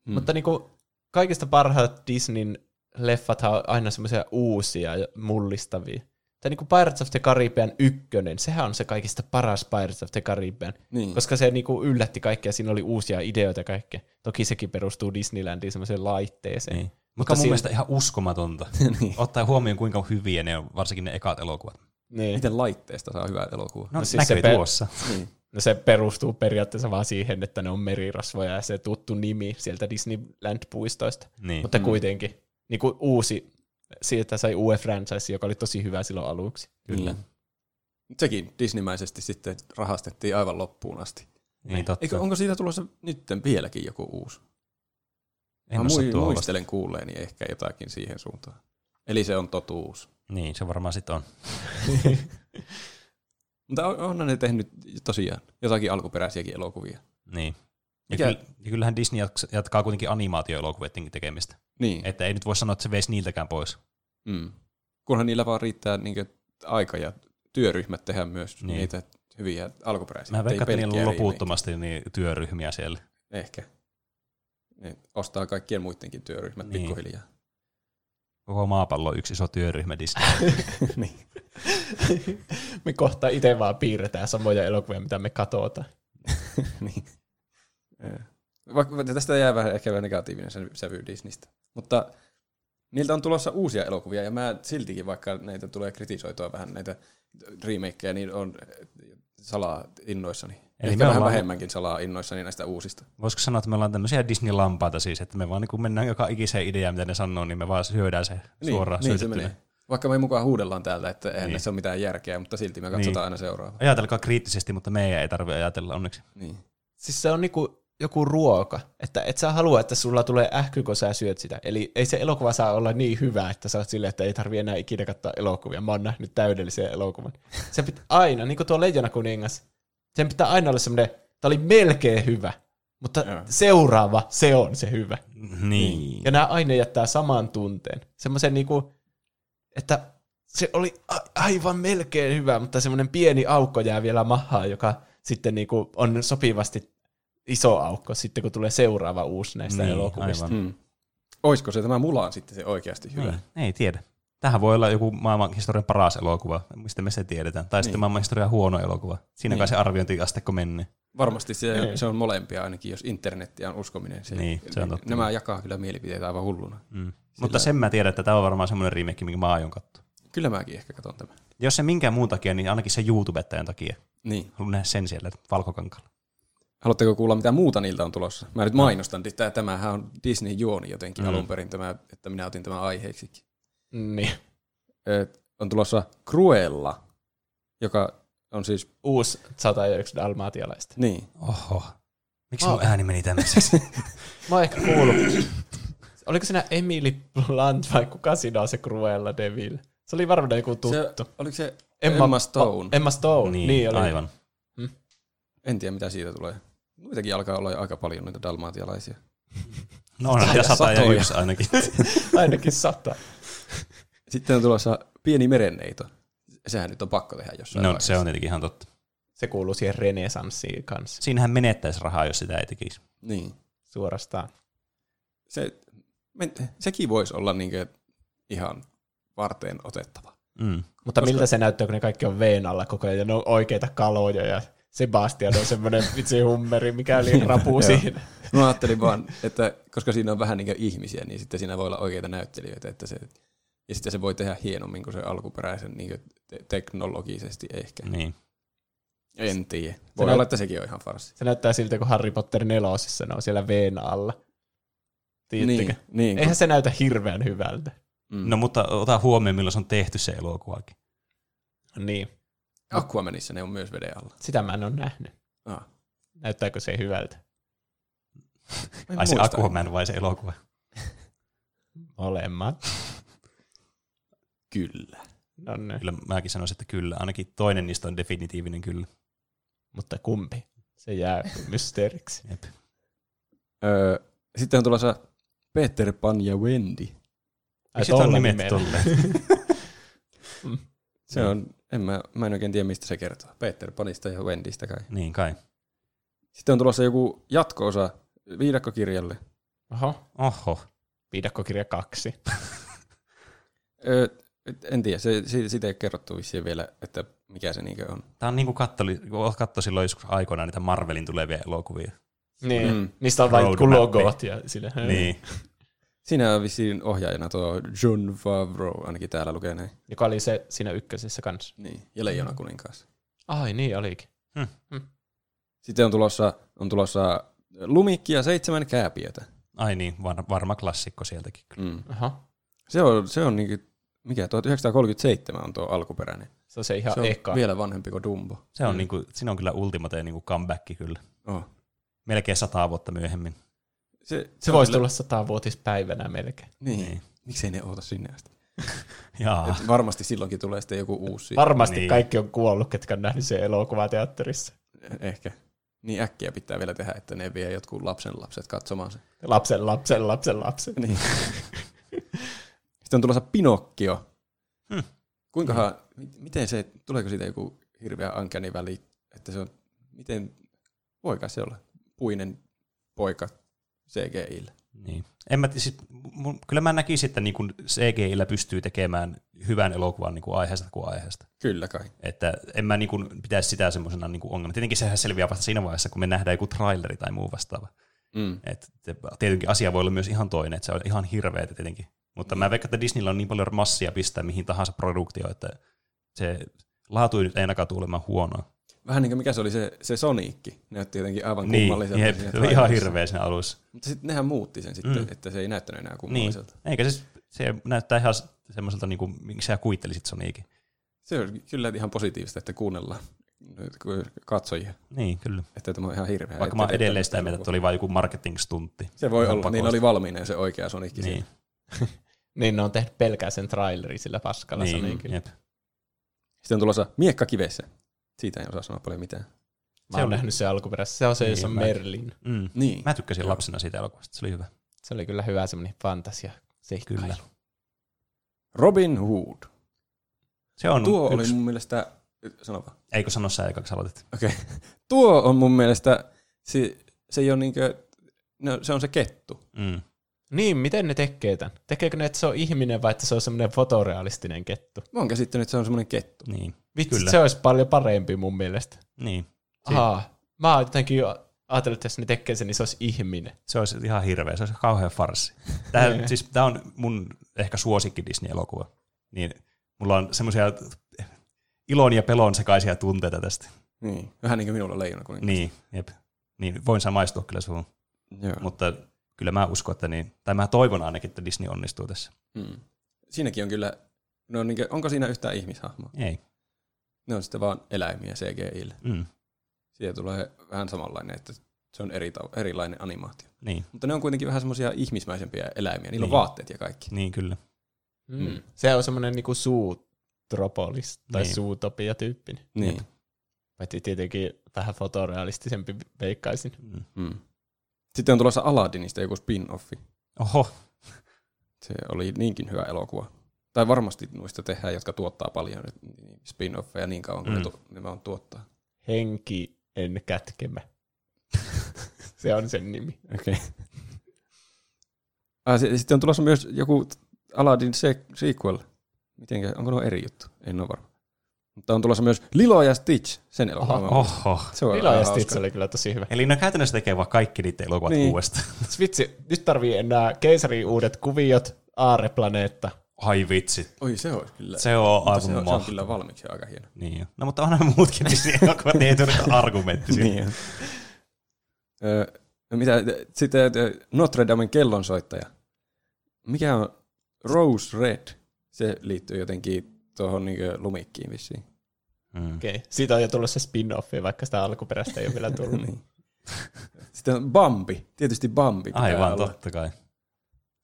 Mm. Mutta niinku, kaikista parhaat Disneyn leffat on aina semmoisia uusia ja mullistavia. Tai niinku Pirates of the Caribbean ykkönen, sehän on se kaikista paras Pirates of the Caribbean, niin. koska se niinku yllätti kaikkia, siinä oli uusia ideoita ja kaikkea. Toki sekin perustuu Disneylandiin semmoiseen laitteeseen. Niin. Mutta Mutta mun siinä- mielestä ihan uskomatonta. niin. Ottaa huomioon, kuinka hyviä ne on, varsinkin ne ekat elokuvat. Niin. Miten laitteesta saa hyvää elokuvaa? No, No siis se näkyy pe- tuossa. Niin. No se perustuu periaatteessa vaan siihen, että ne on merirasvoja ja se tuttu nimi sieltä Disneyland-puistoista. Niin. Mutta kuitenkin niin kuin uusi, siitä sai uuden franchise, joka oli tosi hyvä silloin aluksi. Kyllä. Niin. Sekin Disneymäisesti sitten rahastettiin aivan loppuun asti. Niin, totta. Eikö, onko siitä tulossa nyt vieläkin joku uusi? en Mä mui- muistelen kuulleeni ehkä jotakin siihen suuntaan. Eli se on totuus. Niin, se varmaan sitten on. Mutta on, onhan ne tehnyt tosiaan jotakin alkuperäisiäkin elokuvia. Niin. Ja, Mikä- kyllä, ja kyllähän Disney jatkaa kuitenkin animaatioelokuvien tekemistä. Niin. Että ei nyt voi sanoa, että se veisi niiltäkään pois. Mm. Kunhan niillä vaan riittää niinkö aika ja työryhmät tehdä myös Niin. niin. niitä hyviä alkuperäisiä. Mä veikkaan, että niillä on loputtomasti niin työryhmiä siellä. Ehkä. Ne ostaa kaikkien muidenkin työryhmät Niin. niin. pikkuhiljaa. Koko maapallo on yksi iso työryhmä Disney. niin. me kohta itse vaan piirretään samoja elokuvia, mitä me katsotaan. niin. Joo. Vaikka tästä jää vähän ehkä vähän negatiivinen se sävy Disneystä. Mutta niiltä on tulossa uusia elokuvia, ja mä siltikin, vaikka näitä tulee kritisoitua vähän näitä remakeja, niin on salaa innoissani. Eli Ehkä me vähän vähemmänkin salaa innoissani näistä uusista. Voisiko sanoa, että me ollaan tämmöisiä Disney-lampaita siis, että me vaan niin mennään joka ikiseen ideaan, mitä ne sanoo, niin me vaan syödään se niin, suoraan niin, se menee. Vaikka me mukaan huudellaan täältä, että eihän niin. näissä ole mitään järkeä, mutta silti me katsotaan niin. aina seuraavaa. Ajatelkaa kriittisesti, mutta meidän ei tarvitse ajatella onneksi. Niin. Siis se on niinku joku ruoka, että et sä halua, että sulla tulee ähky, kun sä syöt sitä. Eli ei se elokuva saa olla niin hyvä, että sä oot silleen, että ei tarvi enää ikinä katsoa elokuvia. Mä oon nähnyt täydellisen elokuvan. Se pitää aina, niin kuin tuo Leijona kuningas, sen pitää aina olla semmoinen, tää oli melkein hyvä, mutta Joo. seuraava, se on se hyvä. Niin. Ja nämä aina jättää saman tunteen. Semmoisen niinku, että se oli a- aivan melkein hyvä, mutta semmoinen pieni aukko jää vielä mahaan, joka sitten niinku on sopivasti iso aukko sitten, kun tulee seuraava uusi näistä niin, elokuvista. Hmm. Olisiko se tämä Mulan sitten se oikeasti hyvä? Niin, ei tiedä. Tähän voi olla joku maailmanhistorian paras elokuva, mistä me se tiedetään. Tai niin. sitten maailmanhistorian huono elokuva. Siinä niin. kai se arviointiasteko menee. Varmasti se, niin. se on molempia ainakin, jos internettiä on uskominen. Se, niin, se on totta. Nämä jakaa kyllä mielipiteitä aivan hulluna. Mm. Sillä... Mutta sen mä tiedän, että tämä on varmaan semmoinen remake, minkä mä aion katsoa. Kyllä mäkin ehkä katson tämän. Jos se minkään muun takia, niin ainakin se YouTubettajan takia. Niin. Haluan nähdä sen siellä valkokankalla. Haluatteko kuulla, mitä muuta niiltä on tulossa? Mä nyt mainostan, että tämähän on Disney juoni jotenkin mm. alun perin, tämä, että minä otin tämän aiheeksi. Niin. Et on tulossa Cruella, joka on siis... Uusi 101 dalmaatialaista. Niin. Oho. Miksi mun ääni meni tämmöiseksi? Mä oon ehkä kuullut. Oliko siinä Emily Blunt vai kuka siinä on se Cruella Devil? Se oli varmaan joku tuttu. Se, oliko se Emma, Emma Stone? Emma Stone, niin, niin oli. Aivan. Hmm? En tiedä, mitä siitä tulee. Muitakin alkaa olla aika paljon niitä dalmaatialaisia. No on ja sata ja yksi ainakin. ainakin sata. Sitten on tulossa pieni merenneito. Sehän nyt on pakko tehdä jossain No vaiheessa. se on tietenkin ihan totta. Se kuuluu siihen renesanssiin kanssa. Siinähän menettäisi rahaa, jos sitä ei tekisi. Niin. Suorastaan. Se, sekin voisi olla niinku ihan varteen otettava. Mm. Mutta Koska... miltä se näyttää, kun ne kaikki on veen alla koko ajan ja ne on oikeita kaloja ja Sebastian on semmoinen vitsi hummeri, mikäli rapuu siinä. Mä ajattelin vaan, että koska siinä on vähän niin ihmisiä, niin sitten siinä voi olla oikeita näyttelijöitä, että se, ja sitten se voi tehdä hienommin kuin se alkuperäisen niin te- teknologisesti ehkä. Niin. En tiedä. Voi se olla, että sekin on ihan farsi. Se näyttää siltä, kun Harry Potter nelosissa ne on siellä veen alla. Niin, niin, Eihän kun... se näytä hirveän hyvältä. Mm. No mutta ota huomioon, milloin se on tehty se elokuvakin. Niin. Aquamanissa ne on myös veden alla. Sitä mä en ole nähnyt. Ah. Näyttääkö se hyvältä? Ai se Aquaman vai se elokuva? Molemmat. kyllä. No ne. Kyllä mäkin sanoisin, että kyllä. Ainakin toinen niistä on definitiivinen kyllä. Mutta kumpi? Se jää mysteeriksi. Jep. Öö, sitten on tulossa Peter Pan ja Wendy. Ai, Miksi on nimet Se on en mä, mä en oikein tiedä, mistä se kertoo. Peter Panista ja Wendystä kai. Niin kai. Sitten on tulossa joku jatko-osa viidakkokirjalle. Oho. Oho. Viidakkokirja kaksi. Ö, en tiedä, se, siitä ei kerrottu vissiin vielä, että mikä se niinkö on. Tämä on niin kuin kattoli, katso silloin joskus aikoinaan niitä Marvelin tulevia elokuvia. Niin, mm. niistä on vain logot ja sille. Niin. Siinä on vissiin ohjaajana tuo John Favreau, ainakin täällä lukee näin. Joka oli se siinä ykkösessä kanssa. Niin, ja Leijona kuninkaassa. Ai niin, olikin. Hm. Hm. Sitten on tulossa, on tulossa Lumikki ja seitsemän kääpiötä. Ai niin, var, varma klassikko sieltäkin. Mm. Aha. Se on, se on niinku, mikä, 1937 on tuo alkuperäinen. Se on se ihan se on eka. vielä vanhempi kuin Dumbo. Se on, mm. niinku, siinä on kyllä ultimate niinku comeback kyllä. Oh. Melkein sata vuotta myöhemmin. Se, se, voisi tulla satavuotispäivänä melkein. Niin. niin. Miksei ne oota sinne asti? Jaa. Et varmasti silloinkin tulee sitten joku uusi. Varmasti niin. kaikki on kuollut, ketkä on nähnyt sen elokuvateatterissa. Ehkä. Niin äkkiä pitää vielä tehdä, että ne vie jotkut lapsen lapset katsomaan sen. Lapsen, lapsen, lapsen, lapsen. Niin. sitten on tulossa Pinokkio. Hmm. Kuinkahan, hmm. miten se, tuleeko siitä joku hirveä ankani väli, että se on, miten, voikaan se olla, puinen poika CGIllä. Niin. En mä, siis, mun, kyllä mä näkisin, että niin kun CGIllä pystyy tekemään hyvän elokuvan niin kuin aiheesta kuin aiheesta. Kyllä kai. Että en mä niin kuin, pitäisi sitä semmoisena niin ongelma. Tietenkin sehän selviää vasta siinä vaiheessa, kun me nähdään joku traileri tai muu vastaava. Mm. Et, tietenkin asia voi olla myös ihan toinen, että se on ihan hirveetä tietenkin. Mutta mm. mä veikkaan, että Disneyllä on niin paljon massia pistää mihin tahansa produktioon, että se laatu nyt ei ainakaan tule olemaan huonoa. Vähän niin kuin mikä se oli se, se Sonicki. Näytti jotenkin aivan Niin, kummalliselta. jep, se oli ihan hirveä siinä alussa. Mutta sitten nehän muutti sen sitten, Mm. että se ei näyttänyt enää Niin, kummalliselta. eikä siis, se näyttää ihan semmoiselta, niin kuin, minkä sä kuvittelisit Sonicin. Se on kyllä ihan positiivista, että kuunnellaan katsojia. Niin, kyllä. Että tämä on ihan hirveä. Vaikka mä edelleen sitä mieltä, että oli vain joku marketing-stuntti. Se voi olla, niin oli valmiina se oikea Sonic. Niin, Niin ne on tehnyt pelkää sen traileri sillä paskalla niin, Sonicilla. jep. Sitten on tulossa Miekka kivessä. Siitä ei osaa sanoa paljon mitään. Mä Se on- nähnyt sen alkuperäisessä. Se on se, Niin, jossa on mä- Merlin. Mm. Niin. Mä tykkäsin Joo. lapsena siitä elokuvasta, se oli hyvä. Se oli kyllä hyvä semmoinen fantasia seikkailu. Kyllä. Robin Hood. Se on Tuo yksi... oli mun mielestä... Sano vaan. Eikö sano sä ekaksi aloitit? Okei. Tuo on mun mielestä... Se, se ei ole niinkö... No, se on se kettu. Mm. Niin, miten ne tekee tämän? Tekeekö ne, että se on ihminen vai että se on semmoinen fotorealistinen kettu? Mä oon käsittänyt, että se on semmoinen kettu. Niin, Vitsi, Kyllä. se olisi paljon parempi mun mielestä. niin. Ahaa, mä oon jotenkin jo ajatellut, että jos ne tekee sen, niin se olisi ihminen. Se olisi ihan hirveä, se olisi kauhean farssi. Tämä, Niin. siis, tämä on mun ehkä suosikki Disney-elokuva. Niin mulla on semmoisia ilon ja pelon sekaisia tunteita tästä. Niin. Vähän niin kuin minulla leijona kuningas. Niin, jep. Niin, voin samaistua kyllä suhun. Joo. Mutta kyllä mä uskon, että niin, tai mä toivon ainakin, että Disney onnistuu tässä. Mm. Siinäkin on kyllä... No, niin kuin, onko siinä yhtään ihmishahmoa? Ei. Ne on sitten vaan eläimiä CGIlle. Mm. Siitä tulee vähän samanlainen, että se on eri, erilainen animaatio. Niin, Mutta ne on kuitenkin vähän semmoisia ihmismäisempiä eläimiä. Niillä Niin. on vaatteet ja kaikki. niin kyllä. Mm. Mm. Se on semmoinen niinku suutropolis tai Niin. niin. suutopia tyyppinen. Niin. Paitsi tietenkin vähän fotorealistisempi veikkaisin. Mm. Mm. Sitten on tulossa Aladdinista joku spin-offi. Oho, Se oli niinkin hyvä elokuva. Tai varmasti noista tehdään, jotka tuottaa paljon niin spin-offeja niin kauan kuin Mm. ne, tu- ne vaan tuottaa. Henki en kätkemä. se on sen nimi. Okei. Okay. Ah, se- sitten on tulossa myös joku Aladdin se- sequel. Mitenkä, onko nuo eri juttu? En ole varma. Mutta on tulossa myös Lilo ja Stitch, sen elokuva. Oho. Se on Lilo ja hauska. Stitch oli kyllä tosi hyvä. Eli ne käytännössä tekee vaan kaikki niiden elokuvat Niin. uudestaan. Vitsi, nyt tarvii enää keisarin uudet kuviot, aareplaneetta. Ai vitsi. Oi, se olisi kyllä. Se on Mutta aivan se, on, se on kyllä valmiiksi aika hieno. Niin jo. No mutta onhan muutkin Disney-elokuvat, niin ei tule argumentti. Niin. Öö, no mitä, sitten Notre Damen kellonsoittaja. Mikä on Rose Red? Se liittyy jotenkin tuohon niin lumikkiin vissiin. Mm. Okei. Okay. Siitä on jo tullut se spin-offi, vaikka sitä alkuperäistä ei ole vielä tullut. niin. Sitten on Bambi. Tietysti Bambi Aivan, olla. totta kai.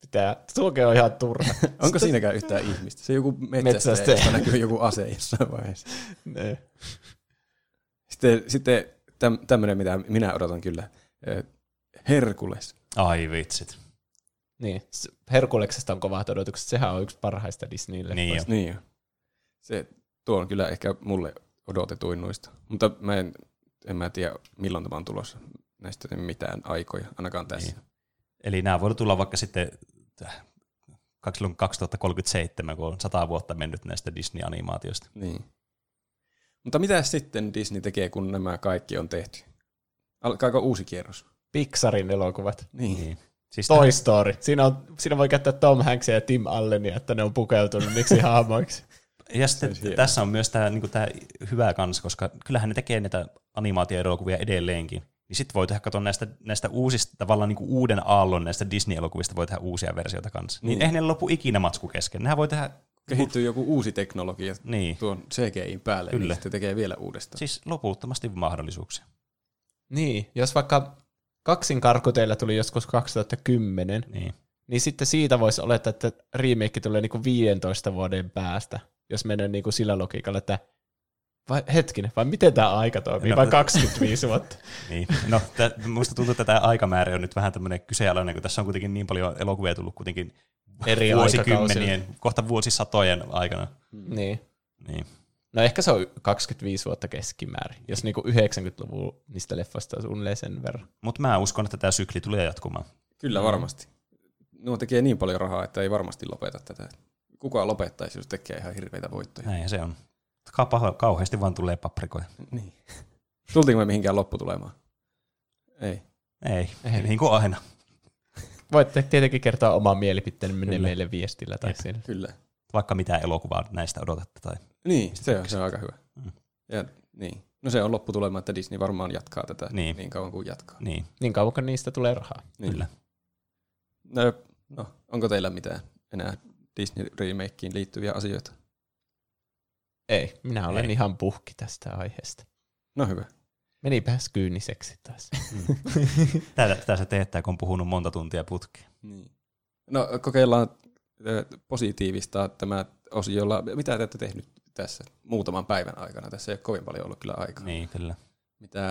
Pitää, tuokin on ihan turha. Onko siinäkään yhtään ihmistä? Se joku metsästäjä, Metsästäjä. josta näkyy joku ase jossain vaiheessa. Ne. Sitten, sitten täm, tämmöinen, mitä minä odotan kyllä. Ö, Herkules. Ai vitsit. niin. Herkuleksesta on kovat odotukset. Sehän on yksi parhaista Disneylle. Niin jo. Niin jo. Se, tuo on kyllä ehkä mulle odotetuin noista. Mutta mä en, en mä tiedä, milloin tämä on tulossa. Näistä ei mitään aikoja, ainakaan tässä. Niin. Eli nämä voi tulla vaikka sitten 2037, kun on sata vuotta mennyt näistä Disney-animaatioista. Niin. Mutta mitä sitten Disney tekee, kun nämä kaikki on tehty? Alkaako uusi kierros? Pixarin elokuvat. Niin. Niin. Siis Toy Story. Siinä, on, siinä voi käyttää Tom Hanksia ja Tim Allenia, että ne on pukeutunut miksi hahmoiksi. Ja sitten tässä on myös tämä, niin tämä hyvä kans, koska kyllähän ne tekee näitä animaatioelokuvia edelleenkin. Niin sitten voi tehdä, katsoa näistä, näistä uusista, tavallaan niin kuin uuden aallon näistä Disney-elokuvista voi tehdä uusia versioita kanssa. Niin, Niin. niin eihän ne lopu ikinä matsku kesken. Nehän voi tehdä, Kehittyy joku uusi teknologia niin, tuon CGIin päälle, Kyllä. niin sitten tekee vielä uudestaan. siis loputtomasti mahdollisuuksia. Niin, jos vaikka kaksinkarku teillä tuli joskus 2010, Niin. niin sitten siitä voisi olettaa, että remake tulee niinku 15 vuoden päästä, jos menee niinku sillä logiikalla, että vai hetkinen, vai miten tämä aika toimii, No, vai 25 vuotta? Niin. No, tä, musta tuntuu, että tämä aikamäärä on nyt vähän tämmöinen kyseenalainen, kun tässä on kuitenkin niin paljon elokuvia tullut kuitenkin Eri vuosikymmenien, kohta vuosisatojen aikana. Niin. Niin. No ehkä se on 25 vuotta keskimäärin, jos niinku 90-luvun niistä leffoista on suunnilleen sen verran. Mutta mä uskon, että tämä sykli tulee jatkumaan. Kyllä varmasti. Nuo tekee niin paljon rahaa, että ei varmasti lopeta tätä. Kukaan lopettaisi, jos tekee ihan hirveitä voittoja. Näinhän se on. Ka- kauheasti vaan tulee paprikoja. Niin. Tultiinko me mihinkään lopputulemaan? Ei. Ei, Ei. niin kuin aina. Voitte tietenkin kertoa oman mielipiteen menee Kyllä. meille viestillä tai siellä. Kyllä. Vaikka mitä elokuvaa näistä odotatte. Tai... Niin, se on, se on aika hyvä. Mm. Ja niin. No se on lopputulema, että Disney varmaan jatkaa tätä Niin. niin, niin kauan kuin jatkaa. Niin, Niin kauan kuin niistä tulee rahaa. Niin. kyllä. No, no, onko teillä mitään enää Disney-remakeen liittyviä asioita? Ei, minä olen Ei. ihan puhki tästä aiheesta. No hyvä. Menipäs kyyniseksi taas. Tätä, tätä se teettää, kun on puhunut monta tuntia putkeen. Niin. No kokeillaan positiivista tämä osiolla. Mitä te olette tehnyt tässä muutaman päivän aikana? Tässä ei ole kovin paljon ollut kyllä aikaa. Niin, kyllä. Mitä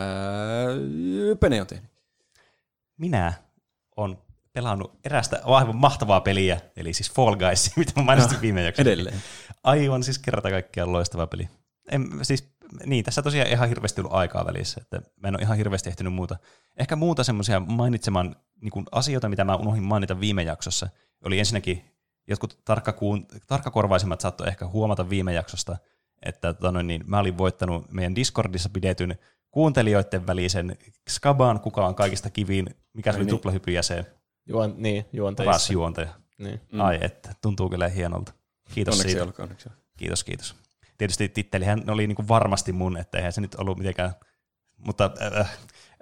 Pene on tehnyt? Minä on pelannut erästä aivan mahtavaa peliä, eli siis Fall Guys, mitä mä mainitsin viime jaksossa. Edelleen. Aivan siis kerta kaikkiaan loistava peli. En, siis, niin, tässä tosiaan ihan hirveästi ollut aikaa välissä, että mä en ole ihan hirveästi ehtinyt muuta. Ehkä muuta semmoisia mainitsemaan niin kuin asioita, mitä mä unohdin mainita viime jaksossa, oli ensinnäkin jotkut tarkkakuun, tarkkakorvaisimmat saattoi ehkä huomata viime jaksosta, että tota noin, niin, mä olin voittanut meidän Discordissa pidetyn kuuntelijoiden välisen Skaban, kuka on kaikista kivin, mikä se oli niin. tuplahypyjäsen, Juon, niin, paras juonteissa. juontaja. Niin. Mm. Ai että, tuntuu kyllä hienolta. Kiitos Onneksi siitä. olkoon. Onneksi. Kiitos, kiitos. Tietysti tittelihän oli niin kuin varmasti mun, että eihän se nyt ollut mitenkään, mutta äh,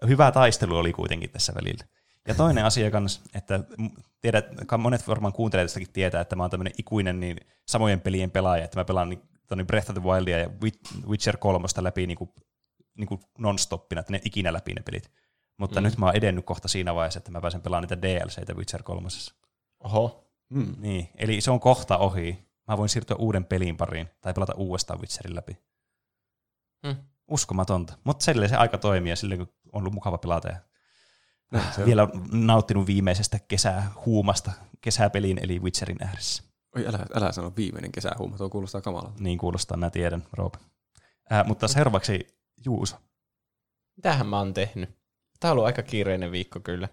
hyvä taistelu oli kuitenkin tässä välillä. Ja toinen asia kans, että tiedät, monet varmaan kuuntelijat tästäkin tietää, että mä oon tämmöinen ikuinen niin samojen pelien pelaaja, että mä pelaan niin, Tony Breath of the Wildia ja Wit- Witcher 3 läpi niin kuin, niin kuin non-stoppina, että ne ikinä läpi ne pelit. Mutta mm. nyt mä oon edennyt kohta siinä vaiheessa, että mä pääsen pelaamaan niitä DLCitä Witcher 3. Oho. Mm. Niin, eli se on kohta ohi. Mä voin siirtyä uuden pelin pariin tai pelata uudestaan Witcherin läpi. Hmm. Uskomatonta. Mutta silleen se aika toimii ja silleen kun on ollut mukava pelata. Ja Näin se vielä on nauttinut viimeisestä kesähuumasta kesäpeliin eli Witcherin ääressä. Oi, älä, älä sano viimeinen kesähuuma, tuo kuulostaa kamalalta. Niin kuulostaa, mä tiedän, Roope. Äh, mutta seuraavaksi Juuso. Mitähän mä oon tehnyt? Tää on ollut aika kiireinen viikko kyllä.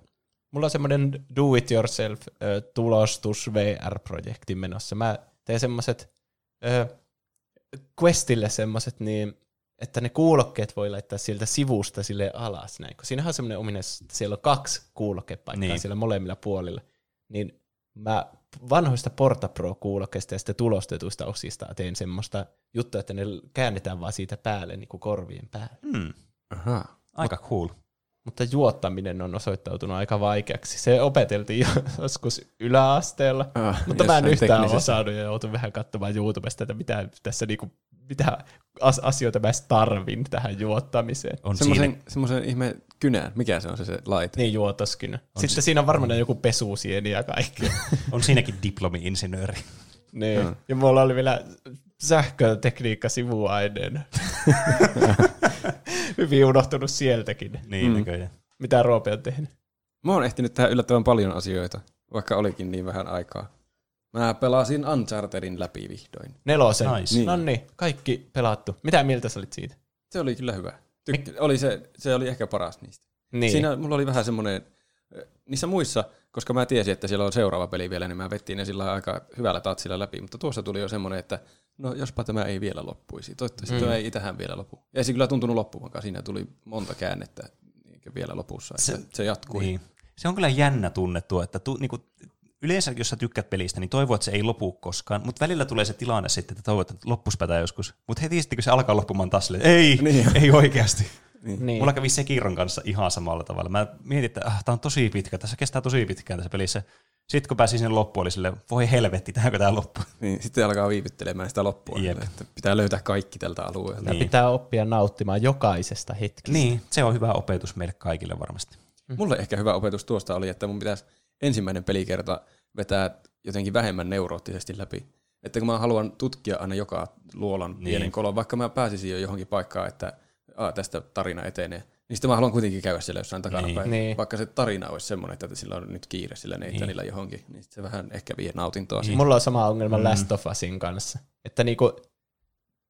Mulla on semmoinen do-it-yourself ö, tulostus VR-projekti menossa. Mä teen semmoset ö, Questille semmoset niin, että ne kuulokkeet voi laittaa sieltä sivusta sille alas näin. Kun siinähän on semmoinen ominaisuus, että siellä on kaksi kuulokkepaikkaa Niin. siellä molemmilla puolilla. Niin mä vanhoista Porta Pro-kuulokkeista ja sitten tulostetuista osista teen semmoista juttua, että ne käännetään vaan siitä päälle niin kuin korvien päälle. Hmm, Aha. aika cool. Mutta juottaminen on osoittautunut aika vaikeaksi. Se opeteltiin jo joskus yläasteella, Ah, mutta mä en yhtään osannut ja joutun vähän katsomaan YouTubesta, että mitä tässä niinku, mitä as- asioita mä edes tarvin tähän juottamiseen. On siinä, Semmoisen, semmoisen ihme kynään. Mikä se on se, se laite? Niin juotoskin. Sitten siinä on varmaan joku pesusieni ja kaikki. on siinäkin diplomi-insinööri. niin. Joo. Ja mulla oli vielä sähkötekniikka sivuaineena. Hyvin unohtunut sieltäkin. Niin Mm. näköjään. Mitä Roope on tehnyt? Mä oon ehtinyt tehdä yllättävän paljon asioita, vaikka olikin niin vähän aikaa. Mä pelasin Unchartedin läpi vihdoin. Nelosen. Nice. Niin. No niin, kaikki pelattu. Mitä mieltä sä olit siitä? Se oli kyllä hyvä. Tyk- oli se, se oli ehkä paras niistä. Niin. Siinä mulla oli vähän semmoinen, niissä muissa, koska mä tiesin, että siellä on seuraava peli vielä, niin mä vettiin ne sillä aika hyvällä tatsilla läpi, mutta tuossa tuli jo semmoinen, että no jospa tämä ei vielä loppuisi. Toivottavasti mm. Tämä ei tähän vielä lopu. Ei se kyllä tuntunut loppuvankaan, siinä tuli monta käännettä vielä lopussa, Se- se, se jatkui. Niin. Se on kyllä jännä tunne tuo, että tu, niinku, yleensä jos sä tykkäät pelistä, niin toivoo, että se ei lopu koskaan, mutta välillä tulee se tilanne sitten, että toivot, että loppuspätä joskus. Mutta heti sitten, kun se alkaa loppumaan taas ei, Niin. ei oikeasti. Niin. Mulla kävi Sekiron kanssa ihan samalla tavalla. Mä mietin, että ah, tää on tosi pitkä, tässä kestää tosi pitkään tässä pelissä. Sitten kun pääsin sinne loppuun, oli silleen, voi helvetti, tähänkö tää loppu? Niin, sitten alkaa viivyttelemään sitä loppua, Jep. että pitää löytää kaikki tältä alueelta. Ja Niin. pitää oppia nauttimaan jokaisesta hetkestä. Niin, se on hyvä opetus meille kaikille varmasti. Mulle ehkä hyvä opetus tuosta oli, että mun pitäisi ensimmäinen pelikerta vetää jotenkin vähemmän neuroottisesti läpi. Että kun mä haluan tutkia aina joka luolan Niin. niin. pienen kolon, vaikka mä pääsisin jo johonkin paikkaan, että Aa, tästä tarina etenee, niin sitten mä haluan kuitenkin käydä siellä jossain takana Niin. päin. Niin. Vaikka se tarina olisi semmoinen, että sillä on nyt kiire sillä Nathanilla johonkin, niin sit se vähän ehkä vie nautintoa. Niin. Niin. Mulla on sama ongelma Mm. mm. Last of Usin kanssa. Että niinku,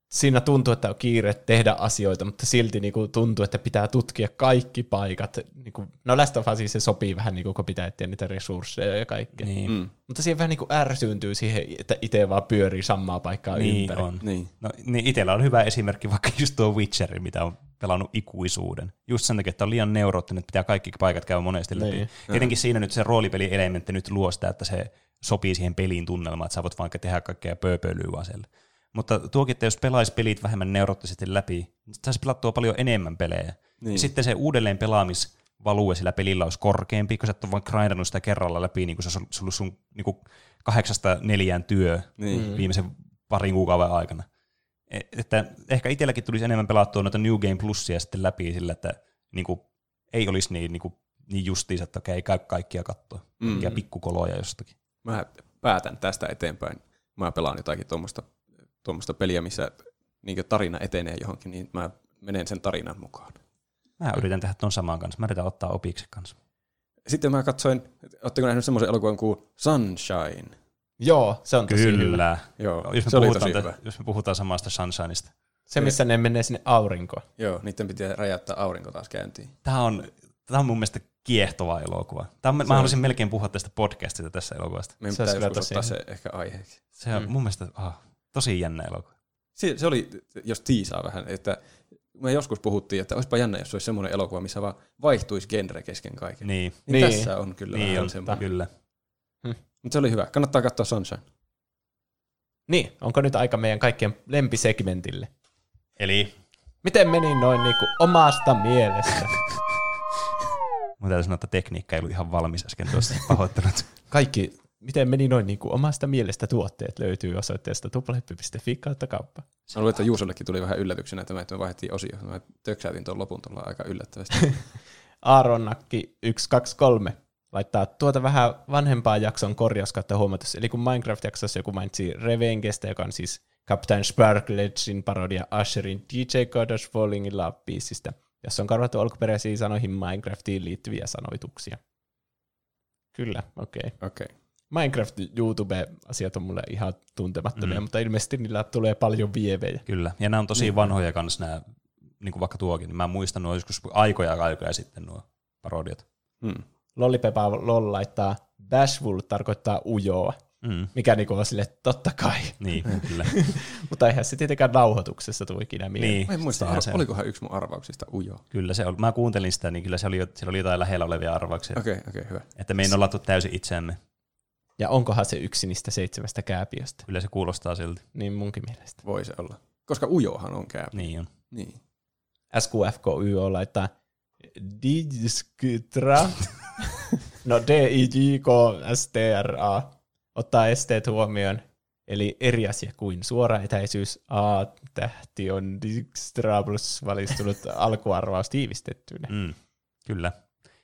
siinä tuntuu, että on kiire tehdä asioita, mutta silti niinku tuntuu, että pitää tutkia kaikki paikat. Niinku, no Last of Usin se sopii vähän, niinku, kun pitää etsiä niitä resursseja ja kaikkea. Niin, Mm. Mutta siihen vähän niinku ärsyyntyy siihen, että itse vaan pyörii samaa paikkaa niin ympäri. on. Niin. No, niin itsellä on hyvä esimerkki vaikka just tuo Witcher, mitä on pelannut ikuisuuden. Just sen takia, että on liian neuroottinen, että pitää kaikki paikat käydä monesti läpi. Niin. Tietenkin siinä nyt se roolipelielementti nyt luo sitä, että se sopii siihen pelin tunnelmaan, että sä voit vaikka tehdä kaikkea pööpöilyä vaan siellä. Mutta tuokin, että jos pelaisi pelit vähemmän neuroottisesti läpi, niin saisi pelattua paljon enemmän pelejä. Niin. Ja sitten se uudelleen pelaamisvalue sillä pelillä olisi korkeampi, kun sä et ole vaan grindannut sitä kerralla läpi, niin kuin se olisi ollut sun niin kuin kahdeksasta neljään työ Niin. mm. viimeisen parin kuukauden aikana. Että ehkä itselläkin tulisi enemmän pelattua noita New Game Plusia sitten läpi sillä, että niin kuin, ei olisi niin, niin, kuin, niin justiinsa, että okei, käy kaikkia katsoa. Mm. Mikä pikkukoloja jostakin. Mä päätän tästä eteenpäin. Mä pelaan jotakin tuommoista, tuommoista peliä, missä niin tarina etenee johonkin, niin mä menen sen tarinan mukaan. Mä yritän tehdä ton samaan kanssa. Mä yritän ottaa opiksi kanssa. Sitten mä katsoin, ootteko nähnyt semmoisen elokuvan kuin Sunshine? Joo, se on tosi hyvä. Kyllä. Joo, Jos me, se oli puhutaan, tosi te, hyvä. jos me puhutaan samasta Sunshineista. Se, missä ne menee sinne aurinkoon. Joo, niiden pitää räjäyttää aurinko taas käyntiin. Tämä on, tämä on mun mielestä kiehtova elokuva. Tämä on, mä on. haluaisin melkein puhua tästä podcastista tässä elokuvasta. Meidän Se olisi pitää joskus tosi ottaa se ehkä aiheeksi. Se on mm. mun mielestä ah, tosi jännä elokuva. Se, se oli, jos tiisaa vähän, että me joskus puhuttiin, että olisipa jännä, jos se olisi semmoinen elokuva, missä vaan vaihtuisi genre kesken kaiken. Niin, Niin, Niin. tässä on kyllä niin vähän on, semmoinen. kyllä. Mutta se oli hyvä. Kannattaa katsoa Sunshine. Niin, onko nyt aika meidän kaikkien lempisegmentille? Eli Miten meni noin niinku omasta mielestä? mun täytyy sanoa, että tekniikka ei ollut ihan valmis äsken tuossa pahoittelut. Kaikki, miten meni noin niinku omasta mielestä tuotteet löytyy osoitteesta tuplahyppy.fi kautta kauppa. Mä luulen, että Juusollekin tuli vähän yllätyksenä tämä, että me vaihdettiin osio. Mä töksäytin tuon lopun tuolla aika yllättävästi. Aaronnakki 123 laittaa tuota vähän vanhempaa jakson korjauskautta huomatus. Eli kun Minecraft-jaksossa joku mainitsi Revengestä, joka on siis Captain Sparkledgein parodia Asherin DJ God of Falling in Love biisistä, jossa on karvattu alkuperäisiin sanoihin Minecraftiin liittyviä sanoituksia. Kyllä, okei. Okay. Okei. Okay. Minecraft YouTube-asiat on mulle ihan tuntemattomia, Mm. mutta ilmeisesti niillä tulee paljon vievejä. Kyllä, ja nämä on tosi vanhoja kanssa nämä, niin kuin vaikka tuokin. Niin mä muistan nuo joskus aikoja aikoja sitten nuo parodiat. Hmm. Lollipepa lol laittaa Bashful tarkoittaa ujoa, Mm. mikä niinku on sille, totta kai. Niin, kyllä. Mutta eihän se tietenkään nauhoituksessa tule ikinä mieleen. niin, Mä en muista, ar- se olikohan yksi mun arvauksista ujo. Kyllä se oli. Mä kuuntelin sitä, niin kyllä se oli, jo- siellä oli jotain lähellä olevia arvauksia. Okei, okay, okei, okay, hyvä. Että me ei nolattu täysin itseämme. Ja onkohan se yksi niistä seitsemästä kääpiöstä? Kyllä se kuulostaa silti. Niin munkin mielestä. Voi se olla. Koska ujohan on kääpä. Niin on. Niin. SQFKYO laittaa Digstra. no D-I-J-K-S-T-R-A. Ottaa esteet huomioon. Eli eri asia kuin suora etäisyys. A-tähti on Digstra plus valistunut alkuarvaus tiivistettynä. Mm. Kyllä.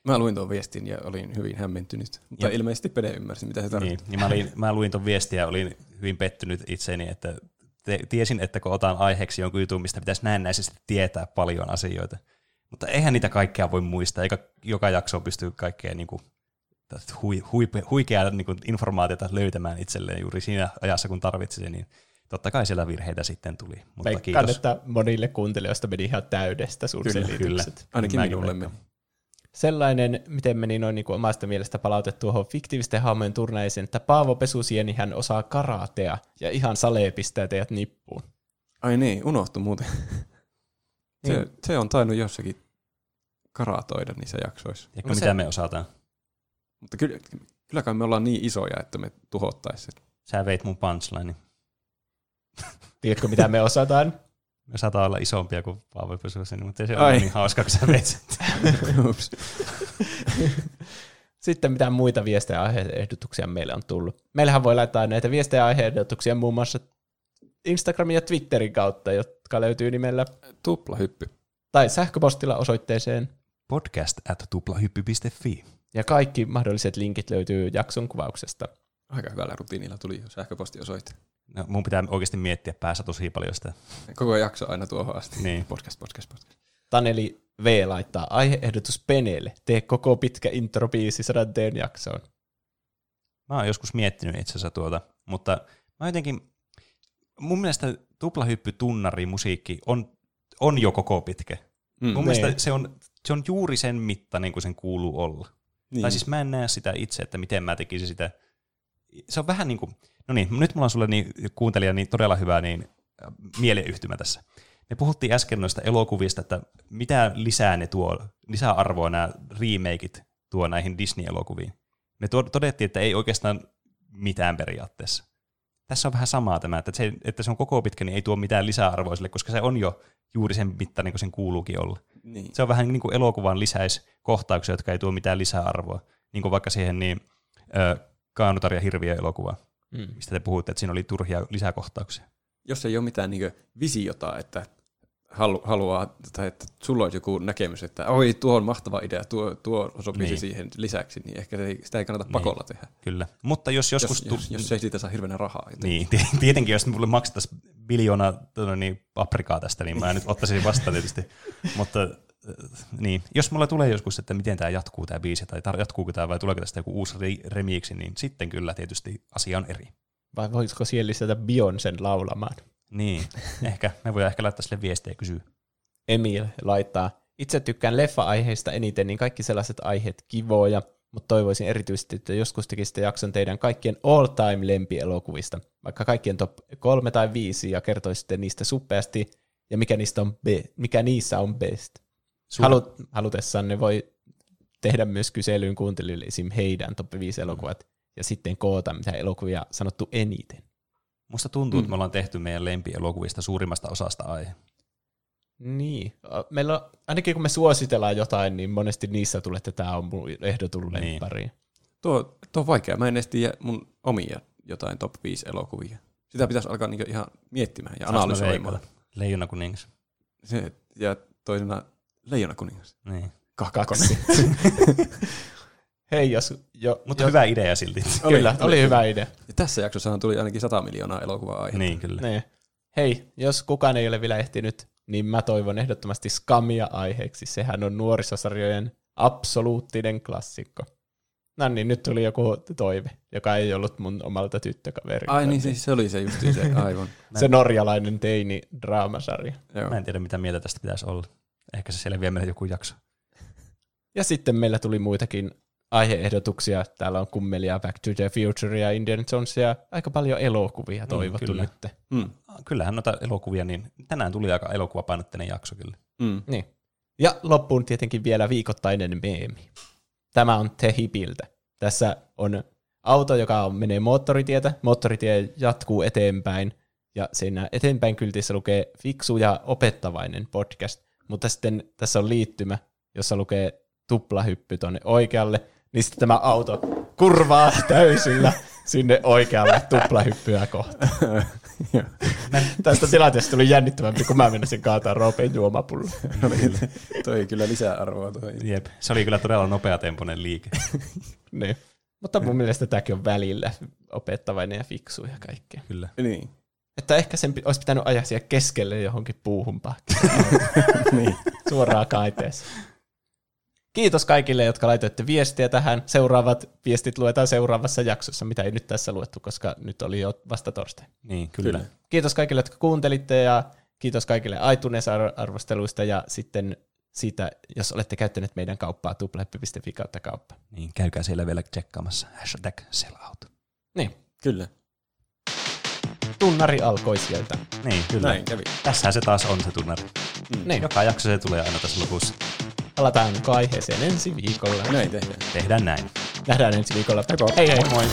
Mä luin tuon viestin ja olin hyvin hämmentynyt. Mutta Ja- ilmeisesti Pede ymmärsi, mitä se Niin. tarkoittaa. Ja mä, olin, mä luin ton viestiä ja olin hyvin pettynyt itseeni, että te, tiesin, että kun otan aiheeksi jonkun jutun, mistä pitäisi näennäisesti tietää paljon asioita. Mutta eihän niitä kaikkea voi muistaa, eikä joka jakso pystyy kaikkea niin kuin, hui, hui, huikeaa niin kuin informaatiota löytämään itselleen juuri siinä ajassa, kun tarvitsi niin totta kai siellä virheitä sitten tuli. Mutta Veikkaan, kiitos. että monille kuuntelijoista meni ihan täydestä sun Kyllä, selitykset. Ainakin Mäkin minulle meni. Sellainen, miten meni noin niin kuin omasta mielestä palautet tuohon fiktiivisten hahmojen turnaiseen, että Paavo Pesusieni hän osaa karatea ja ihan salee pistää teidät nippuun. Ai niin, unohtu muuten. se, Niin. se on tainnut jossakin karatoida niissä jaksoissa. No mitä se- me osataan? Mutta kyllä, kyllä kai me ollaan niin isoja, että me tuhottaisiin. Sä veit mun punchline. Tiedätkö, mitä me osataan? Me saattaa olla isompia kuin Paavo Pysyväsen, mutta ei se Ai. ole niin hauska, kun sä veit. Sitten mitä muita viestejä ja aiheehdotuksia meille on tullut. Meillähän voi laittaa näitä viestejä ja aiheehdotuksia muun muassa Instagramin ja Twitterin kautta, jotka löytyy nimellä, Tuplahyppy. tai sähköpostilla osoitteeseen. Podcast at tuplahyppy.fi. Ja kaikki mahdolliset linkit löytyy jakson kuvauksesta. Aika hyvällä rutiinilla tuli jo sähköpostiosoite. No, mun pitää oikeasti miettiä päässä tosi paljon sitä. Koko jakso aina tuohon asti. Niin. Podcast, podcast, podcast. Taneli V laittaa aiheehdotus Peneelle. Tee koko pitkä introbiisi sadanteen jaksoon. Mä oon joskus miettinyt itse asiassa tuota, mutta mä jotenkin, mun mielestä tuplahyppy tunnari musiikki on, on jo koko pitkä. Mm. Mun Niin. mielestä se on, se on juuri sen mitta, niin kuin sen kuuluu olla. Niin. Tai siis mä en näe sitä itse, että miten mä tekisin sitä. Se on vähän niin kuin, no niin, nyt mulla on sulle niin, kuuntelija niin todella hyvä niin, äh, mieleyhtymä tässä. Me puhuttiin äsken noista elokuvista, että mitä lisää ne tuo, lisää arvoa nämä remakeit tuo näihin Disney-elokuviin. Me tuo- todettiin, että ei oikeastaan mitään periaatteessa. Tässä on vähän samaa tämä, että se, että se on koko pitkä, niin ei tuo mitään lisäarvoa sille, koska se on jo juuri sen mittainen kuin sen kuuluukin olla. Niin. Se on vähän niin kuin elokuvan lisäiskohtauksia, jotka ei tuo mitään lisäarvoa. Niin kuin vaikka siihen niin, ö, Kaanutar ja hirviö elokuva, Mm. mistä te puhutte, että siinä oli turhia lisäkohtauksia. Jos ei ole mitään niin visiota, että halu, haluaa, tai että sulla olisi joku näkemys, että oi, tuo on mahtava idea, tuo, tuo sopisi Niin. siihen lisäksi, niin ehkä se ei, sitä ei kannata Niin. pakolla tehdä. Kyllä. Mutta jos joskus... Jos, jos, jos ei siitä saa hirveänä rahaa. joten- Niin, ti- tietenkin jos mulle maksettaisiin biljoona tuota, niin, paprikaa tästä, niin mä nyt ottaisin vastaan tietysti. Mutta äh, niin, jos mulla tulee joskus, että miten tämä jatkuu tämä biisi, tai tar- jatkuuko tämä vai tuleeko tästä joku uusi re- remiksi, niin sitten kyllä tietysti asia on eri. Vai voisiko siihen lisätä Beyoncén laulamaan? Niin, ehkä. Me voidaan ehkä laittaa sille viestiä ja kysyä. Emil laittaa, itse tykkään leffa-aiheista eniten, niin kaikki sellaiset aiheet kivoja, mutta toivoisin erityisesti, että joskus tekisitte jakson teidän kaikkien all-time lempielokuvista, vaikka kaikkien top 3 tai 5, ja kertoisitte niistä suppeasti, ja mikä, niistä on be- mikä niissä on best. Suur- Halut, halutessanne voi tehdä myös kyselyyn kuuntelijoille esim. heidän top 5 elokuvat, ja sitten koota, mitä elokuvia sanottu eniten. Musta tuntuu, että Mm. me ollaan tehty meidän lempielokuvista suurimmasta osasta aihe. Niin. Meillä on, ainakin kun me suositellaan jotain, niin monesti niissä tulee, että tämä on mun ehdoton Niin. lemppari. Tuo, tuo on vaikea. Mä en edes tiedä mun omia jotain top 5 elokuvia. Sitä pitäisi alkaa niinku ihan miettimään ja analysoimaan. Leijona kuningas. Se, ja toisena Leijona kuningas. Niin. Kaksi. Hei, jos... Jo, Mutta jos, hyvä idea silti. Kyllä, oli, oli hyvä idea. Ja tässä jaksossahan tuli ainakin 100 miljoonaa elokuvaa aihetta. niin, kyllä. Niin. Hei, jos kukaan ei ole vielä ehtinyt, niin mä toivon ehdottomasti Skamia aiheeksi. Sehän on nuorisosarjojen absoluuttinen klassikko. No niin, nyt tuli joku toive, joka ei ollut mun omalta tyttökaverilta. Ai niin, siis se oli se justi se, aivan. Se norjalainen teini-draamasarja. Joo. Mä en tiedä, mitä mieltä tästä pitäisi olla. Ehkä se selviää meille joku jakso. Ja sitten meillä tuli muitakin aiheehdotuksia. Täällä on kummelia Back to the Future ja Indiana Jones ja aika paljon elokuvia toivottu kyllä. nyt. Mm. Kyllähän noita elokuvia, niin tänään tuli aika elokuvapainotteinen jakso kyllä. Mm. Niin. Ja loppuun tietenkin vielä viikoittainen meemi. Tämä on Tehipiltä. Tässä on auto, joka on, menee moottoritietä. Moottoritie jatkuu eteenpäin. Ja siinä eteenpäin kyltissä lukee fiksu ja opettavainen podcast. Mutta sitten tässä on liittymä, jossa lukee tuplahyppy tuonne oikealle. Niin sitten tämä auto kurvaa täysillä sinne oikealle tuplahyppyä kohti. Tästä tilanteesta tuli jännittävämpi, kun mä menisin kaataa Roopeen juomapullo. toi kyllä lisää arvoa toi. Jep. Se oli kyllä todella nopeatempoinen liike. Niin. Mutta mun mielestä tämäkin on välillä opettavainen ja fiksu ja kaikkea. Kyllä. Niin. Että ehkä sen olisi pitänyt ajaa siihen keskelle johonkin puuhun niin. Suoraan kaiteessa. Kiitos kaikille, jotka laitoitte viestiä tähän. Seuraavat viestit luetaan seuraavassa jaksossa, mitä ei nyt tässä luettu, koska nyt oli jo vasta torstai. Niin, kyllä. Kyllä. Kiitos kaikille, jotka kuuntelitte ja kiitos kaikille iTunes-arvosteluista ja sitten siitä, jos olette käyttäneet meidän kauppaa tuplahyppy.fi kautta kauppa. Niin, käykää siellä vielä tsekkaamassa. Hashtag sellout. Niin, Kyllä. tunnari alkoi sieltä. Niin, kyllä. Näin kävi. Tässähän se taas on se tunnari. Mm. Niin, Joka jakso se tulee aina tässä lopussa. Palataanko aiheeseen ensi viikolla. Näin tehdään. Tehdään näin. Nähdään ensi viikolla. Hei hei. Moi.